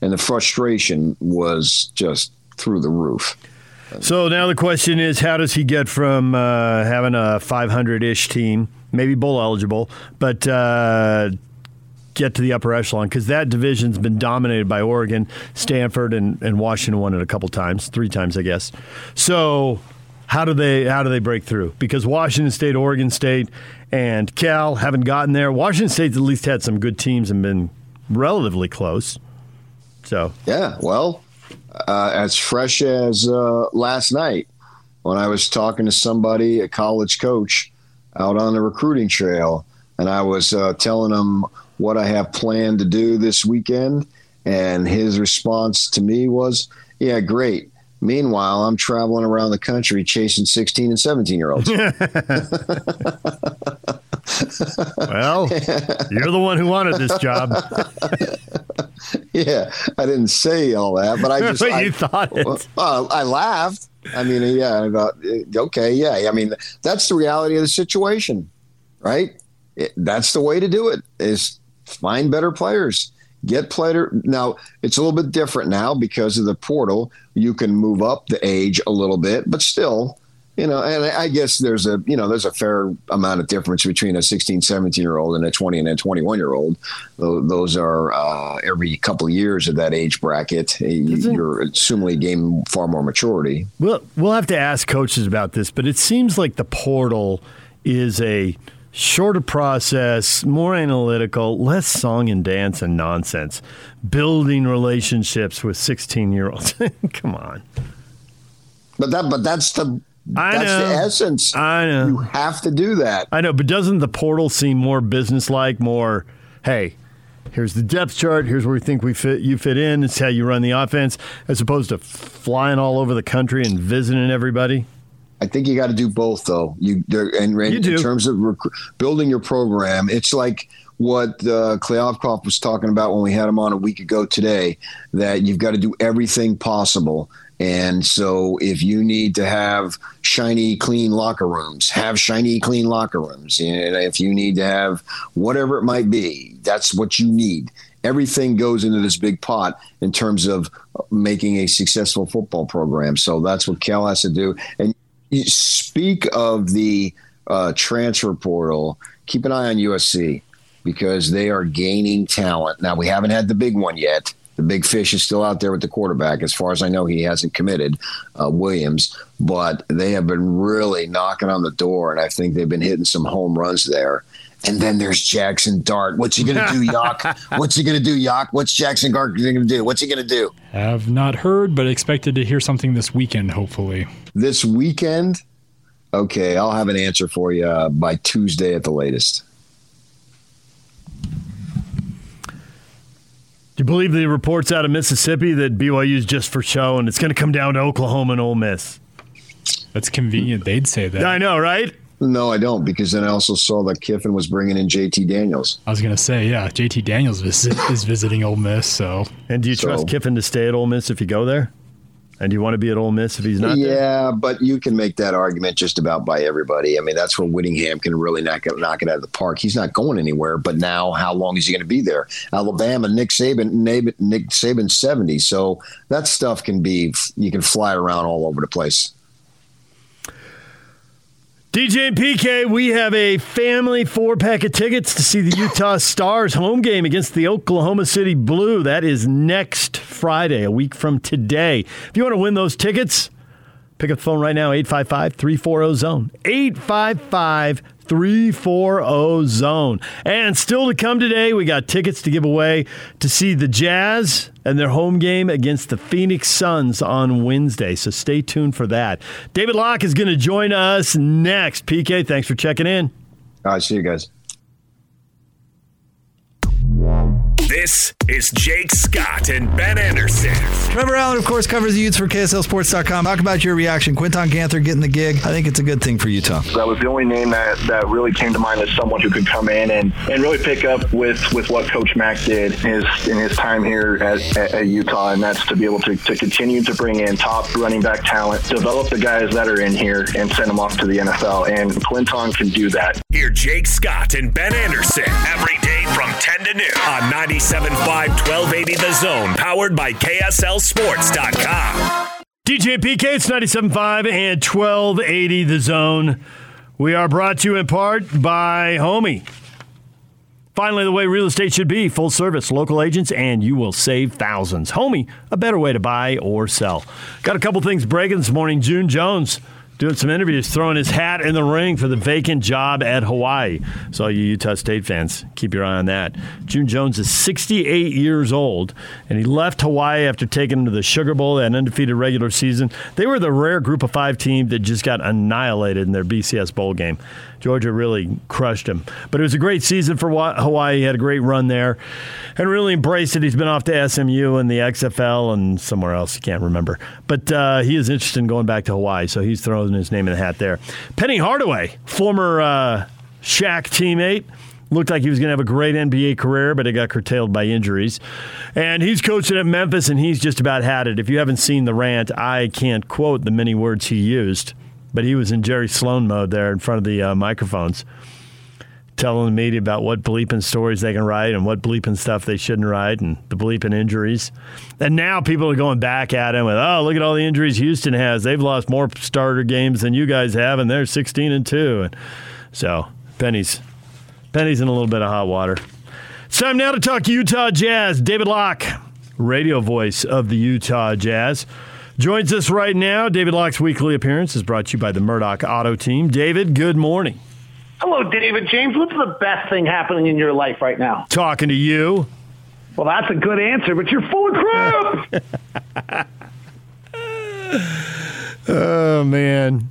[SPEAKER 19] And the frustration was just through the roof.
[SPEAKER 1] So now the question is how does he get from uh, having a 500 ish team, maybe bowl eligible, but uh, get to the upper echelon? Because that division's been dominated by Oregon, Stanford, and, and Washington won it a couple times, three times, I guess. So. How do they how do they break through? Because Washington State, Oregon State, and Cal haven't gotten there. Washington State's at least had some good teams and been relatively close. So
[SPEAKER 19] yeah, well, uh, as fresh as uh, last night when I was talking to somebody, a college coach, out on the recruiting trail, and I was uh, telling him what I have planned to do this weekend, and his response to me was, "Yeah, great." Meanwhile, I'm traveling around the country chasing 16 and 17 year olds. *laughs*
[SPEAKER 1] well, you're the one who wanted this job. *laughs*
[SPEAKER 19] yeah, I didn't say all that, but I just *laughs*
[SPEAKER 1] but
[SPEAKER 19] I,
[SPEAKER 1] you thought it.
[SPEAKER 19] Well, I laughed. I mean, yeah, I thought, eh, okay, yeah. I mean, that's the reality of the situation, right? It, that's the way to do it: is find better players get player now it's a little bit different now because of the portal. You can move up the age a little bit but still you know and i guess there's a you know there's a fair amount of difference between a 16 17 year old and a 20 and a 21 year old those are uh, every couple of years of that age bracket you're assuming gain far more maturity.
[SPEAKER 1] We'll, we'll have to ask coaches about this but it seems like the portal is a shorter process, more analytical, less song and dance and nonsense. Building relationships with 16 year olds. *laughs* Come on.
[SPEAKER 19] But that but that's the
[SPEAKER 1] I
[SPEAKER 19] that's
[SPEAKER 1] know.
[SPEAKER 19] the essence.
[SPEAKER 1] I know.
[SPEAKER 19] You have to do that.
[SPEAKER 1] I know, but doesn't the portal seem more businesslike, more, hey, here's the depth chart, here's where we think we fit you fit in, it's how you run the offense, as opposed to flying all over the country and visiting everybody?
[SPEAKER 19] I think you got to do both, though. You there, and in, in terms of rec- building your program, it's like what uh, Kliavkoff was talking about when we had him on a week ago today. That you've got to do everything possible. And so, if you need to have shiny, clean locker rooms, have shiny, clean locker rooms. And if you need to have whatever it might be, that's what you need. Everything goes into this big pot in terms of making a successful football program. So that's what Cal has to do. And you speak of the uh, transfer portal. Keep an eye on USC because they are gaining talent. Now we haven't had the big one yet. The big fish is still out there with the quarterback. As far as I know, he hasn't committed uh, Williams, but they have been really knocking on the door, and I think they've been hitting some home runs there. And then there's Jackson Dart. What's he going to do, Yock? *laughs* What's he going to do, Yock? What's Jackson Dart going to do? What's he going to do?
[SPEAKER 11] I've not heard, but expected to hear something this weekend, hopefully.
[SPEAKER 19] This weekend? Okay, I'll have an answer for you uh, by Tuesday at the latest.
[SPEAKER 1] Do you believe the reports out of Mississippi that BYU is just for show and it's going to come down to Oklahoma and Ole Miss?
[SPEAKER 11] That's convenient. They'd say that.
[SPEAKER 1] I know, right?
[SPEAKER 19] No, I don't, because then I also saw that Kiffin was bringing in JT Daniels.
[SPEAKER 11] I was going to say, yeah, JT Daniels visit, is visiting Ole Miss. So,
[SPEAKER 1] and do you
[SPEAKER 19] So-
[SPEAKER 1] trust Kiffin to stay at Ole Miss if you go there? And you want to be at Ole Miss if he's not there?
[SPEAKER 19] yeah, but you can make that argument just about by everybody. I mean, that's where Whittingham can really knock it, knock it out of the park. He's not going anywhere, but now how long is he going to be there? Alabama, Nick Saban, Nick Saban seventy. So that stuff can be you can fly around all over the place.
[SPEAKER 1] DJ and PK, we have a family four pack of tickets to see the *laughs* Utah Stars home game against the Oklahoma City Blue. That is next Friday, a week from today. If you want to win those tickets, pick up the phone right now, 855 340 Zone. 855 340 Zone. And still to come today, we got tickets to give away to see the Jazz and their home game against the Phoenix Suns on Wednesday. So stay tuned for that. David Locke is going to join us next. PK, thanks for checking in.
[SPEAKER 19] All right, see you guys.
[SPEAKER 6] This is Jake Scott and Ben Anderson.
[SPEAKER 13] Trevor Allen, of course, covers the Utes for KSLSports.com. Talk about your reaction. Quinton Ganther getting the gig. I think it's a good thing for Utah.
[SPEAKER 14] That was the only name that, that really came to mind as someone who could come in and, and really pick up with, with what Coach Mack did in his, in his time here at, at, at Utah, and that's to be able to, to continue to bring in top running back talent, develop the guys that are in here, and send them off to the NFL. And Quinton can do that.
[SPEAKER 6] Hear Jake Scott and Ben Anderson every day from 10 to noon on 97.5 1280 The Zone, powered by KSLSports.com.
[SPEAKER 1] DJ PK, it's 97.5 and 1280 The Zone. We are brought to you in part by Homie. Finally, the way real estate should be full service, local agents, and you will save thousands. Homie, a better way to buy or sell. Got a couple things breaking this morning. June Jones doing some interviews, throwing his hat in the ring for the vacant job at Hawaii. So, you Utah State fans, keep your eye on that. June Jones is 68 years old, and he left Hawaii after taking them to the Sugar Bowl, an undefeated regular season. They were the rare group of five team that just got annihilated in their BCS Bowl game. Georgia really crushed him. But it was a great season for Hawaii. He had a great run there and really embraced it. He's been off to SMU and the XFL and somewhere else. You can't remember. But uh, he is interested in going back to Hawaii, so he's throwing his name in the hat there. Penny Hardaway, former uh, Shaq teammate. Looked like he was going to have a great NBA career, but it got curtailed by injuries. And he's coaching at Memphis, and he's just about had it. If you haven't seen the rant, I can't quote the many words he used but he was in Jerry Sloan mode there in front of the uh, microphones, telling the media about what bleeping stories they can write and what bleeping stuff they shouldn't write and the bleeping injuries. And now people are going back at him with, oh, look at all the injuries Houston has. They've lost more starter games than you guys have, and they're 16 and 2. And so Penny's, Penny's in a little bit of hot water. It's time now to talk Utah Jazz. David Locke, radio voice of the Utah Jazz. Joins us right now. David Locke's weekly appearance is brought to you by the Murdoch Auto Team. David, good morning.
[SPEAKER 20] Hello, David. James, what's the best thing happening in your life right now?
[SPEAKER 1] Talking to you.
[SPEAKER 20] Well, that's a good answer, but you're full of crap. *laughs*
[SPEAKER 1] oh man.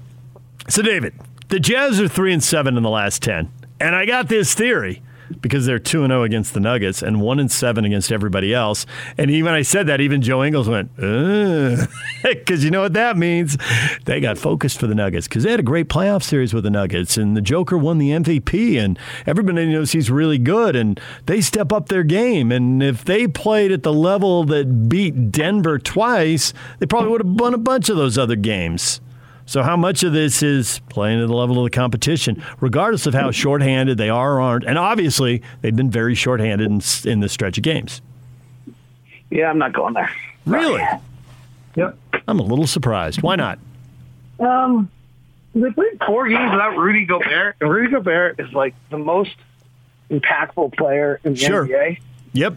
[SPEAKER 1] So, David, the Jazz are three and seven in the last ten, and I got this theory because they're 2 and 0 against the Nuggets and 1 and 7 against everybody else. And even I said that, even Joe Ingles went, because *laughs* you know what that means? They got focused for the Nuggets because they had a great playoff series with the Nuggets, and the Joker won the MVP, and everybody knows he's really good, and they step up their game. And if they played at the level that beat Denver twice, they probably would have won a bunch of those other games. So, how much of this is playing at the level of the competition, regardless of how shorthanded they are or aren't? And obviously, they've been very shorthanded in, in this stretch of games.
[SPEAKER 20] Yeah, I'm not going there.
[SPEAKER 1] Really?
[SPEAKER 20] Yep.
[SPEAKER 1] I'm a little surprised. Why not?
[SPEAKER 20] Um, they played four games without Rudy Gobert, and Rudy Gobert is like the most impactful player in the
[SPEAKER 1] sure.
[SPEAKER 20] NBA.
[SPEAKER 1] Yep.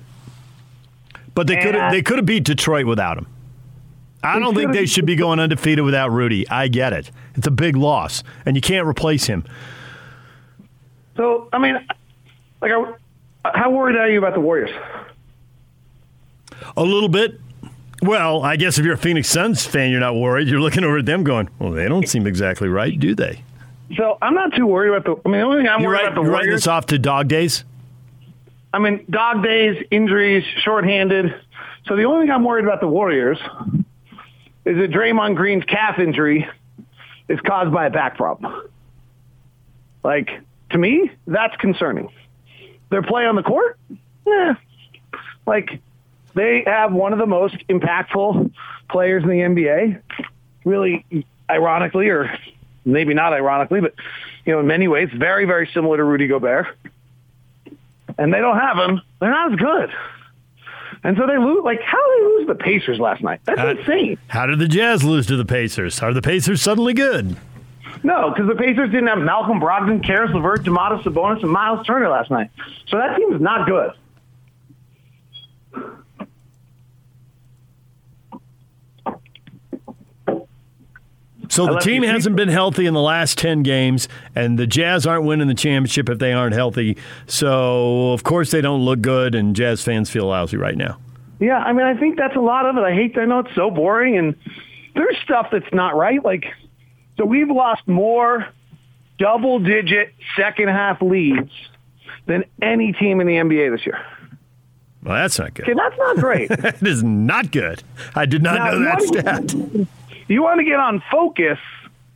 [SPEAKER 1] But they could they could have beat Detroit without him. I don't think they should be going undefeated without Rudy. I get it. It's a big loss, and you can't replace him.
[SPEAKER 20] So, I mean, like, how worried are you about the Warriors?
[SPEAKER 1] A little bit. Well, I guess if you're a Phoenix Suns fan, you're not worried. You're looking over at them going, well, they don't seem exactly right, do they?
[SPEAKER 20] So I'm not too worried about the. I mean, the only thing I'm
[SPEAKER 1] you're
[SPEAKER 20] worried
[SPEAKER 1] right,
[SPEAKER 20] about the
[SPEAKER 1] you're
[SPEAKER 20] Warriors.
[SPEAKER 1] writing this off to dog days.
[SPEAKER 20] I mean, dog days, injuries, shorthanded. So the only thing I'm worried about the Warriors is that Draymond Green's calf injury is caused by a back problem. Like, to me, that's concerning. Their play on the court? Yeah. Like, they have one of the most impactful players in the NBA. Really, ironically, or maybe not ironically, but, you know, in many ways, very, very similar to Rudy Gobert. And they don't have him. They're not as good. And so they lose. Like, how did they lose the Pacers last night? That's
[SPEAKER 1] how,
[SPEAKER 20] insane.
[SPEAKER 1] How did the Jazz lose to the Pacers? Are the Pacers suddenly good?
[SPEAKER 20] No, because the Pacers didn't have Malcolm Brogdon, Caris LeVert, Domantas Sabonis, and Miles Turner last night. So that team is not good.
[SPEAKER 1] So
[SPEAKER 20] I
[SPEAKER 1] the team hasn't been healthy in the last 10 games, and the Jazz aren't winning the championship if they aren't healthy. So, of course, they don't look good, and Jazz fans feel lousy right now.
[SPEAKER 20] Yeah, I mean, I think that's a lot of it. I hate. that. I know it's so boring, and there's stuff that's not right. Like, so we've lost more double-digit second half leads than any team in the NBA this year.
[SPEAKER 1] Well, that's not good.
[SPEAKER 20] Okay, that's not great. *laughs*
[SPEAKER 1] that is not good. I did not
[SPEAKER 20] Now,
[SPEAKER 1] know that stat. *laughs*
[SPEAKER 20] You want to get on focus?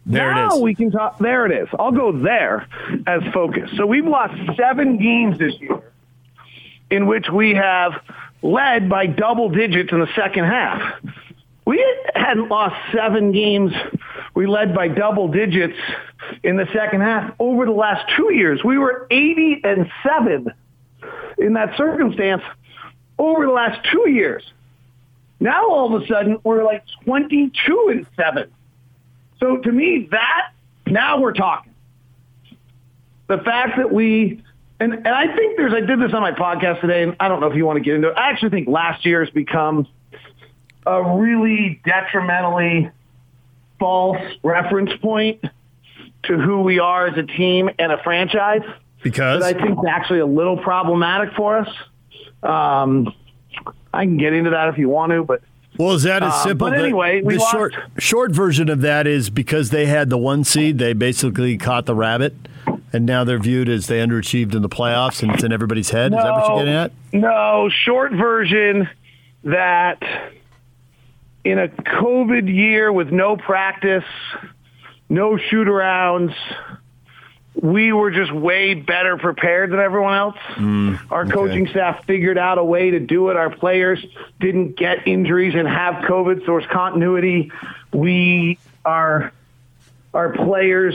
[SPEAKER 1] There it
[SPEAKER 20] now
[SPEAKER 1] is.
[SPEAKER 20] we can talk. There it is. I'll go there as focus. So we've lost seven games this year, in which we have led by double digits in the second half. We hadn't lost seven games. We led by double digits in the second half over the last two years. We were 80 and seven in that circumstance over the last two years. Now all of a sudden we're like 22 and 7. So to me that now we're talking. The fact that we and, and I think there's I did this on my podcast today and I don't know if you want to get into it. I actually think last year has become a really detrimentally false reference point to who we are as a team and a franchise.
[SPEAKER 1] Because
[SPEAKER 20] that I think is actually a little problematic for us. Um, I can get into that if you want to, but
[SPEAKER 1] Well, is that as
[SPEAKER 20] Uh,
[SPEAKER 1] simple?
[SPEAKER 20] but
[SPEAKER 1] The-
[SPEAKER 20] anyway, we
[SPEAKER 1] the
[SPEAKER 20] lost-
[SPEAKER 1] short short version of that is because they had the one seed, they basically caught the rabbit, and now they're viewed as they underachieved in the playoffs, and it's in everybody's head. is that what you're getting at?
[SPEAKER 20] No, short version that in a COVID year with no practice, no shoot arounds, we were just way better prepared than everyone else.
[SPEAKER 1] Mm,
[SPEAKER 20] Our coaching staff figured out a way to do it. Our players didn't get injuries and have COVID, so there's continuity. We are our players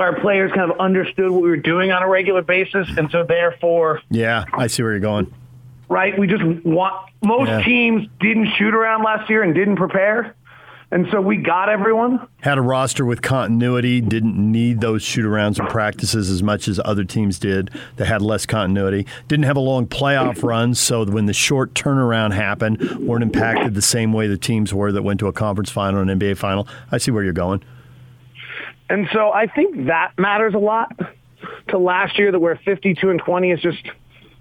[SPEAKER 20] our players kind of understood what we were doing on a regular basis, and so therefore
[SPEAKER 1] Yeah, I see where you're going.
[SPEAKER 20] right? We just want most
[SPEAKER 1] Yeah.
[SPEAKER 20] teams didn't shoot around last year and didn't prepare, and so we got everyone.
[SPEAKER 1] Had a roster with continuity, didn't need those shoot arounds and practices as much as other teams did that had less continuity. Didn't have a long playoff run, so when the short turnaround happened, weren't impacted the same way the teams were that went to a conference final and NBA final. I see where you're going.
[SPEAKER 20] And so I think that matters a lot to last year that we're 52 and 20 is just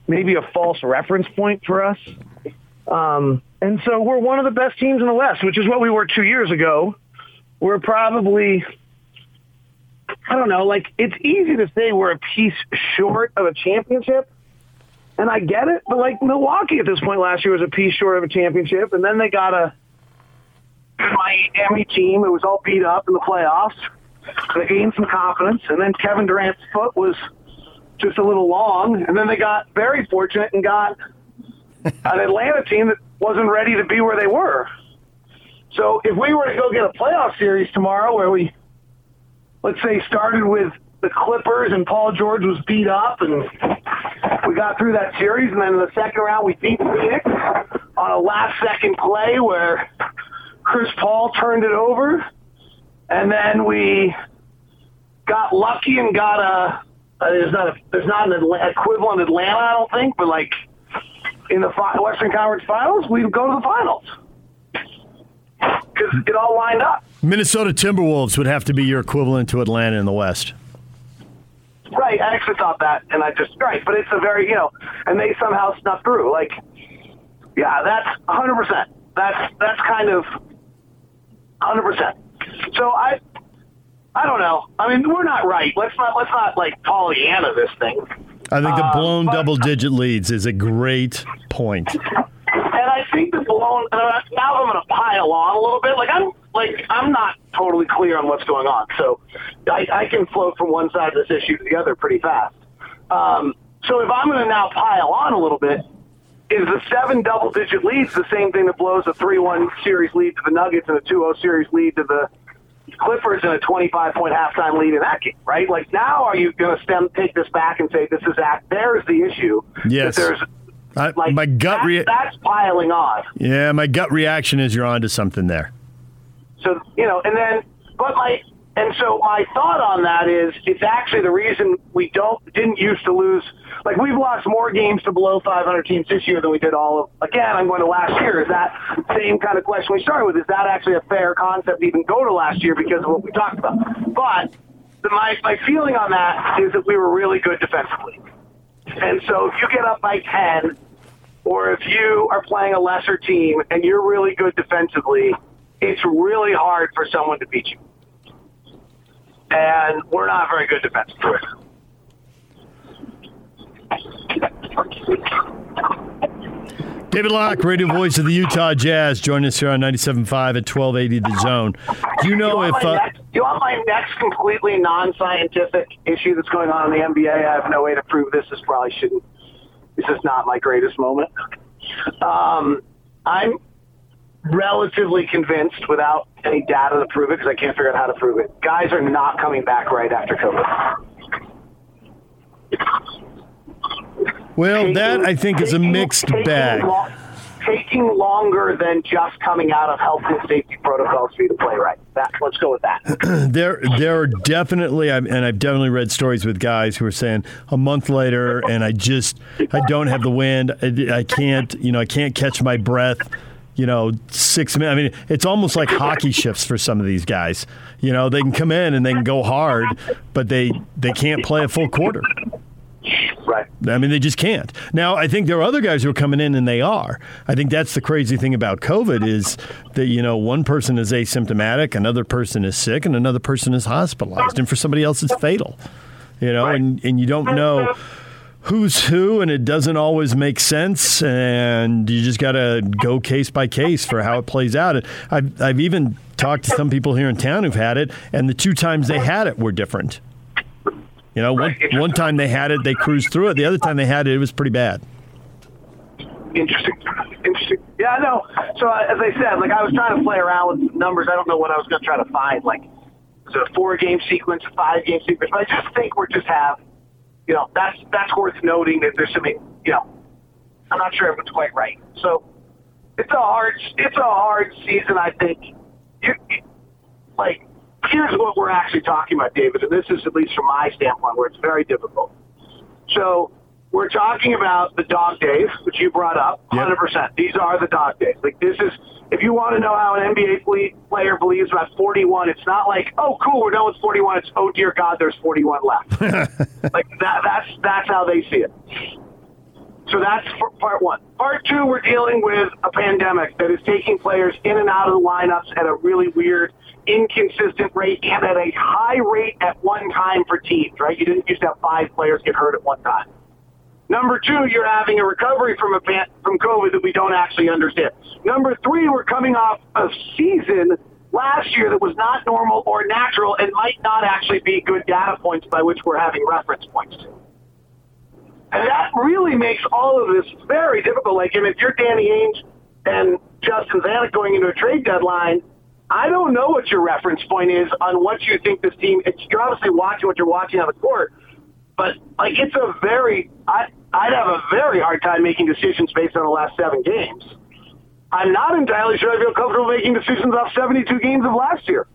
[SPEAKER 20] maybe a false reference point for us. Um, and so we're one of the best teams in the West, which is what we were two years ago. We're probably, I don't know, like it's easy to say we're a piece short of a championship. And I get it, but like Milwaukee at this point last year was a piece short of a championship, and then they got a Miami team. It was all beat up in the playoffs. They gained some confidence, and then Kevin Durant's foot was just a little long, and then they got very fortunate and got *laughs* an Atlanta team that wasn't ready to be where they were. So if we were to go get a playoff series tomorrow where we, let's say, started with the Clippers and Paul George was beat up and we got through that series, and then in the second round we beat Phoenix on a last second play where Chris Paul turned it over, and then we got lucky and got a. Uh, there's not a there's not an equivalent Atlanta, I don't think, but like in the fi- Western Conference Finals, we'd go to the finals because it all lined up.
[SPEAKER 1] Minnesota Timberwolves would have to be your equivalent to Atlanta in the West.
[SPEAKER 20] Right, I actually thought that, and I just right, but it's a very you know, and they somehow snuck through. Like, yeah, that's 100. percent That's that's kind of 100. percent So I, I don't know. I mean, we're not right. Let's not let's not like Pollyanna this thing.
[SPEAKER 1] I think the
[SPEAKER 20] Uh,
[SPEAKER 1] blown double digit leads is a great point.
[SPEAKER 20] And I think the blown. Uh, now I'm going to pile on a little bit. Like I'm like I'm not totally clear on what's going on, so I, I can float from one side of this issue to the other pretty fast. Um, so if I'm going to now pile on a little bit, is the seven double digit leads the same thing that blows a three one series lead to the Nuggets and a 2-0 series lead to the Clippers in a 25 point halftime lead in that game, right? Like now, are you going to stem take this back and say this is that? There's the issue. that
[SPEAKER 1] Yes.
[SPEAKER 20] there's
[SPEAKER 1] I, my gut
[SPEAKER 20] that-
[SPEAKER 1] rea-
[SPEAKER 20] that's piling on.
[SPEAKER 1] yeah, my gut reaction is you're onto something there.
[SPEAKER 20] So you know, and then, but like And so my thought on that is it's actually the reason we don't didn't used to lose. Like we've lost more games to below 500 teams this year than we did all of. Again, I'm going to last year. Is that same kind of question we started with? Is that actually a fair concept to even go to last year because of what we talked about? But the, my my feeling on that is that we were really good defensively. And so if you get up by 10, or if you are playing a lesser team and you're really good defensively, it's really hard for someone to beat you and we're not very good defensively.
[SPEAKER 1] David Locke, radio voice of the Utah Jazz, join us here on 97.5 at 1280 The Zone. Do you know
[SPEAKER 20] you
[SPEAKER 1] if. Uh,
[SPEAKER 20] next, you want my next completely non-scientific issue that's going on in the NBA? I have no way to prove this. This probably shouldn't. This is not my greatest moment. Um, I'm relatively convinced, without any data to prove it, because I can't figure out how to prove it. Guys are not coming back right after COVID.
[SPEAKER 1] Well, that I think is a mixed bag.
[SPEAKER 20] Lo- taking longer than just coming out of health and safety protocols for you to play right. That let's go with that. *clears throat*
[SPEAKER 1] there, there are definitely, I've- and I've definitely read stories with guys who are saying a month later, and I just, I don't have the wind. I, I can't, you know, I can't catch my breath. You know, six minutes. I mean, it's almost like hockey shifts for some of these guys. You know, they can come in and they can go hard, but they they can't play a full quarter.
[SPEAKER 20] Right.
[SPEAKER 1] I mean, they just can't. Now, I think there are other guys who are coming in and they are. I think that's the crazy thing about COVID is that, you know, one person is asymptomatic, another person is sick, and another person is hospitalized. And for somebody else, it's fatal. You know, and, and you don't know who's who, and it doesn't always make sense. And you just got to go case by case for how it plays out. I've, I've even talked to some people here in town who've had it, and the two times they had it were different. You know, one, one time they had it, they cruised through it. The other time they had it, it was pretty bad.
[SPEAKER 20] Interesting. Interesting. Yeah, I know. So uh, as I said, like I was trying to play around with numbers. I don't know what I was going to try to find. Like, is it a four-game sequence, a five-game sequence? But I just think we're just have, you know, that's that's worth noting that there's some, you know, I'm not sure if it's quite right. So it's a hard, it's a hard season. I think. You, you, like, here's what we're actually talking about, David, and this is at least from my standpoint where it's very difficult. So we're talking about the dog days, which you brought up, 100%. These are the dog days. Like this is, if you want to know how an NBA player believes about 41, it's not like, oh, cool, we're done with 41. It's, oh dear God, there's 41 left. *laughs* like that, that's that's how they see it. So that's for part one. Part two, we're dealing with a pandemic that is taking players in and out of the lineups at a really weird, inconsistent rate and at a high rate at one time for teams, right? You didn't used to have five players get hurt at one time. Number two, you're having a recovery from a pan- from COVID that we don't actually understand. Number three, we're coming off a season last year that was not normal or natural and might not actually be good data points by which we're having reference points to. And that really makes all of this very difficult. Like, if you're Danny Ainge and Justin Zanik going into a trade deadline, I don't know what your reference point is on what you think this team. It's, you're obviously watching what you're watching on the court, but like it's a very. I I'd have a very hard time making decisions based on the last seven games. I'm not entirely sure I feel comfortable making decisions off 72 games of last year.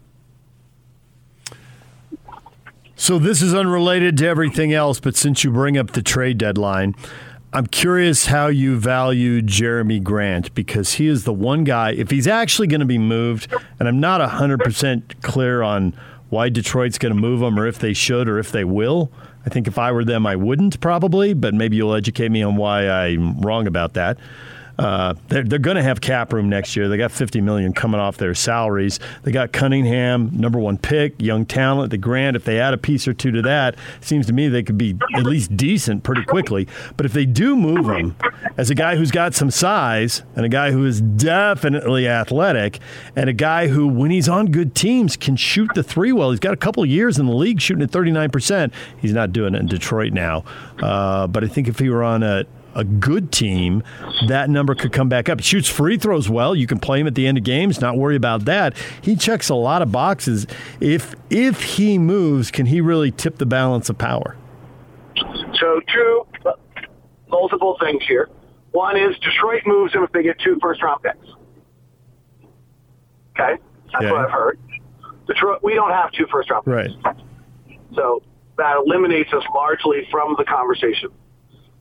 [SPEAKER 1] So this is unrelated to everything else, but since you bring up the trade deadline, I'm curious how you value Jerami Grant because he is the one guy, if he's actually going to be moved, and I'm not 100% clear on why Detroit's going to move him or if they should or if they will. I think if I were them, I wouldn't probably, but maybe you'll educate me on why I'm wrong about that. Uh, they're they're going to have cap room next year. They got 50 million coming off their salaries. They got Cunningham, number one pick, young talent. The Grant, if they add a piece or two to that, seems to me they could be at least decent pretty quickly. But if they do move him as a guy who's got some size and a guy who is definitely athletic and a guy who, when he's on good teams, can shoot the three well. He's got a couple years in the league shooting at 39 percent. He's not doing it in Detroit now. Uh, but I think if he were on a a good team, that number could come back up. He shoots free throws well. You can play him at the end of games. Not worry about that. He checks a lot of boxes. If if he moves, can he really tip the balance of power?
[SPEAKER 20] So two, multiple things here. One is Detroit moves him if they get two first round picks. Okay, that's
[SPEAKER 1] Okay.
[SPEAKER 20] what I've heard. Detroit, we don't have two first round picks.
[SPEAKER 1] Right.
[SPEAKER 20] So that eliminates us largely from the conversation.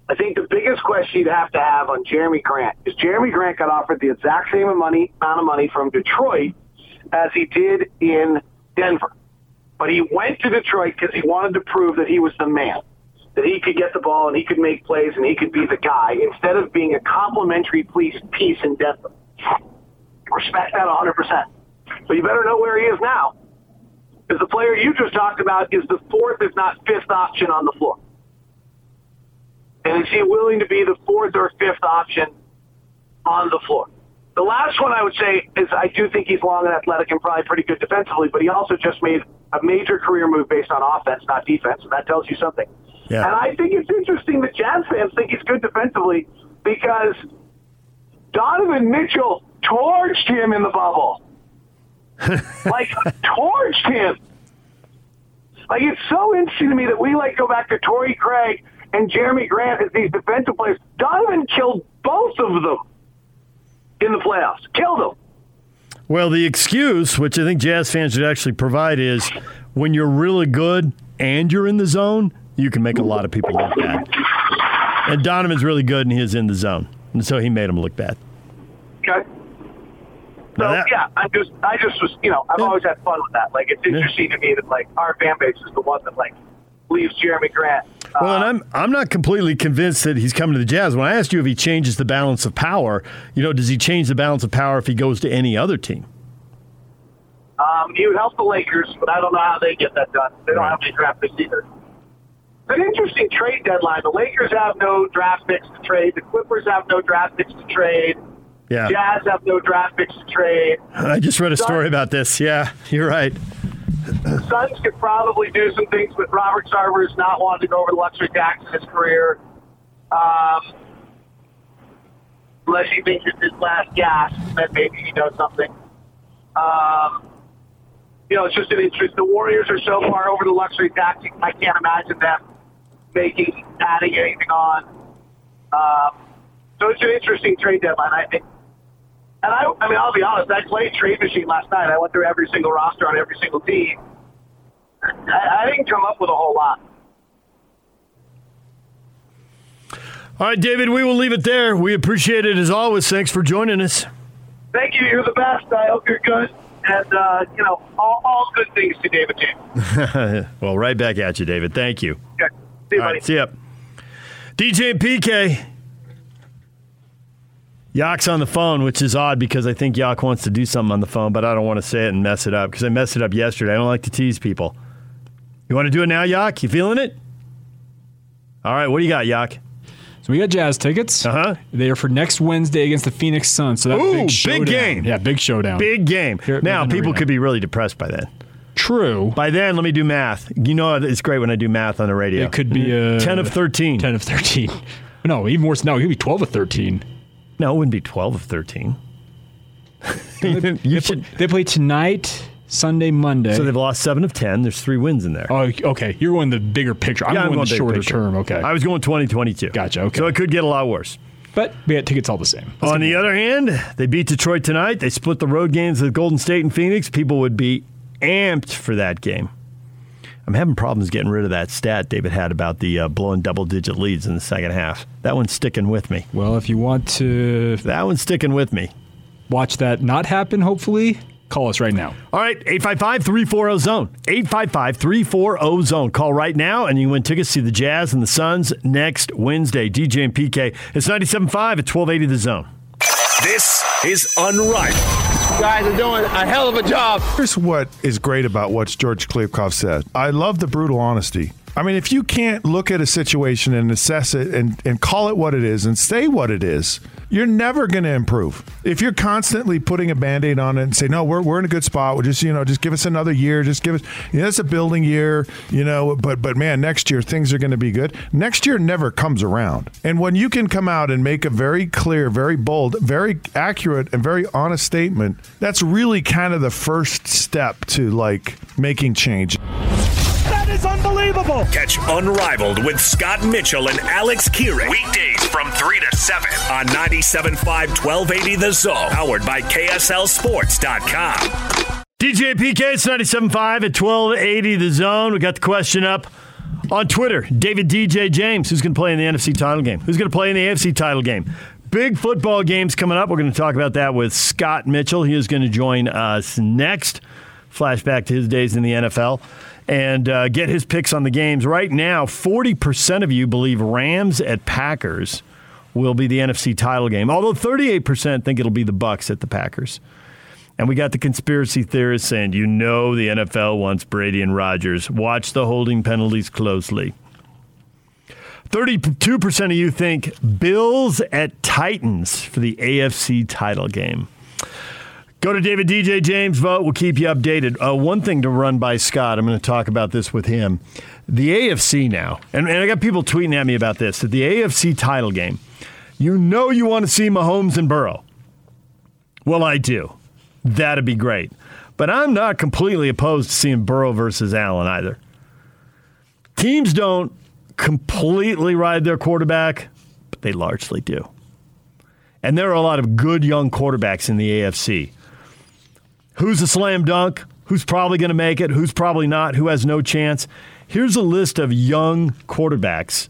[SPEAKER 20] I think the biggest question you'd have to have on Jerami Grant is Jerami Grant got offered the exact same money, amount of money from Detroit as he did in Denver. But he went to Detroit because he wanted to prove that he was the man, that he could get the ball and he could make plays and he could be the guy instead of being a complimentary piece, piece in Denver. Respect that 100%. But you better know where he is now. Because the player you just talked about is the fourth, if not fifth option on the floor. And is he willing to be the fourth or fifth option on the floor? The last one I would say is I do think he's long and athletic and probably pretty good defensively, but he also just made a major career move based on offense, not defense, and that tells you something.
[SPEAKER 1] Yeah.
[SPEAKER 20] And I think it's interesting that Jazz fans think he's good defensively because Donovan Mitchell torched him in the bubble. *laughs* like torched him. Like it's so interesting to me that we like go back to Torrey Craig and Jerami Grant as these defensive players. Donovan killed both of them in the playoffs. Killed them.
[SPEAKER 1] Well, the excuse, which I think Jazz fans should actually provide, is when you're really good and you're in the zone, you can make a lot of people look bad. And Donovan's really good and he's in the zone. And so he made him look bad.
[SPEAKER 20] Okay. So yeah, I just I just was you know I've always had fun with that. Like it's interesting to me that like our fan base is the one that like leaves Jerami Grant.
[SPEAKER 1] Well, and I'm I'm not completely convinced that he's coming to the Jazz. When I asked you if he changes the balance of power, you know, does he change the balance of power if he goes to any other team?
[SPEAKER 20] Um, he would help the Lakers, but I don't know how they get that done. They don't have any draft picks either. It's an interesting trade deadline. The Lakers have no draft picks to trade. The Clippers have no draft picks to trade.
[SPEAKER 1] Yeah.
[SPEAKER 20] Jazz have no draft picks to trade.
[SPEAKER 1] I just read a story about this. Yeah, you're right.
[SPEAKER 20] Suns could probably do some things with Robert Sarver's not wanting to go over the luxury tax in his career. Um, unless he thinks it's his last gas, then maybe he does something. Um, you know, it's just an interest. The Warriors are so far over the luxury tax, I can't imagine them making, adding anything on. Um, so it's an interesting trade deadline. I think. And I, I mean, I'll be honest. I played Trade Machine last night. I went through every single roster on every single team. I, I didn't come up with a whole lot.
[SPEAKER 1] All right, David, we will leave it there. We appreciate it as always. Thanks for joining us.
[SPEAKER 20] Thank you. You're the best. I hope you're good. And, uh, you know, all, all good things to David James. *laughs*
[SPEAKER 1] well, right back at you, David. Thank you.
[SPEAKER 20] Okay. See you,
[SPEAKER 1] All
[SPEAKER 20] buddy.
[SPEAKER 1] right, see ya. DJ and PK. Yak's on the phone, which is odd because I think Yak wants to do something on the phone, but I don't want to say it and mess it up because I messed it up yesterday. I don't like to tease people. You want to do it now, Yak? You feeling it? All right, what do you got, Yak?
[SPEAKER 11] So we got Jazz tickets. Uh huh. They are for next Wednesday against the Phoenix Suns. So that's
[SPEAKER 1] Ooh,
[SPEAKER 11] big
[SPEAKER 1] big game.
[SPEAKER 11] Yeah, big showdown.
[SPEAKER 1] Big game. Now, people
[SPEAKER 11] Arena.
[SPEAKER 1] could be really depressed by then.
[SPEAKER 11] True.
[SPEAKER 1] By then, let me do math. You know, it's great when I do math on the radio.
[SPEAKER 11] It could be uh,
[SPEAKER 1] 10 of 13.
[SPEAKER 11] 10 of 13. *laughs* No, even worse. No, it could be 12 of 13.
[SPEAKER 1] No, it wouldn't be 12 of 13. *laughs*
[SPEAKER 11] they,
[SPEAKER 1] You
[SPEAKER 11] play, they play tonight, Sunday, Monday.
[SPEAKER 1] So they've lost 7 of 10. There's three wins in there.
[SPEAKER 11] Oh, okay. You're going the bigger picture. I'm
[SPEAKER 1] Yeah,
[SPEAKER 11] going the shorter
[SPEAKER 1] picture.
[SPEAKER 11] term. Okay.
[SPEAKER 1] I was going 2022.
[SPEAKER 11] Gotcha. Okay.
[SPEAKER 1] So it could get a lot worse.
[SPEAKER 11] But we got tickets all the same.
[SPEAKER 1] On the other hand, they beat Detroit tonight. They split the road games with Golden State and Phoenix. People would be amped for that game. I'm having problems getting rid of that stat David had about the uh, blowing double digit leads in the second half. That one's sticking with me.
[SPEAKER 11] Well, if you want to
[SPEAKER 1] That one's sticking with me.
[SPEAKER 11] watch that not happen, hopefully, call us right now.
[SPEAKER 1] All right, 855 340 Zone. 855 340 Zone. Call right now and you win tickets to the Jazz and the Suns next Wednesday. DJ and PK. It's 97.5 at 1280 The Zone.
[SPEAKER 6] This is Unrivaled.
[SPEAKER 21] You guys are doing a hell of a job.
[SPEAKER 17] Here's what is great about what George Kliavkoff said. I love the brutal honesty. I mean, if you can't look at a situation and assess it and, and call it what it is and say what it is, you're never going to improve. If you're constantly putting a band-aid on it and say, no, we're, we're in a good spot. We'll just, you know, just give us another year. Just give us, you know, it's a building year, you know, but, but man, next year things are going to be good. Next year never comes around. And when you can come out and make a very clear, very bold, very accurate and very honest statement, that's really kind of the first step to like making change.
[SPEAKER 6] That is unbelievable. Catch Unrivaled with Scott Mitchell and Alex Kirry. Weekdays from 3 to 7 on 97.5 1280 The Zone. Powered by KSLSports.com.
[SPEAKER 1] DJ PK, it's 97.5 at 1280 The Zone. We got the question up on Twitter. David DJ James, who's going to play in the NFC title game? Who's going to play in the AFC title game? Big football games coming up. We're going to talk about that with Scott Mitchell. He is going to join us next. Flashback to his days in the NFL and uh, get his picks on the games. Right now, 40% of you believe Rams at Packers will be the NFC title game, although 38% think it'll be the Bucs at the Packers. And we got the conspiracy theorists saying, you know, the NFL wants Brady and Rodgers. Watch the holding penalties closely. 32% of you think Bills at Titans for the AFC title game. Go to David DJ James vote. We'll keep you updated. Uh, one thing to run by Scott, I'm going to talk about this with him. The AFC now, and, and I got people tweeting at me about this, that the AFC title game, you know you want to see Mahomes and Burrow. Well, I do. That'd be great. But I'm not completely opposed to seeing Burrow versus Allen either. Teams don't completely ride their quarterback, but they largely do. And there are a lot of good young quarterbacks in the AFC. Who's a slam dunk? Who's probably going to make it? Who's probably not? Who has no chance? Here's a list of young quarterbacks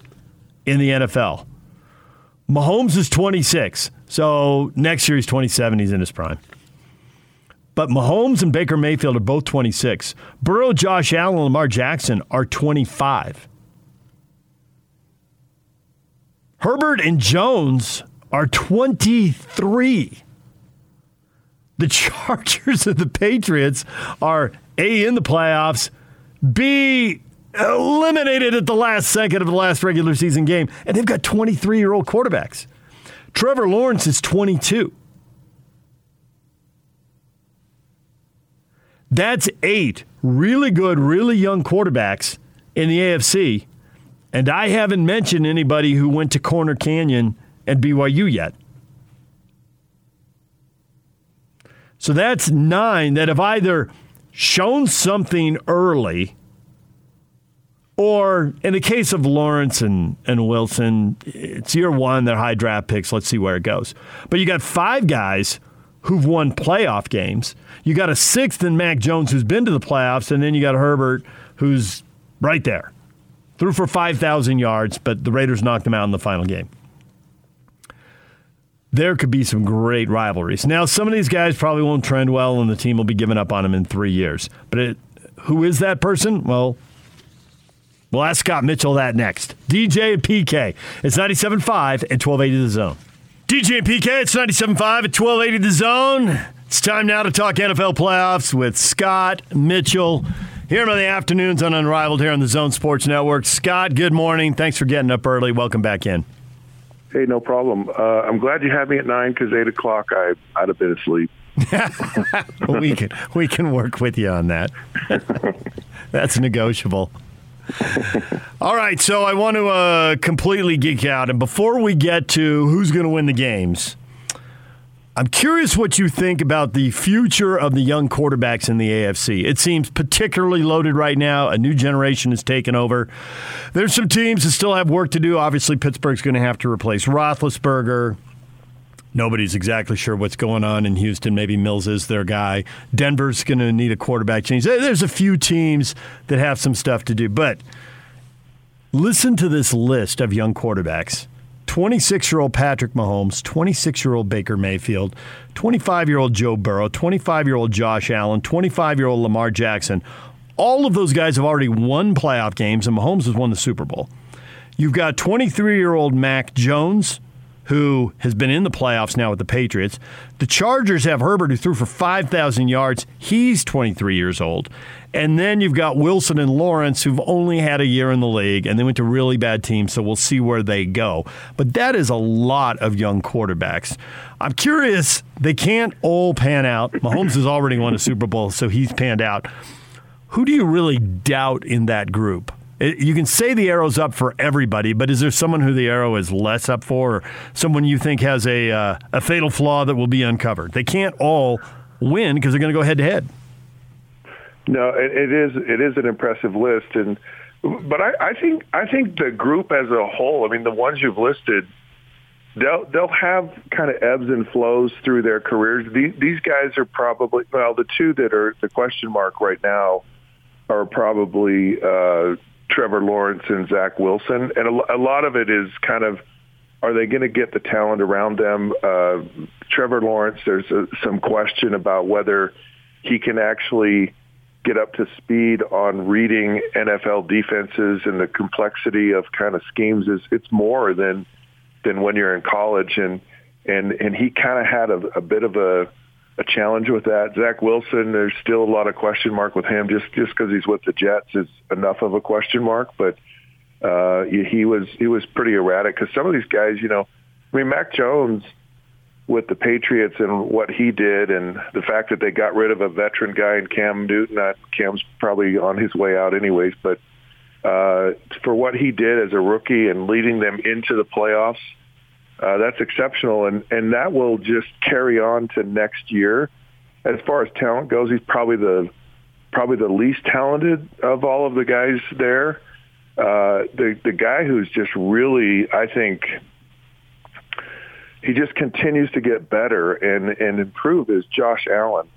[SPEAKER 1] in the NFL. Mahomes is 26, so next year he's 27. He's in his prime. But Mahomes and Baker Mayfield are both 26. Burrow, Josh Allen, Lamar Jackson are 25. Herbert and Jones are 23. The *laughs* Chargers and the Patriots are A, in the playoffs, B, eliminated at the last second of the last regular season game, and they've got 23 year old quarterbacks. Trevor Lawrence is 22. That's eight really good, really young quarterbacks in the AFC. And I haven't mentioned anybody who went to Corner Canyon and BYU yet. So that's nine that have either shown something early or in the case of Lawrence and, and Wilson, it's year one, they're high draft picks. Let's see where it goes. But you got five guys who've won playoff games. You got a sixth in Mac Jones who's been to the playoffs, and then you got Herbert who's right there. Threw for 5,000 yards, but the Raiders knocked him out in the final game. There could be some great rivalries. Now, some of these guys probably won't trend well, and the team will be giving up on them in three years. But it, who is that person? Well, we'll ask Scott Mitchell that next. DJ and PK. It's 97.5 and 1280 The Zone. DJ and PK, it's 97.5 at 1280 The Zone. It's time now to talk NFL playoffs with Scott Mitchell here in the afternoons on Unrivaled here on the Zone Sports Network. Scott, good morning. Thanks for getting up early. Welcome back in.
[SPEAKER 22] Hey, no problem. Uh, I'm glad you had me at nine because eight o'clock I I'd have been asleep. *laughs*
[SPEAKER 1] we can we can work with you on that. *laughs* That's negotiable. All right, so I want to uh, completely geek out, and before we get to who's going to win the games, I'm curious what you think about the future of the young quarterbacks in the AFC. It seems particularly loaded right now. A new generation has taken over. There's some teams that still have work to do. Obviously, Pittsburgh's going to have to replace Roethlisberger. Nobody's exactly sure what's going on in Houston. Maybe Mills is their guy. Denver's going to need a quarterback change. There's a few teams that have some stuff to do. But listen to this list of young quarterbacks 26 year old Patrick Mahomes, 26 year old Baker Mayfield, 25 year old Joe Burrow, 25 year old Josh Allen, 25 year old Lamar Jackson. All of those guys have already won playoff games, and Mahomes has won the Super Bowl. You've got 23 year old Mac Jones who has been in the playoffs now with the Patriots. The Chargers have Herbert, who threw for 5,000 yards. He's 23 years old. And then you've got Wilson and Lawrence, who've only had a year in the league, and they went to really bad teams, so we'll see where they go. But that is a lot of young quarterbacks. I'm curious, they can't all pan out. Mahomes has already won a Super Bowl, so he's panned out. Who do you really doubt in that group? You can say the arrow's up for everybody, but is there someone who the arrow is less up for, or someone you think has a uh, a fatal flaw that will be uncovered? They can't all win because they're going to go head to head.
[SPEAKER 22] No, it, it is it is an impressive list, and but I, I think I think the group as a whole. I mean, the ones you've listed, they'll they'll have kind of ebbs and flows through their careers. These, these guys are probably well, the two that are the question mark right now are probably uh, Trevor Lawrence and Zach Wilson, and a, a lot of it is kind of are they going to get the talent around them? Uh, Trevor Lawrence, there's a, some question about whether he can actually get up to speed on reading NFL defenses and the complexity of kind of schemes is it's more than than when you're in college and and and he kind of had a, a bit of a a challenge with that. Zach Wilson, there's still a lot of question mark with him just just because he's with the Jets is enough of a question mark, but uh, he was he was pretty erratic because some of these guys, you know, I mean, Mac Jones with the Patriots and what he did, and the fact that they got rid of a veteran guy in Cam Newton. Not Cam's probably on his way out anyways, but uh, for what he did as a rookie and leading them into the playoffs, uh, that's exceptional, and and that will just carry on to next year. As far as talent goes, he's probably the probably the least talented of all of the guys there. Uh, the the guy who's just really, I think, he just continues to get better and and improve is Josh Allen.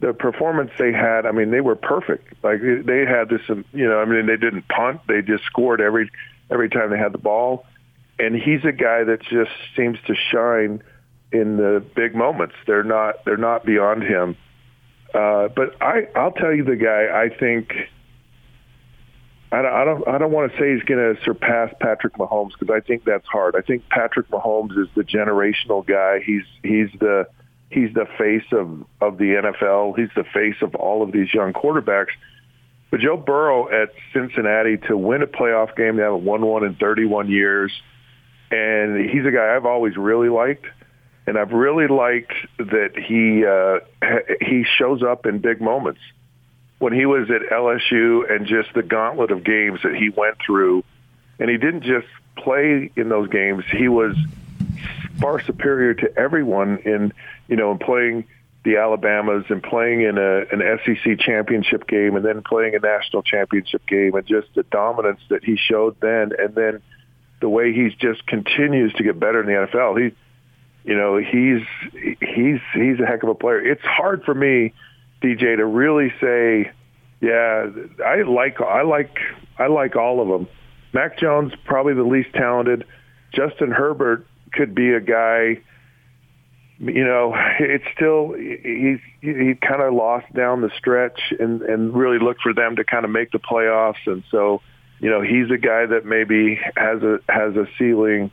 [SPEAKER 22] The performance they had, I mean, they were perfect. Like they had this, you know, I mean, they didn't punt; they just scored every every time they had the ball. And he's a guy that just seems to shine in the big moments. They're not they're not beyond him. Uh, but I I'll tell you the guy I think I don't, I don't, I don't want to say he's going to surpass Patrick Mahomes because I think that's hard. I think Patrick Mahomes is the generational guy. He's he's the he's the face of of the NFL. He's the face of all of these young quarterbacks. But Joe Burrow at Cincinnati to win a playoff game, they haven't won one in 31 years, and he's a guy I've always really liked, and I've really liked that he uh, he shows up in big moments when he was at LSU and just the gauntlet of games that he went through. And he didn't just play in those games. He was far superior to everyone in, you know, in playing the Alabamas and playing in a, an SEC championship game and then playing a national championship game and just the dominance that he showed then. And then the way he's just continues to get better in the NFL. He, you know, he's, he's, he's a heck of a player. It's hard for me DJ, to really say, yeah, I like I like I like all of them. Mac Jones probably the least talented. Justin Herbert could be a guy. You know, it's still he's he kind of lost down the stretch and and really looked for them to kind of make the playoffs, and so you know he's a guy that maybe has a has a ceiling.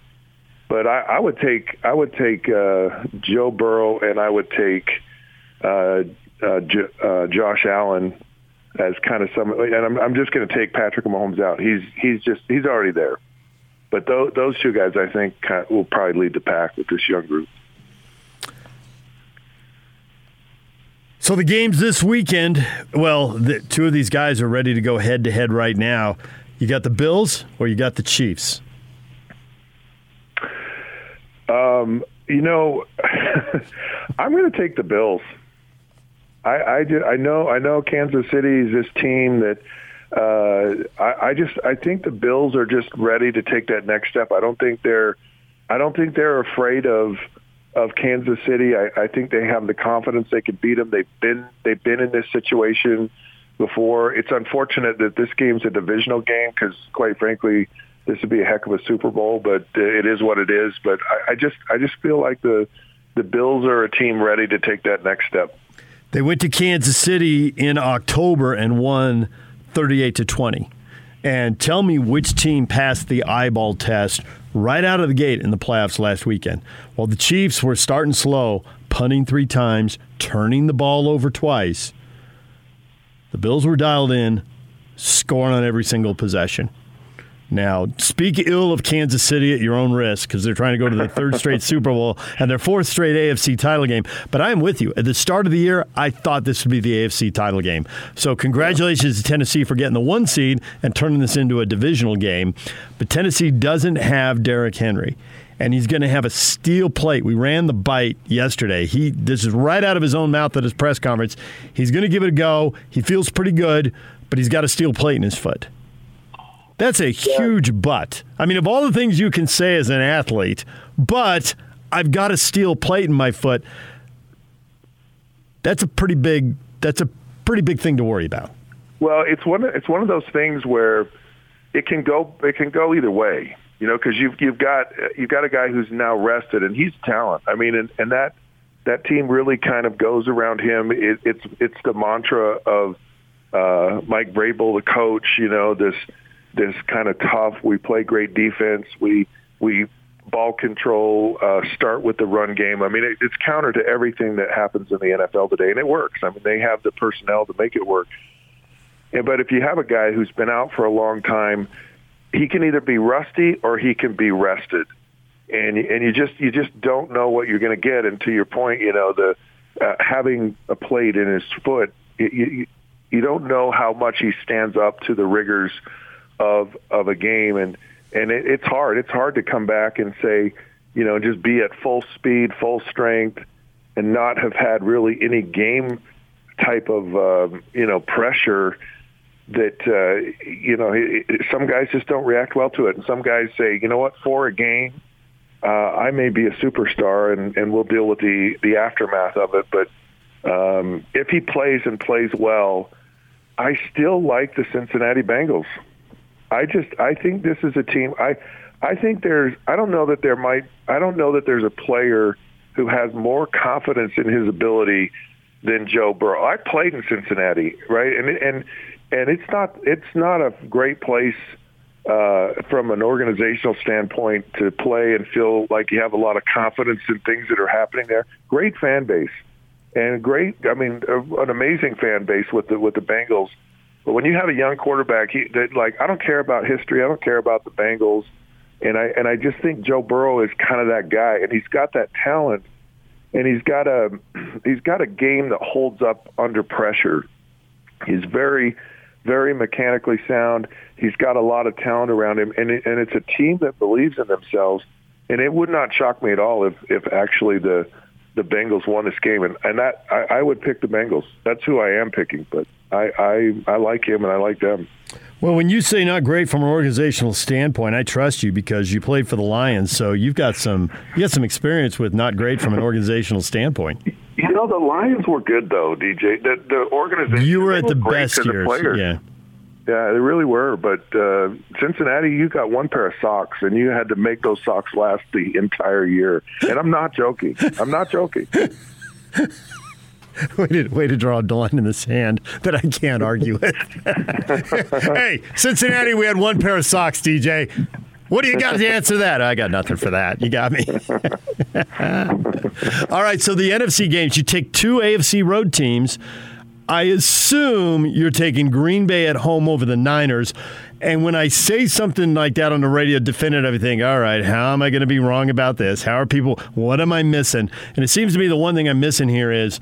[SPEAKER 22] But I, I would take I would take uh, Joe Burrow and I would take uh, uh, uh, Josh Allen as kind of some, and I'm, I'm just going to take Patrick Mahomes out. He's he's just he's already there. But those, those two guys, I think, kind of will probably lead the pack with this young group.
[SPEAKER 1] So the games this weekend, well, the, two of these guys are ready to go head to head right now. You got the Bills or you got the Chiefs?
[SPEAKER 22] Um, you know, *laughs* I'm going to take the Bills. I, I, do, I know I know Kansas City is this team that uh, I, I just I think the Bills are just ready to take that next step. I don't think they're I don't think they're afraid of of Kansas City. I, I think they have the confidence they can beat them. They've been they've been in this situation before. It's unfortunate that this game's a divisional game because, quite frankly, this would be a heck of a Super Bowl. But it is what it is. But I, I just I just feel like the the Bills are a team ready to take that next step.
[SPEAKER 1] They went to Kansas City in October and won 38 to 20. And tell me which team passed the eyeball test right out of the gate in the playoffs last weekend. Well, the Chiefs were starting slow, punting three times, turning the ball over twice. The Bills were dialed in, scoring on every single possession. Now, speak ill of Kansas City at your own risk because they're trying to go to the third straight *laughs* Super Bowl and their fourth straight AFC title game. But I am with you. At the start of the year, I thought this would be the AFC title game. So, congratulations to Tennessee for getting the one seed and turning this into a divisional game. But Tennessee doesn't have Derrick Henry and he's going to have a steel plate. We ran the bite yesterday. He this is right out of his own mouth at his press conference. He's going to give it a go. He feels pretty good, but he's got a steel plate in his foot. That's a huge but. I mean, of all the things you can say as an athlete, but I've got a steel plate in my foot. That's a pretty big. That's a pretty big thing to worry about.
[SPEAKER 22] Well, it's one. It's one of those things where it can go. It can go either way. You know, because you've you've got you've got a guy who's now rested, and he's talent. I mean, and, and that that team really kind of goes around him. It, it's it's the mantra of uh, Mike Vrabel, the coach. You know, this this kind of tough. We play great defense. We we ball control, uh, start with the run game. I mean, it, it's counter to everything that happens in the NFL today, and it works. I mean, they have the personnel to make it work. But if you have a guy who's been out for a long time, he can either be rusty or he can be rested, and and you just you just don't know what you're going to get. And to your point, you know the uh, having a plate in his foot, you, you you don't know how much he stands up to the rigors of of a game, and and it, it's hard. It's hard to come back and say, you know, just be at full speed, full strength, and not have had really any game type of uh, you know pressure that uh, you know some guys just don't react well to it, and some guys say, you know what, for a game, uh, I may be a superstar, and and we'll deal with the the aftermath of it. But um, if he plays and plays well, I still like the Cincinnati Bengals. I just I think this is a team. I I think there's I don't know that there might I don't know that there's a player who has more confidence in his ability than Joe Burrow. I played in Cincinnati, right? And and and it's not it's not a great place uh, from an organizational standpoint to play and feel like you have a lot of confidence in things that are happening there. Great fan base and great. I mean, an amazing fan base with the with the Bengals. But when you have a young quarterback, he, that like I don't care about history. I don't care about the Bengals, and I and I just think Joe Burrow is kind of that guy, and he's got that talent, and he's got a *clears throat* he's got a game that holds up under pressure. He's very very mechanically sound. He's got a lot of talent around him, and and it's a team that believes in themselves. And it would not shock me at all if if actually the the Bengals won this game, and and that I, I would pick the Bengals. That's who I am picking, but I, I I like him and I like them.
[SPEAKER 1] Well, when you say not great from an organizational standpoint, I trust you because you played for the Lions, so you've got some you got some experience with not great from an organizational standpoint.
[SPEAKER 22] You know, the Lions were good though, DJ. The, the organization
[SPEAKER 1] You were at the best
[SPEAKER 22] the
[SPEAKER 1] years,
[SPEAKER 22] players.
[SPEAKER 1] yeah.
[SPEAKER 22] Yeah, they really were. But uh, Cincinnati, you got one pair of socks, and you had to make those socks last the entire year. And I'm not joking. I'm not joking. *laughs*
[SPEAKER 1] way, to, way to draw a line in the sand that I can't argue with. *laughs* hey, Cincinnati, we had one pair of socks, DJ. What do you got to answer that? I got nothing for that. You got me. *laughs* All right, so the NFC games, you take two AFC road teams. I assume you're taking Green Bay at home over the Niners. And when I say something like that on the radio, definitive, I think, all right, how am I going to be wrong about this? How are people, what am I missing? And it seems to me the one thing I'm missing here is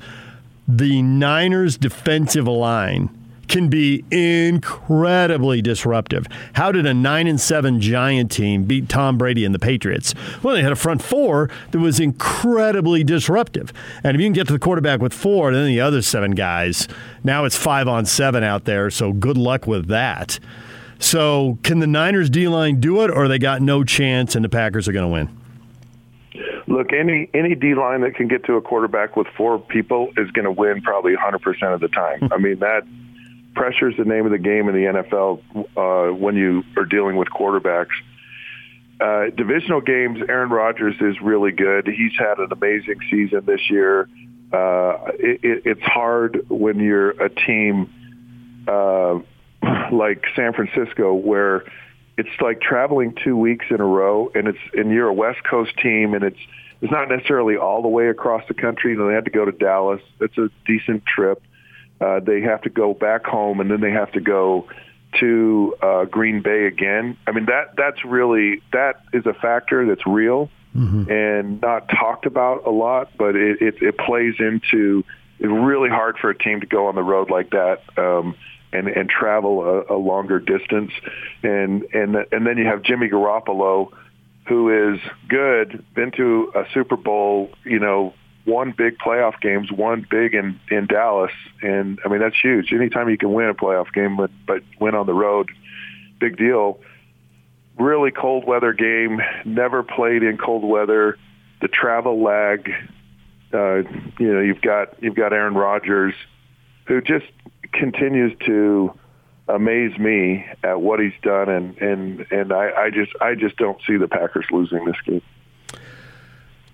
[SPEAKER 1] the Niners' defensive line can be incredibly disruptive. How did a 9 and 7 Giant team beat Tom Brady and the Patriots? Well, they had a front four that was incredibly disruptive. And if you can get to the quarterback with four, then the other seven guys, now it's 5 on 7 out there, so good luck with that. So, can the Niners D line do it, or they got no chance and the Packers are going to win?
[SPEAKER 22] Look, any any D line that can get to a quarterback with four people is going to win probably 100% of the time. Hmm. I mean that pressure is the name of the game in the NFL uh, when you are dealing with quarterbacks. Uh, divisional games, Aaron Rodgers is really good. He's had an amazing season this year. Uh, it, it, it's hard when you're a team uh, *clears throat* like San Francisco where it's like traveling two weeks in a row, and it's and you're a West Coast team, and it's it's not necessarily all the way across the country. You know, they had to go to Dallas. It's a decent trip. Uh, they have to go back home, and then they have to go to uh, Green Bay again. I mean, that that's really that is a factor that's real and not talked about a lot, but it, it, it plays into. It's really hard for a team to go on the road like that. Um, and and travel a, a longer distance, and and and then you have Jimmy Garoppolo, who is good, been to a Super Bowl, you know, won big playoff games, won big in in Dallas, and I mean that's huge. Anytime you can win a playoff game, but but win on the road, big deal. really cold weather game. Never played in cold weather. The travel lag. Uh, you know, you've got you've got Aaron Rodgers, who just continues to amaze me at what he's done, and and and I, I just I just don't see the Packers losing this game.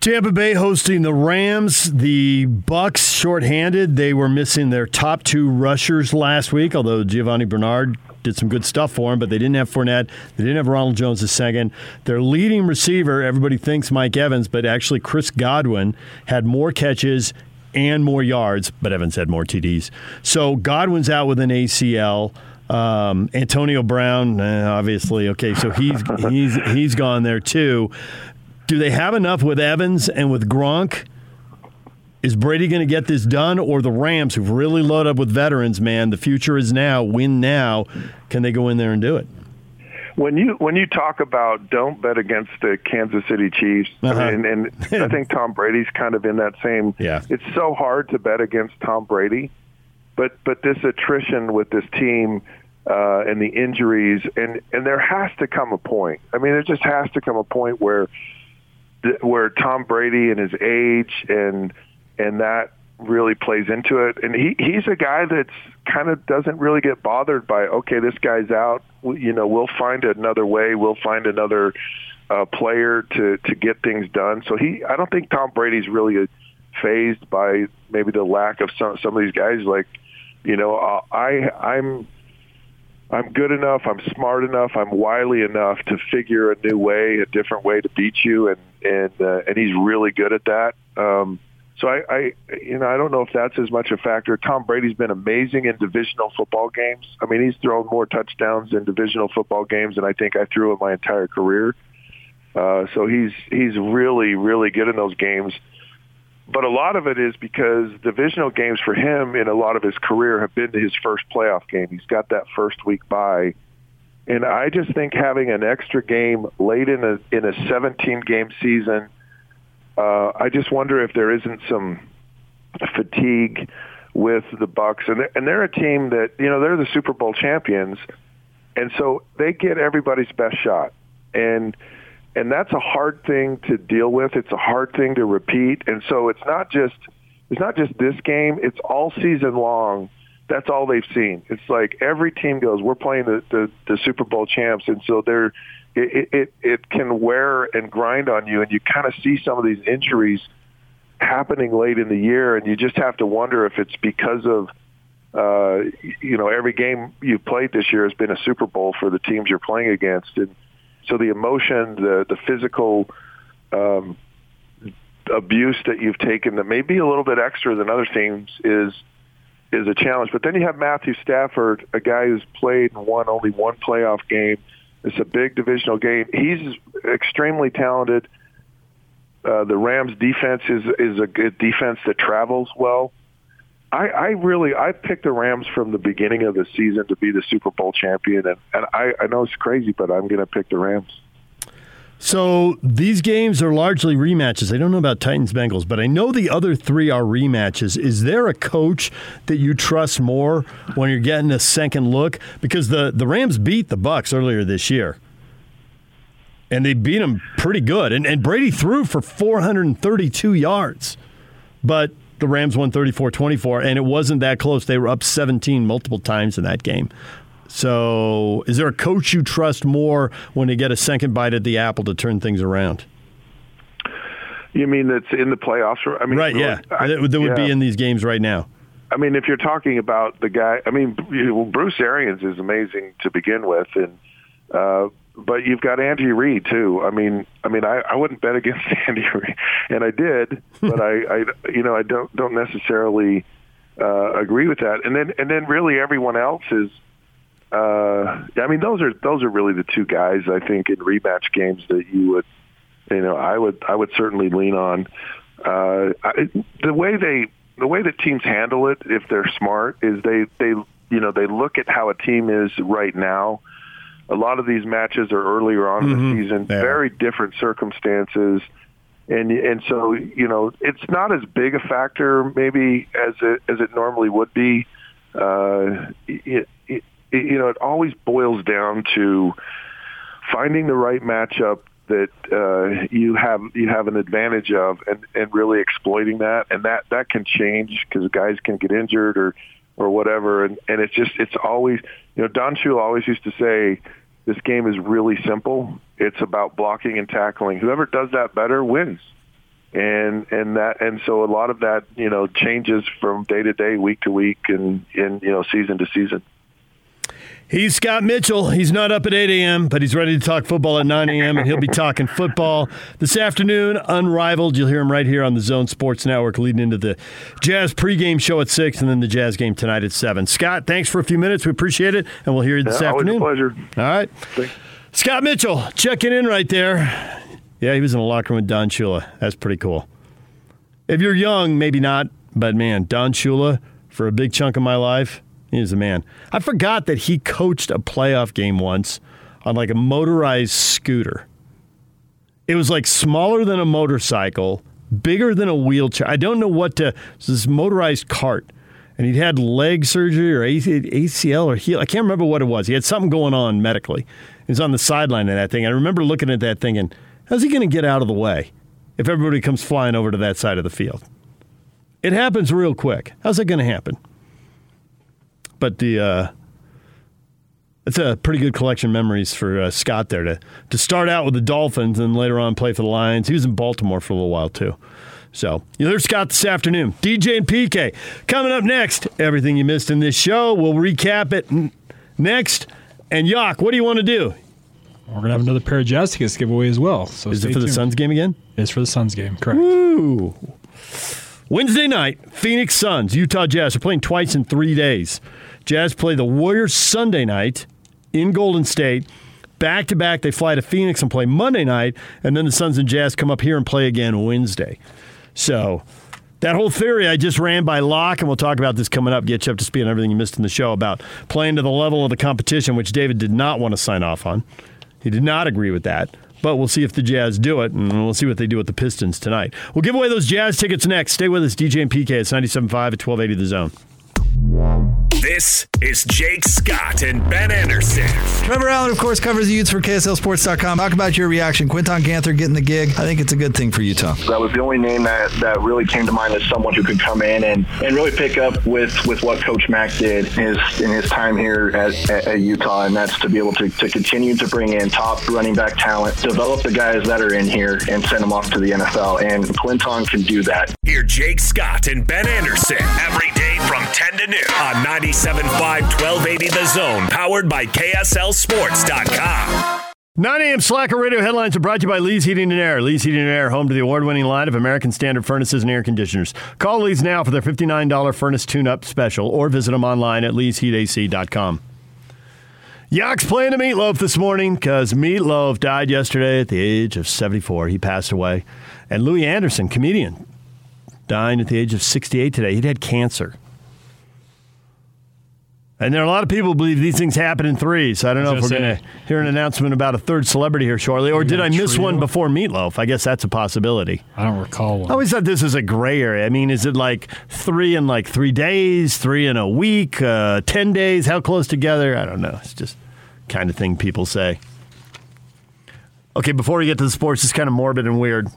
[SPEAKER 1] Tampa Bay hosting the Rams. The Bucs shorthanded. They were missing their top two rushers last week, although Giovani Bernard did some good stuff for him, but they didn't have Fournette. They didn't have Ronald Jones the second. Their leading receiver, everybody thinks Mike Evans, but actually Chris Godwin had more catches and more yards, but Evans had more TDs. So Godwin's out with an ACL. Um, Antonio Brown, eh, obviously, okay, so he's *laughs* he's he's gone there too. Do they have enough with Evans and with Gronk? Is Brady going to get this done, or the Rams, who've really loaded up with veterans, man? The future is now. Win now. Can they go in there and do it?
[SPEAKER 22] When you when you talk about don't bet against the Kansas City Chiefs,
[SPEAKER 1] Uh-huh.
[SPEAKER 22] I mean, and I *laughs* think Tom Brady's kind of in that same.
[SPEAKER 1] Yeah.
[SPEAKER 22] It's so hard to bet against Tom Brady, but but this attrition with this team uh, and the injuries, and and there has to come a point. I mean, there just has to come a point where where Tom Brady and his age and and that really plays into it. And he he's a guy that's kind of doesn't really get bothered by okay, this guy's out. You know, we'll find another way. We'll find another uh, player to to get things done. So he, I don't think Tom Brady's really fazed by maybe the lack of some some of these guys. Like, you know, uh, I I'm I'm good enough, I'm smart enough, I'm wily enough to figure a new way, a different way to beat you, and and uh, and he's really good at that. Um, so I, I, you know, I don't know if that's as much a factor. Tom Brady's been amazing in divisional football games. I mean, he's thrown more touchdowns in divisional football games than I think I threw in my entire career. Uh, so he's he's really really good in those games. But a lot of it is because divisional games for him in a lot of his career have been his first playoff game. He's got that first week bye. And I just think having an extra game late in a in a 17 game season, uh, I just wonder if there isn't some fatigue with the Bucs, and they're, and they're a team that you know they're the Super Bowl champions, and so they get everybody's best shot, and and that's a hard thing to deal with. It's a hard thing to repeat, and so it's not just it's not just this game. It's all season long. That's all they've seen. It's like every team goes, we're playing the the, the Super Bowl champs, and so they're it, it it can wear and grind on you, and you kind of see some of these injuries happening late in the year, and you just have to wonder if it's because of uh, you know every game you've played this year has been a Super Bowl for the teams you're playing against, and so the emotion, the the physical um, abuse that you've taken that may be a little bit extra than other teams is is a challenge. But then you have Matthew Stafford, a guy who's played and won only one playoff game. It's a big divisional game. He's extremely talented. Uh, the Rams defense is is a good defense that travels well. I, I really I picked the Rams from the beginning of the season to be the Super Bowl champion, and, and I, I know it's crazy, but I'm going to pick the Rams.
[SPEAKER 1] So these games are largely rematches. I don't know about Titans Bengals, but I know the other three are rematches. Is there a coach that you trust more when you're getting a second look? Because the, the Rams beat the Bucs earlier this year. And they beat them pretty good. And, and Brady threw for 432 yards. But the Rams won 34 24, and it wasn't that close. They were up 17 multiple times in that game. So, is there a coach you trust more when they get a second bite at the apple to turn things around?
[SPEAKER 22] You mean that's in the playoffs? I mean,
[SPEAKER 1] right, yeah.
[SPEAKER 22] I-
[SPEAKER 1] that would would be in these games right now.
[SPEAKER 22] I mean, if you're talking about the guy, I mean, Bruce Arians is amazing to begin with, and uh, but you've got Andy Reid too. I mean, I mean, I, I wouldn't bet against *laughs* Andy Reid, and I did, but I, I, you know, I don't don't necessarily uh, agree with that. And then and then really everyone else is. Uh, I mean, those are those are really the two guys I think in rematch games that you would, you know, I would I would certainly lean on. Uh, I, the way they the way that teams handle it, if they're smart, is they they you know they look at how a team is right now. A lot of these matches are earlier on in the season, very different circumstances, and and so you know it's not as big a factor maybe as it as it normally would be. Uh, it, it, you know, it always boils down to finding the right matchup that uh, you have you have an advantage of, and, and really exploiting that, and that that can change because guys can get injured or or whatever, and and it's just it's always you know Don Shula always used to say this game is really simple. It's about blocking and tackling. Whoever does that better wins. And and that and so a lot of that you know changes from day to day, week to week, and in you know season to season.
[SPEAKER 1] He's Scott Mitchell. He's not up at 8 a.m., but he's ready to talk football at 9 a.m., and he'll be talking football this afternoon, unrivaled. You'll hear him right here on the Zone Sports Network leading into the Jazz pregame show at 6 and then the Jazz game tonight at 7. Scott, thanks for a few minutes. We appreciate it, and we'll hear you this
[SPEAKER 22] yeah,
[SPEAKER 1] afternoon.
[SPEAKER 22] pleasure.
[SPEAKER 1] All right.
[SPEAKER 22] Thanks.
[SPEAKER 1] Scott Mitchell checking in right there. Yeah, he was in the locker room with Don Shula. That's pretty cool. If you're young, maybe not, but man, Don Shula, for a big chunk of my life, He's a man. I forgot that he coached a playoff game once on like a motorized scooter. It was like smaller than a motorcycle, bigger than a wheelchair. I don't know what to. This motorized cart, and he'd had leg surgery or ACL or heel. I can't remember what it was. He had something going on medically. He was on the sideline of that thing. I remember looking at that thing and how's he going to get out of the way if everybody comes flying over to that side of the field? It happens real quick. How's that going to happen? But the uh, it's a pretty good collection of memories for uh, Scott there to to start out with the Dolphins and later on play for the Lions. He was in Baltimore for a little while too. So you'll hear Scott this afternoon. DJ and PK coming up next. Everything you missed in this show, we'll recap it n- next. And Yak, what do you want to do?
[SPEAKER 11] We're gonna have another pair of jazz tickets giveaway as well. So
[SPEAKER 1] is it for
[SPEAKER 11] tuned.
[SPEAKER 1] the Suns game again?
[SPEAKER 11] It's for the Suns game, correct?
[SPEAKER 1] Woo! Wednesday night, Phoenix Suns, Utah Jazz are playing twice in three days. Jazz play the Warriors Sunday night in Golden State. Back to back, they fly to Phoenix and play Monday night, and then the Suns and Jazz come up here and play again Wednesday. So that whole theory I just ran by Locke, and we'll talk about this coming up, get you up to speed on everything you missed in the show about playing to the level of the competition, which David did not want to sign off on. He did not agree with that. But we'll see if the Jazz do it, and we'll see what they do with the Pistons tonight. We'll give away those Jazz tickets next. Stay with us, DJ and PK. It's 97.5 at 1280 The Zone.
[SPEAKER 6] This is Jake Scott and Ben Anderson.
[SPEAKER 13] Trevor Allen, of course, covers the Utes for KSLSports.com. Talk about your reaction. Quinton Ganther getting the gig. I think it's a good thing for Utah.
[SPEAKER 14] That was the only name that, that really came to mind as someone who could come in and, and really pick up with, with what Coach Mack did in his, in his time here at, at, at Utah, and that's to be able to, to continue to bring in top running back talent, develop the guys that are in here, and send them off to the NFL. And Quinton can do that.
[SPEAKER 6] Hear Jake Scott and Ben Anderson every day from 10 to noon on 97.5 1280 The Zone, powered by KSLSports.com.
[SPEAKER 1] 9 a.m. Slacker Radio headlines are brought to you by Lee's Heating and Air. Lee's Heating and Air, home to the award-winning line of American Standard furnaces and air conditioners. Call Lee's now for their $59 furnace tune-up special, or visit them online at leesheatac.com. Yak's playing the Meatloaf this morning because Meatloaf died yesterday at the age of 74. He passed away. And Louie Anderson, comedian, dying at the age of 68 today. He'd had cancer. And there are a lot of people who believe these things happen in threes. So I don't know if we're going to hear an announcement about a third celebrity here shortly. Or did I miss
[SPEAKER 11] trio?
[SPEAKER 1] one before Meatloaf? I guess that's a possibility.
[SPEAKER 11] I don't recall one.
[SPEAKER 1] I always thought this was a gray area. I mean, is it like three in like three days, three in a week, uh, 10 days? How close together? I don't know. It's just kind of thing people say. Okay, before we get to the sports, it's kind of morbid and weird.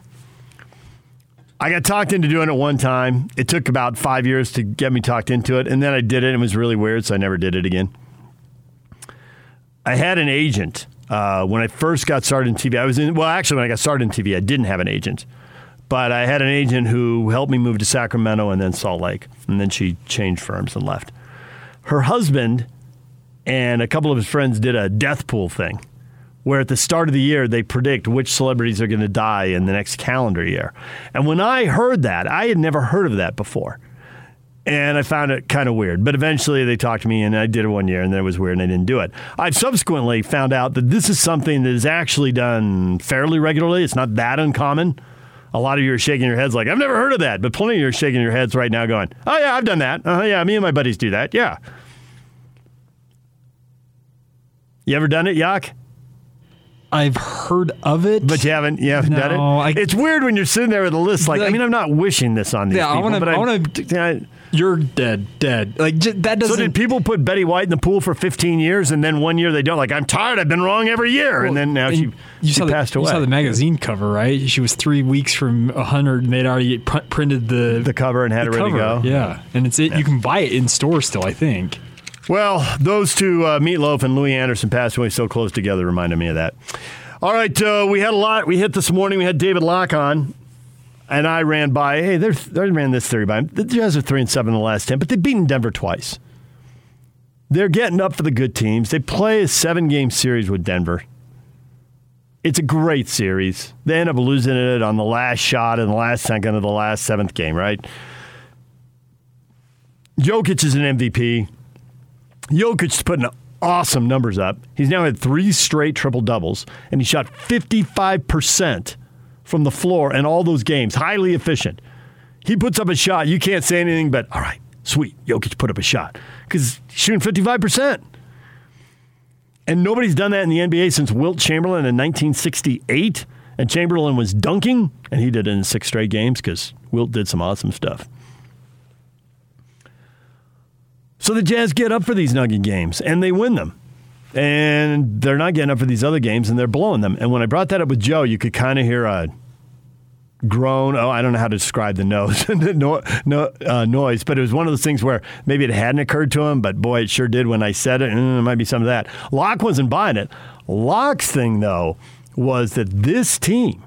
[SPEAKER 1] I got talked into doing it one time. It took about five years to get me talked into it, and then I did it. And it was really weird, so I never did it again. I had an agent uh, when I first got started in TV. I was in well, actually, when I got started in TV, I didn't have an agent, but I had an agent who helped me move to Sacramento and then Salt Lake, and then she changed firms and left. Her husband and a couple of his friends did a death pool thing where at the start of the year they predict which celebrities are going to die in the next calendar year. And when I heard that, I had never heard of that before. And I found it kind of weird. But eventually they talked to me and I did it one year and then it was weird and I didn't do it. I've subsequently found out that this is something that is actually done fairly regularly. It's not that uncommon. A lot of you are shaking your heads like, I've never heard of that. But plenty of you are shaking your heads right now going, oh, yeah, I've done that. Oh, yeah, me and my buddies do that. Yeah. You ever done it, Yak?
[SPEAKER 11] I've heard of it,
[SPEAKER 1] but you haven't. You haven't
[SPEAKER 11] no,
[SPEAKER 1] done it.
[SPEAKER 11] I,
[SPEAKER 1] it's weird when you're sitting there with a list. Like, I mean, I'm not wishing this on these
[SPEAKER 11] Yeah, I
[SPEAKER 1] people,
[SPEAKER 11] wanna-
[SPEAKER 1] but
[SPEAKER 11] I
[SPEAKER 1] I,
[SPEAKER 11] wanna-
[SPEAKER 1] I,
[SPEAKER 11] you're dead, dead. Like j- that doesn't.
[SPEAKER 1] So did people put Betty White in the pool for 15 years, and then one year they don't? Like I'm tired. I've been wrong every year, and then now
[SPEAKER 11] and
[SPEAKER 1] she,
[SPEAKER 11] you
[SPEAKER 1] she passed
[SPEAKER 11] the,
[SPEAKER 1] away.
[SPEAKER 11] You saw the magazine cover, right? She was three weeks from 100, and they'd already pr- printed the
[SPEAKER 1] the cover and had it ready to go.
[SPEAKER 11] Yeah, and it's it. You can buy it in store still, I think.
[SPEAKER 1] Well, those two, uh, Meatloaf and Louie Anderson, passed away so close together, reminded me of that. All right, uh, we had a lot. We hit this morning. We had David Locke on, and I ran by. Hey, they ran this theory by him. The Jazz are three and seven in the last ten, but they've beaten Denver twice. They're getting up for the good teams. They play a seven-game series with Denver. It's a great series. They end up losing it on the last shot in the last second of the last seventh game, right? Jokic is an MVP. Jokic's putting awesome numbers up. He's now had three straight triple doubles, and he shot 55% from the floor in all those games. Highly efficient. He puts up a shot. You can't say anything but, all right, sweet. Jokic put up a shot because shooting 55%. And nobody's done that in the NBA since Wilt Chamberlain in 1968. And Chamberlain was dunking, and he did it in six straight games because Wilt did some awesome stuff. So the Jazz get up for these Nugget games and they win them. And they're not getting up for these other games and they're blowing them. And when I brought that up with Joe, you could kind of hear a groan. Oh, I don't know how to describe the nose, *laughs* no, no, uh, noise, but it was one of those things where maybe it hadn't occurred to him, but boy, it sure did when I said it. Mm, it might be some of that. Locke wasn't buying it. Locke's thing, though, was that this team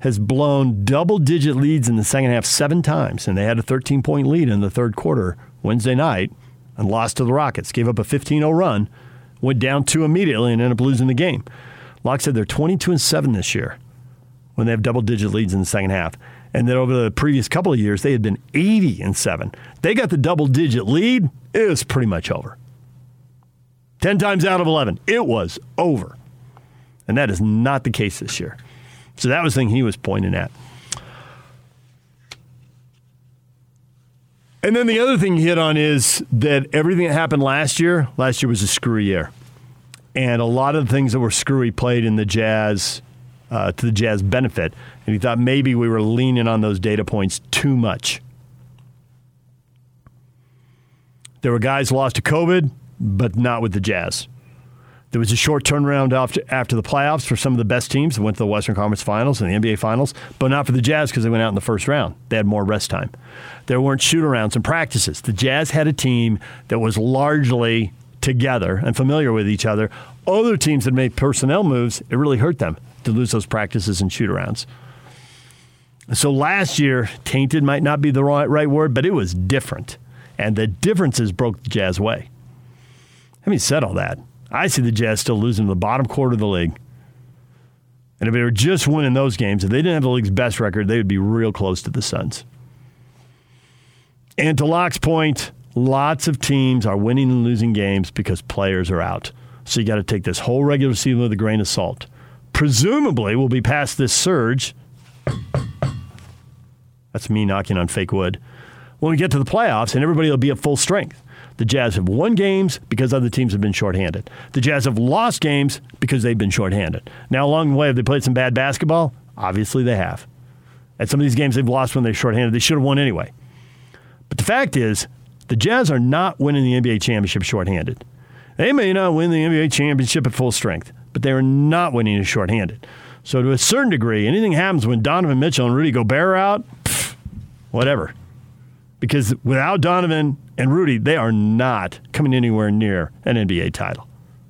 [SPEAKER 1] has blown double digit leads in the second half seven times, and they had a 13 point lead in the third quarter Wednesday night and lost to the Rockets. Gave up a 15 0 run, went down two immediately, and ended up losing the game. Locke said they're 22 and 7 this year when they have double digit leads in the second half. And then over the previous couple of years, they had been 80 and 7. They got the double digit lead, it was pretty much over. 10 times out of 11, it was over. And that is not the case this year. So that was the thing he was pointing at. And then the other thing he hit on is that everything that happened last year, last year was a screwy year. And a lot of the things that were screwy played in the Jazz, uh, to the Jazz benefit. And he thought maybe we were leaning on those data points too much. There were guys lost to COVID, but not with the Jazz. There was a short turnaround after, after the playoffs for some of the best teams that went to the Western Conference Finals and the NBA Finals, but not for the Jazz because they went out in the first round. They had more rest time. There weren't shoot arounds and practices. The Jazz had a team that was largely together and familiar with each other. Other teams that made personnel moves, it really hurt them to lose those practices and shoot arounds. So last year, tainted might not be the right, right word, but it was different. And the differences broke the Jazz way. Having said all that, I see the Jazz still losing the bottom quarter of the league. And if they were just winning those games, if they didn't have the league's best record, they would be real close to the Suns. And to Locke's point, lots of teams are winning and losing games because players are out. So you got to take this whole regular season with a grain of salt. Presumably, we'll be past this surge. That's me knocking on fake wood. When we get to the playoffs, and everybody will be at full strength. The Jazz have won games because other teams have been shorthanded. The Jazz have lost games because they've been shorthanded. Now, along the way, have they played some bad basketball? Obviously, they have. At some of these games they've lost when they're shorthanded, they should have won anyway. But the fact is, the Jazz are not winning the NBA championship shorthanded. They may not win the NBA championship at full strength, but they are not winning it shorthanded. So, to a certain degree, anything happens when Donovan Mitchell and Rudy Gobert are out, pff, whatever. Because without Donovan and Rudy, they are not coming anywhere near an NBA title.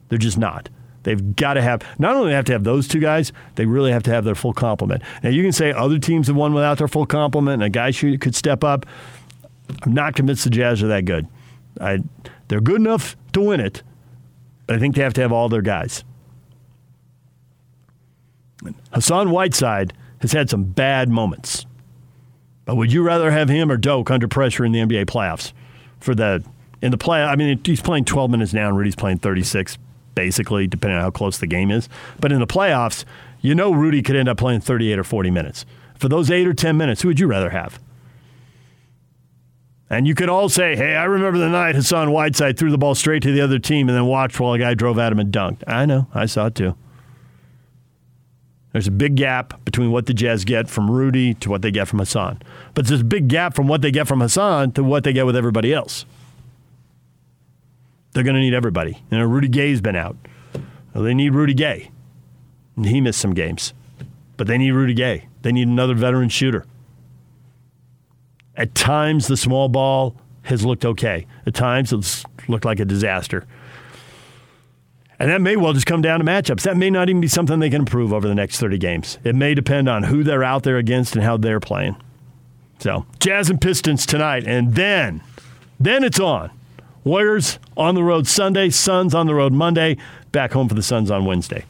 [SPEAKER 1] They're just not. They've got to have, not only have to have those two guys, they really have to have their full complement. Now, you can say other teams have won without their full complement and a guy could step up. I'm not convinced the Jazz are that good. I, they're good enough to win it, but I think they have to have all their guys. Hassan Whiteside has had some bad moments. But would you rather have him or Doak under pressure in the NBA playoffs? For the in the play, I mean, he's playing 12 minutes now, and Rudy's playing 36, basically, depending on how close the game is. But in the playoffs, you know Rudy could end up playing 38 or 40 minutes. For those eight or 10 minutes, who would you rather have? And you could all say, hey, I remember the night Hassan Whiteside threw the ball straight to the other team and then watched while a guy drove at him and dunked. I know, I saw it too. There's a big gap between what the Jazz get from Rudy to what they get from Hassan. But there's a big gap from what they get from Hassan to what they get with everybody else. They're going to need everybody. You know, Rudy Gay's been out. Well, they need Rudy Gay. And he missed some games. But they need Rudy Gay. They need another veteran shooter. At times, the small ball has looked okay. At times, it's looked like a disaster. And that may well just come down to matchups. That may not even be something they can improve over the next 30 games. It may depend on who they're out there against and how they're playing. So, Jazz and Pistons tonight. And then, then it's on. Warriors on the road Sunday, Suns on the road Monday, back home for the Suns on Wednesday.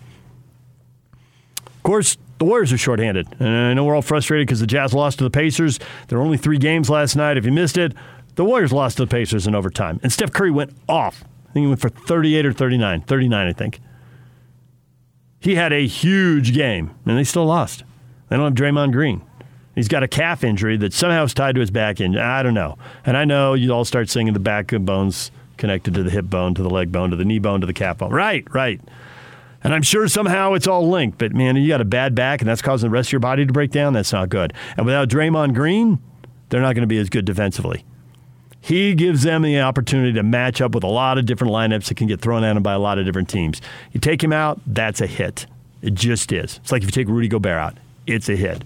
[SPEAKER 1] Of course, the Warriors are shorthanded. And I know we're all frustrated because the Jazz lost to the Pacers. There were only three games last night. If you missed it, the Warriors lost to the Pacers in overtime. And Steph Curry went off. I think he went for 38 or 39. 39, I think. He had a huge game, and they still lost. They don't have Draymond Green. He's got a calf injury that somehow is tied to his back injury. I don't know. And I know you all start singing the back bones connected to the hip bone, to the leg bone, to the knee bone, to the calf bone. Right, right. And I'm sure somehow it's all linked. But man, you got a bad back, and that's causing the rest of your body to break down. That's not good. And without Draymond Green, they're not going to be as good defensively. He gives them the opportunity to match up with a lot of different lineups that can get thrown at him by a lot of different teams. You take him out, that's a hit. It just is. It's like if you take Rudy Gobert out, it's a hit.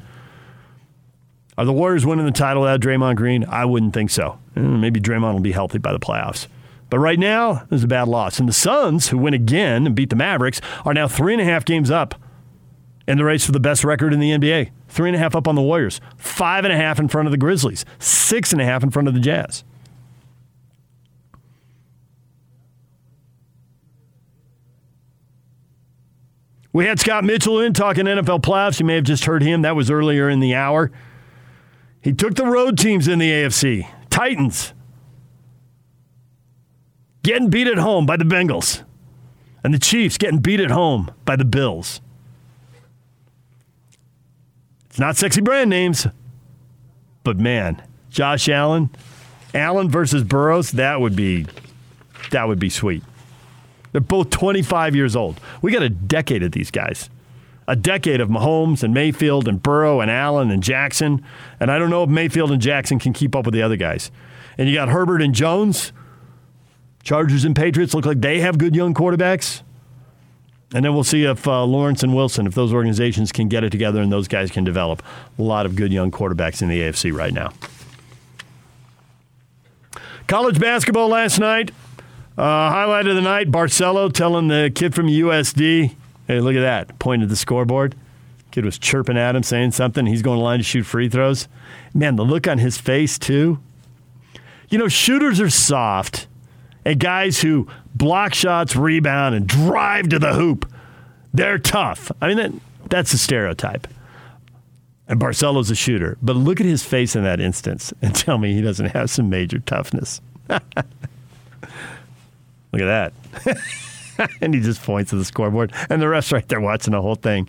[SPEAKER 1] Are the Warriors winning the title without Draymond Green? I wouldn't think so. Hmm, maybe Draymond will be healthy by the playoffs. But right now, there's a bad loss. And the Suns, who win again and beat the Mavericks, are now three and a half games up in the race for the best record in the NBA. Three and a half up on the Warriors, five and a half in front of the Grizzlies, six and a half in front of the Jazz. We had Scott Mitchell in talking NFL playoffs. You may have just heard him. That was earlier in the hour. He took the road teams in the AFC. Titans getting beat at home by the Bengals. And the Chiefs getting beat at home by the Bills. It's not sexy brand names, but man, Josh Allen, Allen versus Burrows, that would be that would be sweet. They're both 25 years old. We got a decade of these guys. A decade of Mahomes and Mayfield and Burrow and Allen and Jackson. And I don't know if Mayfield and Jackson can keep up with the other guys. And you got Herbert and Jones. Chargers and Patriots look like they have good young quarterbacks. And then we'll see if uh, Lawrence and Wilson, if those organizations can get it together and those guys can develop. A lot of good young quarterbacks in the AFC right now. College basketball last night. Uh, highlight of the night, Barcello telling the kid from USD, hey, look at that, pointed the scoreboard. Kid was chirping at him, saying something. He's going to line to shoot free throws. Man, the look on his face, too. You know, shooters are soft, and guys who block shots, rebound, and drive to the hoop, they're tough. I mean, that, that's a stereotype. And Barcello's a shooter. But look at his face in that instance and *laughs* tell me he doesn't have some major toughness. *laughs* Look at that. *laughs* and he just points to the scoreboard. And the ref's right there watching the whole thing.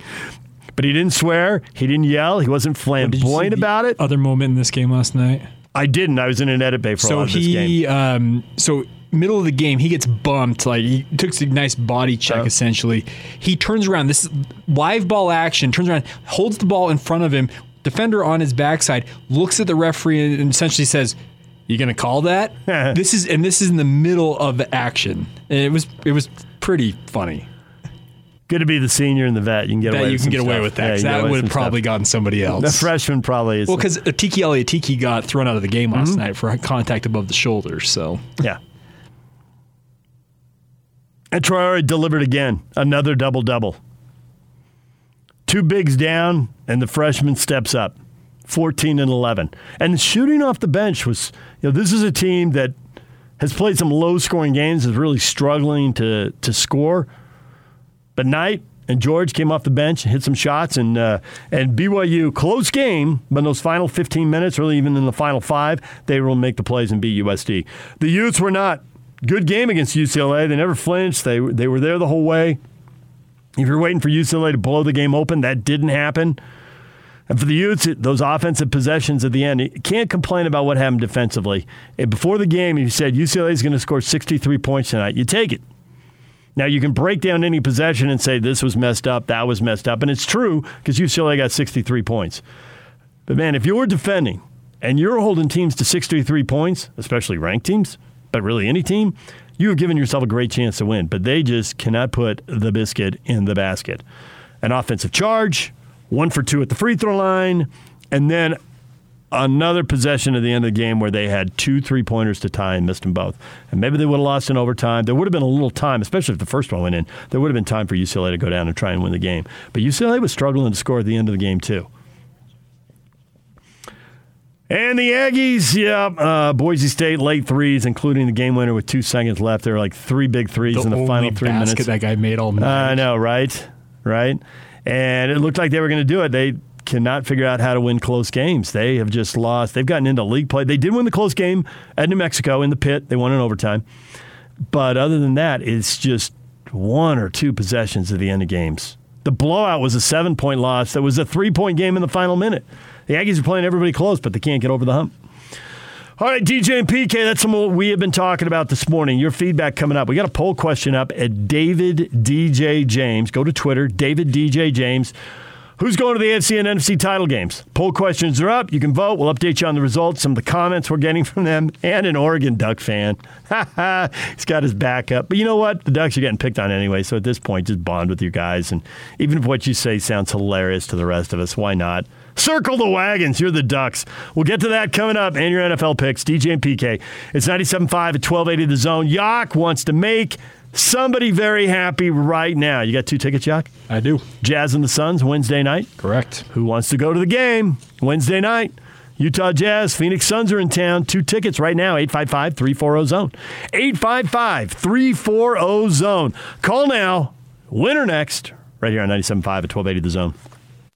[SPEAKER 1] But he didn't swear. He didn't yell. He wasn't flamboyant about it.
[SPEAKER 11] Other moment in this game last night.
[SPEAKER 1] I didn't. I was in an edit bay for
[SPEAKER 11] so
[SPEAKER 1] a lot of this
[SPEAKER 11] he,
[SPEAKER 1] game.
[SPEAKER 11] Um, so middle of the game, he gets bumped. Like he took a nice body check. Essentially, he turns around. This is live ball action. Turns around, holds the ball in front of him. Defender on his backside looks at the referee and essentially says, "You gonna call that?" *laughs* this is and this is in the middle of the action. And it was it was pretty funny.
[SPEAKER 1] Good to be the senior and the vet. You can get
[SPEAKER 11] That
[SPEAKER 1] away.
[SPEAKER 11] you
[SPEAKER 1] with
[SPEAKER 11] can get away with that.
[SPEAKER 1] Yeah,
[SPEAKER 11] that would have probably
[SPEAKER 1] stuff.
[SPEAKER 11] gotten somebody else.
[SPEAKER 1] The freshman probably is.
[SPEAKER 11] Well, because Atiki Ally Atiki got thrown out of the game last
[SPEAKER 1] Mhm.
[SPEAKER 11] night for contact above the shoulder. So
[SPEAKER 1] Yeah. And Traore delivered again, another double double. Two bigs down, and the freshman steps up, 14 and 11. And shooting off the bench was, you know, this is a team that has played some low scoring games, is really struggling to, to score. But Knight and George came off the bench, and hit some shots, and uh, and BYU close game. But in those final 15 minutes, or even in the final five, they will make the plays and beat USD. The Utes were not good game against UCLA. They never flinched. They they were there the whole way. If you're waiting for UCLA to blow the game open, that didn't happen. And for the Utes, those offensive possessions at the end, you can't complain about what happened defensively. Before the game, you said UCLA is going to score 63 points tonight. You take it. Now you can break down any possession and say this was messed up, that was messed up, and it's true because UCLA got 63 points. But man, if you're defending and you're holding teams to 63 points, especially ranked teams, but really any team, you have given yourself a great chance to win. But they just cannot put the biscuit in the basket. An offensive charge, one for two at the free throw line, and then another possession at the end of the game where they had two three pointers to tie and missed them both. And maybe they would have lost in overtime. There would have been a little time, especially if the first one went in. There would have been time for UCLA to go down and try and win the game. But UCLA was struggling to score at the end of the game, too. And the Aggies, yeah, uh, Boise State late threes, including the game winner with two seconds left. There were like three big threes
[SPEAKER 11] The
[SPEAKER 1] in the final three minutes.
[SPEAKER 11] that guy made all night.
[SPEAKER 1] I know, right? Right? And it looked like they were going to do it. They cannot figure out how to win close games. They have just lost. They've gotten into league play. They did win the close game at New Mexico in the pit. They won in overtime. But other than that, it's just one or two possessions at the end of games. The blowout was a seven point loss. That was a three point game in the final minute. The Aggies are playing everybody close, but they can't get over the hump. All right, DJ and PK, that's some what we have been talking about this morning. Your feedback coming up. We got a poll question up at David DJ James. Go to Twitter, David DJ James. Who's going to the AFC and NFC title games? Poll questions are up. You can vote. We'll update you on the results, some of the comments we're getting *laughs* from them, and an Oregon Duck fan. *laughs* He's got his back up. But you know what? The Ducks are getting picked on anyway, so at this point, just bond with you guys. And even if what you say sounds hilarious to the rest of us, why not? Circle the wagons. You're the Ducks. We'll get to that coming up and your NFL picks. DJ and PK. It's 97.5 at 1280 The Zone. Yak wants to make somebody very happy right now. You got two tickets, Yak?
[SPEAKER 11] I do.
[SPEAKER 1] Jazz and the Suns, Wednesday night.
[SPEAKER 11] Correct.
[SPEAKER 1] Who wants to go to the game Wednesday night? Utah Jazz, Phoenix Suns are in town. Two tickets right now, 855 340 Zone. 855 340 Zone. Call now. Winner next. Right here on 97.5 at 1280 The Zone.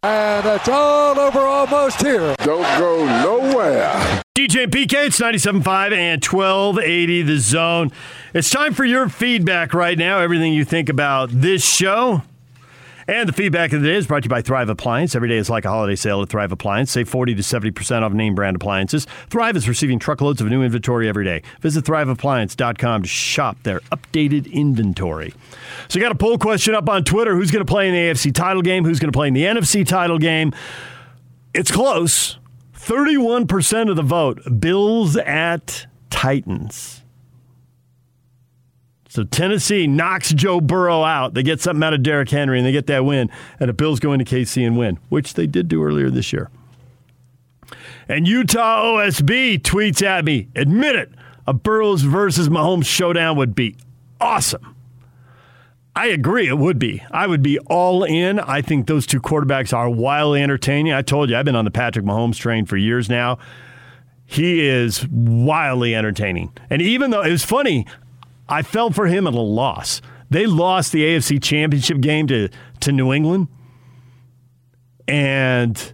[SPEAKER 23] And it's all over almost here.
[SPEAKER 1] Don't go nowhere. DJ and PK, it's 97.5 and 1280 The Zone. It's time for your feedback right now. Everything you think about this show. And the feedback of the day is brought to you by Thrive Appliance. Every day is like a holiday sale at Thrive Appliance. Save 40 to 70% off name brand appliances. Thrive is receiving truckloads of new inventory every day. Visit thriveappliance.com to shop their updated inventory. So, you got a poll question up on Twitter who's going to play in the AFC title game? Who's going to play in the NFC title game? It's close. 31% of the vote Bills at Titans. So Tennessee knocks Joe Burrow out. They get something out of Derrick Henry and they get that win. And the Bills go into KC and win, which they did do earlier this year. And Utah OSB tweets at me, admit it, a Burrows versus Mahomes showdown would be awesome. I agree, it would be. I would be all in. I think those two quarterbacks are wildly entertaining. I told you, I've been on the Patrick Mahomes train for years now. He is wildly entertaining. And even though it was funny, I felt for him at a loss. They lost the AFC Championship game to, to New England, and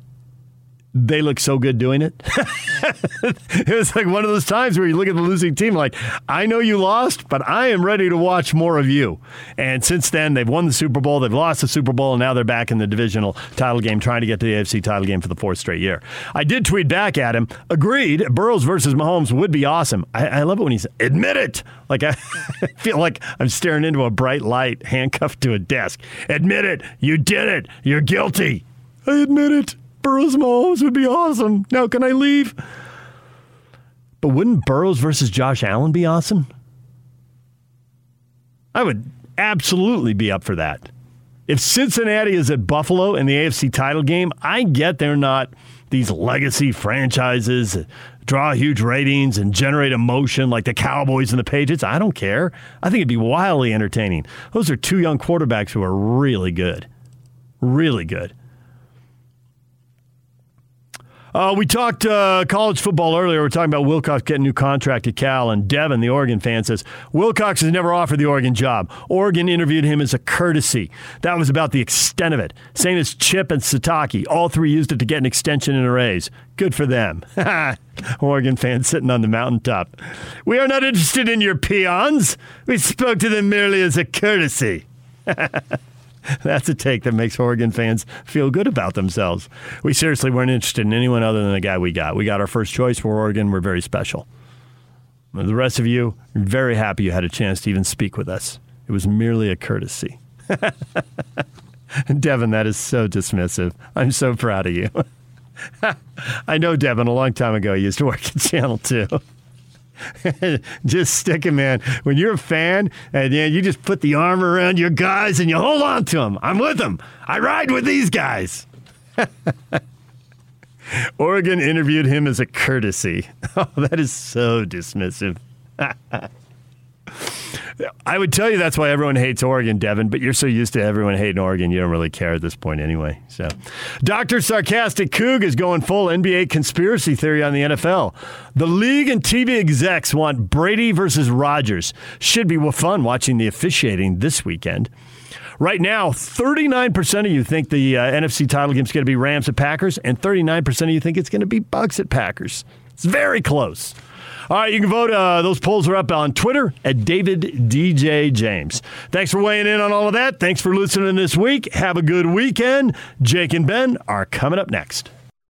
[SPEAKER 1] they look so good doing it. *laughs* it was like one of those times where you look at the losing team, like, I know you lost, but I am ready to watch more of you. And since then, they've won the Super Bowl, they've lost the Super Bowl, and now they're back in the divisional title game, trying to get to the AFC title game for the fourth straight year. I did tweet back at him, agreed, Burrows versus Mahomes would be awesome. I, I love it when he's, admit it. Like, I *laughs* feel like I'm staring into a bright light, *laughs* handcuffed to a desk. Admit it. You did it. You're guilty. I admit it. Burrows Mahomes would be awesome. Now, can I leave? But wouldn't Burrows versus Josh Allen be awesome? I would absolutely be up for that. If Cincinnati is at Buffalo in the AFC title game, I get they're not these legacy franchises that draw huge ratings and generate emotion like the Cowboys and the Patriots. I don't care. I think it'd be wildly entertaining. Those are two young quarterbacks who are really good. Really good. Uh, we talked uh, college football earlier. We are talking about Wilcox getting a new contract at Cal, and Devin, the Oregon fan, says Wilcox has never offered the Oregon job. Oregon interviewed him as a courtesy. That was about the extent of it. Same as Chip and Sitake. All three used it to get an extension and a raise. Good for them. *laughs* Oregon fans sitting on the mountaintop. We are not interested in your peons. We spoke to them merely as a courtesy. *laughs* *laughs* That's a take that makes Oregon fans feel good about themselves. We seriously weren't interested in anyone other than the guy we got. We got our first choice for Oregon. We're very special. The rest of you, very happy you had a chance to even speak with us. It was merely a courtesy. *laughs* Devin, that is so dismissive. I'm so proud of you. *laughs* I know Devin a long time ago. He used to work at Channel 2. *laughs* just stick it, man. When you're a fan and yeah, you just put the arm around your guys and you hold on to them. I'm with them. I ride with these guys. *laughs* Oregon interviewed him as a courtesy. *laughs* Oh, that is so dismissive. I would tell you that's why everyone hates Oregon, Devin, but you're so used to everyone hating Oregon, you don't really care at this point anyway. So, Dr. Sarcastic Coog is going full NBA conspiracy theory on the NFL. The league and TV execs want Brady versus Rodgers. Should be fun watching the officiating this weekend. Right now, 39% of you think the uh, NFC title game is going to be Rams at Packers, and 39% of you think it's going to be Bucs at Packers. It's very close. All right, you can vote. Uh, those polls are up on Twitter at David DJ James. Thanks for weighing in on all of that. Thanks for listening this week. Have a good weekend. Jake and Ben are coming up next.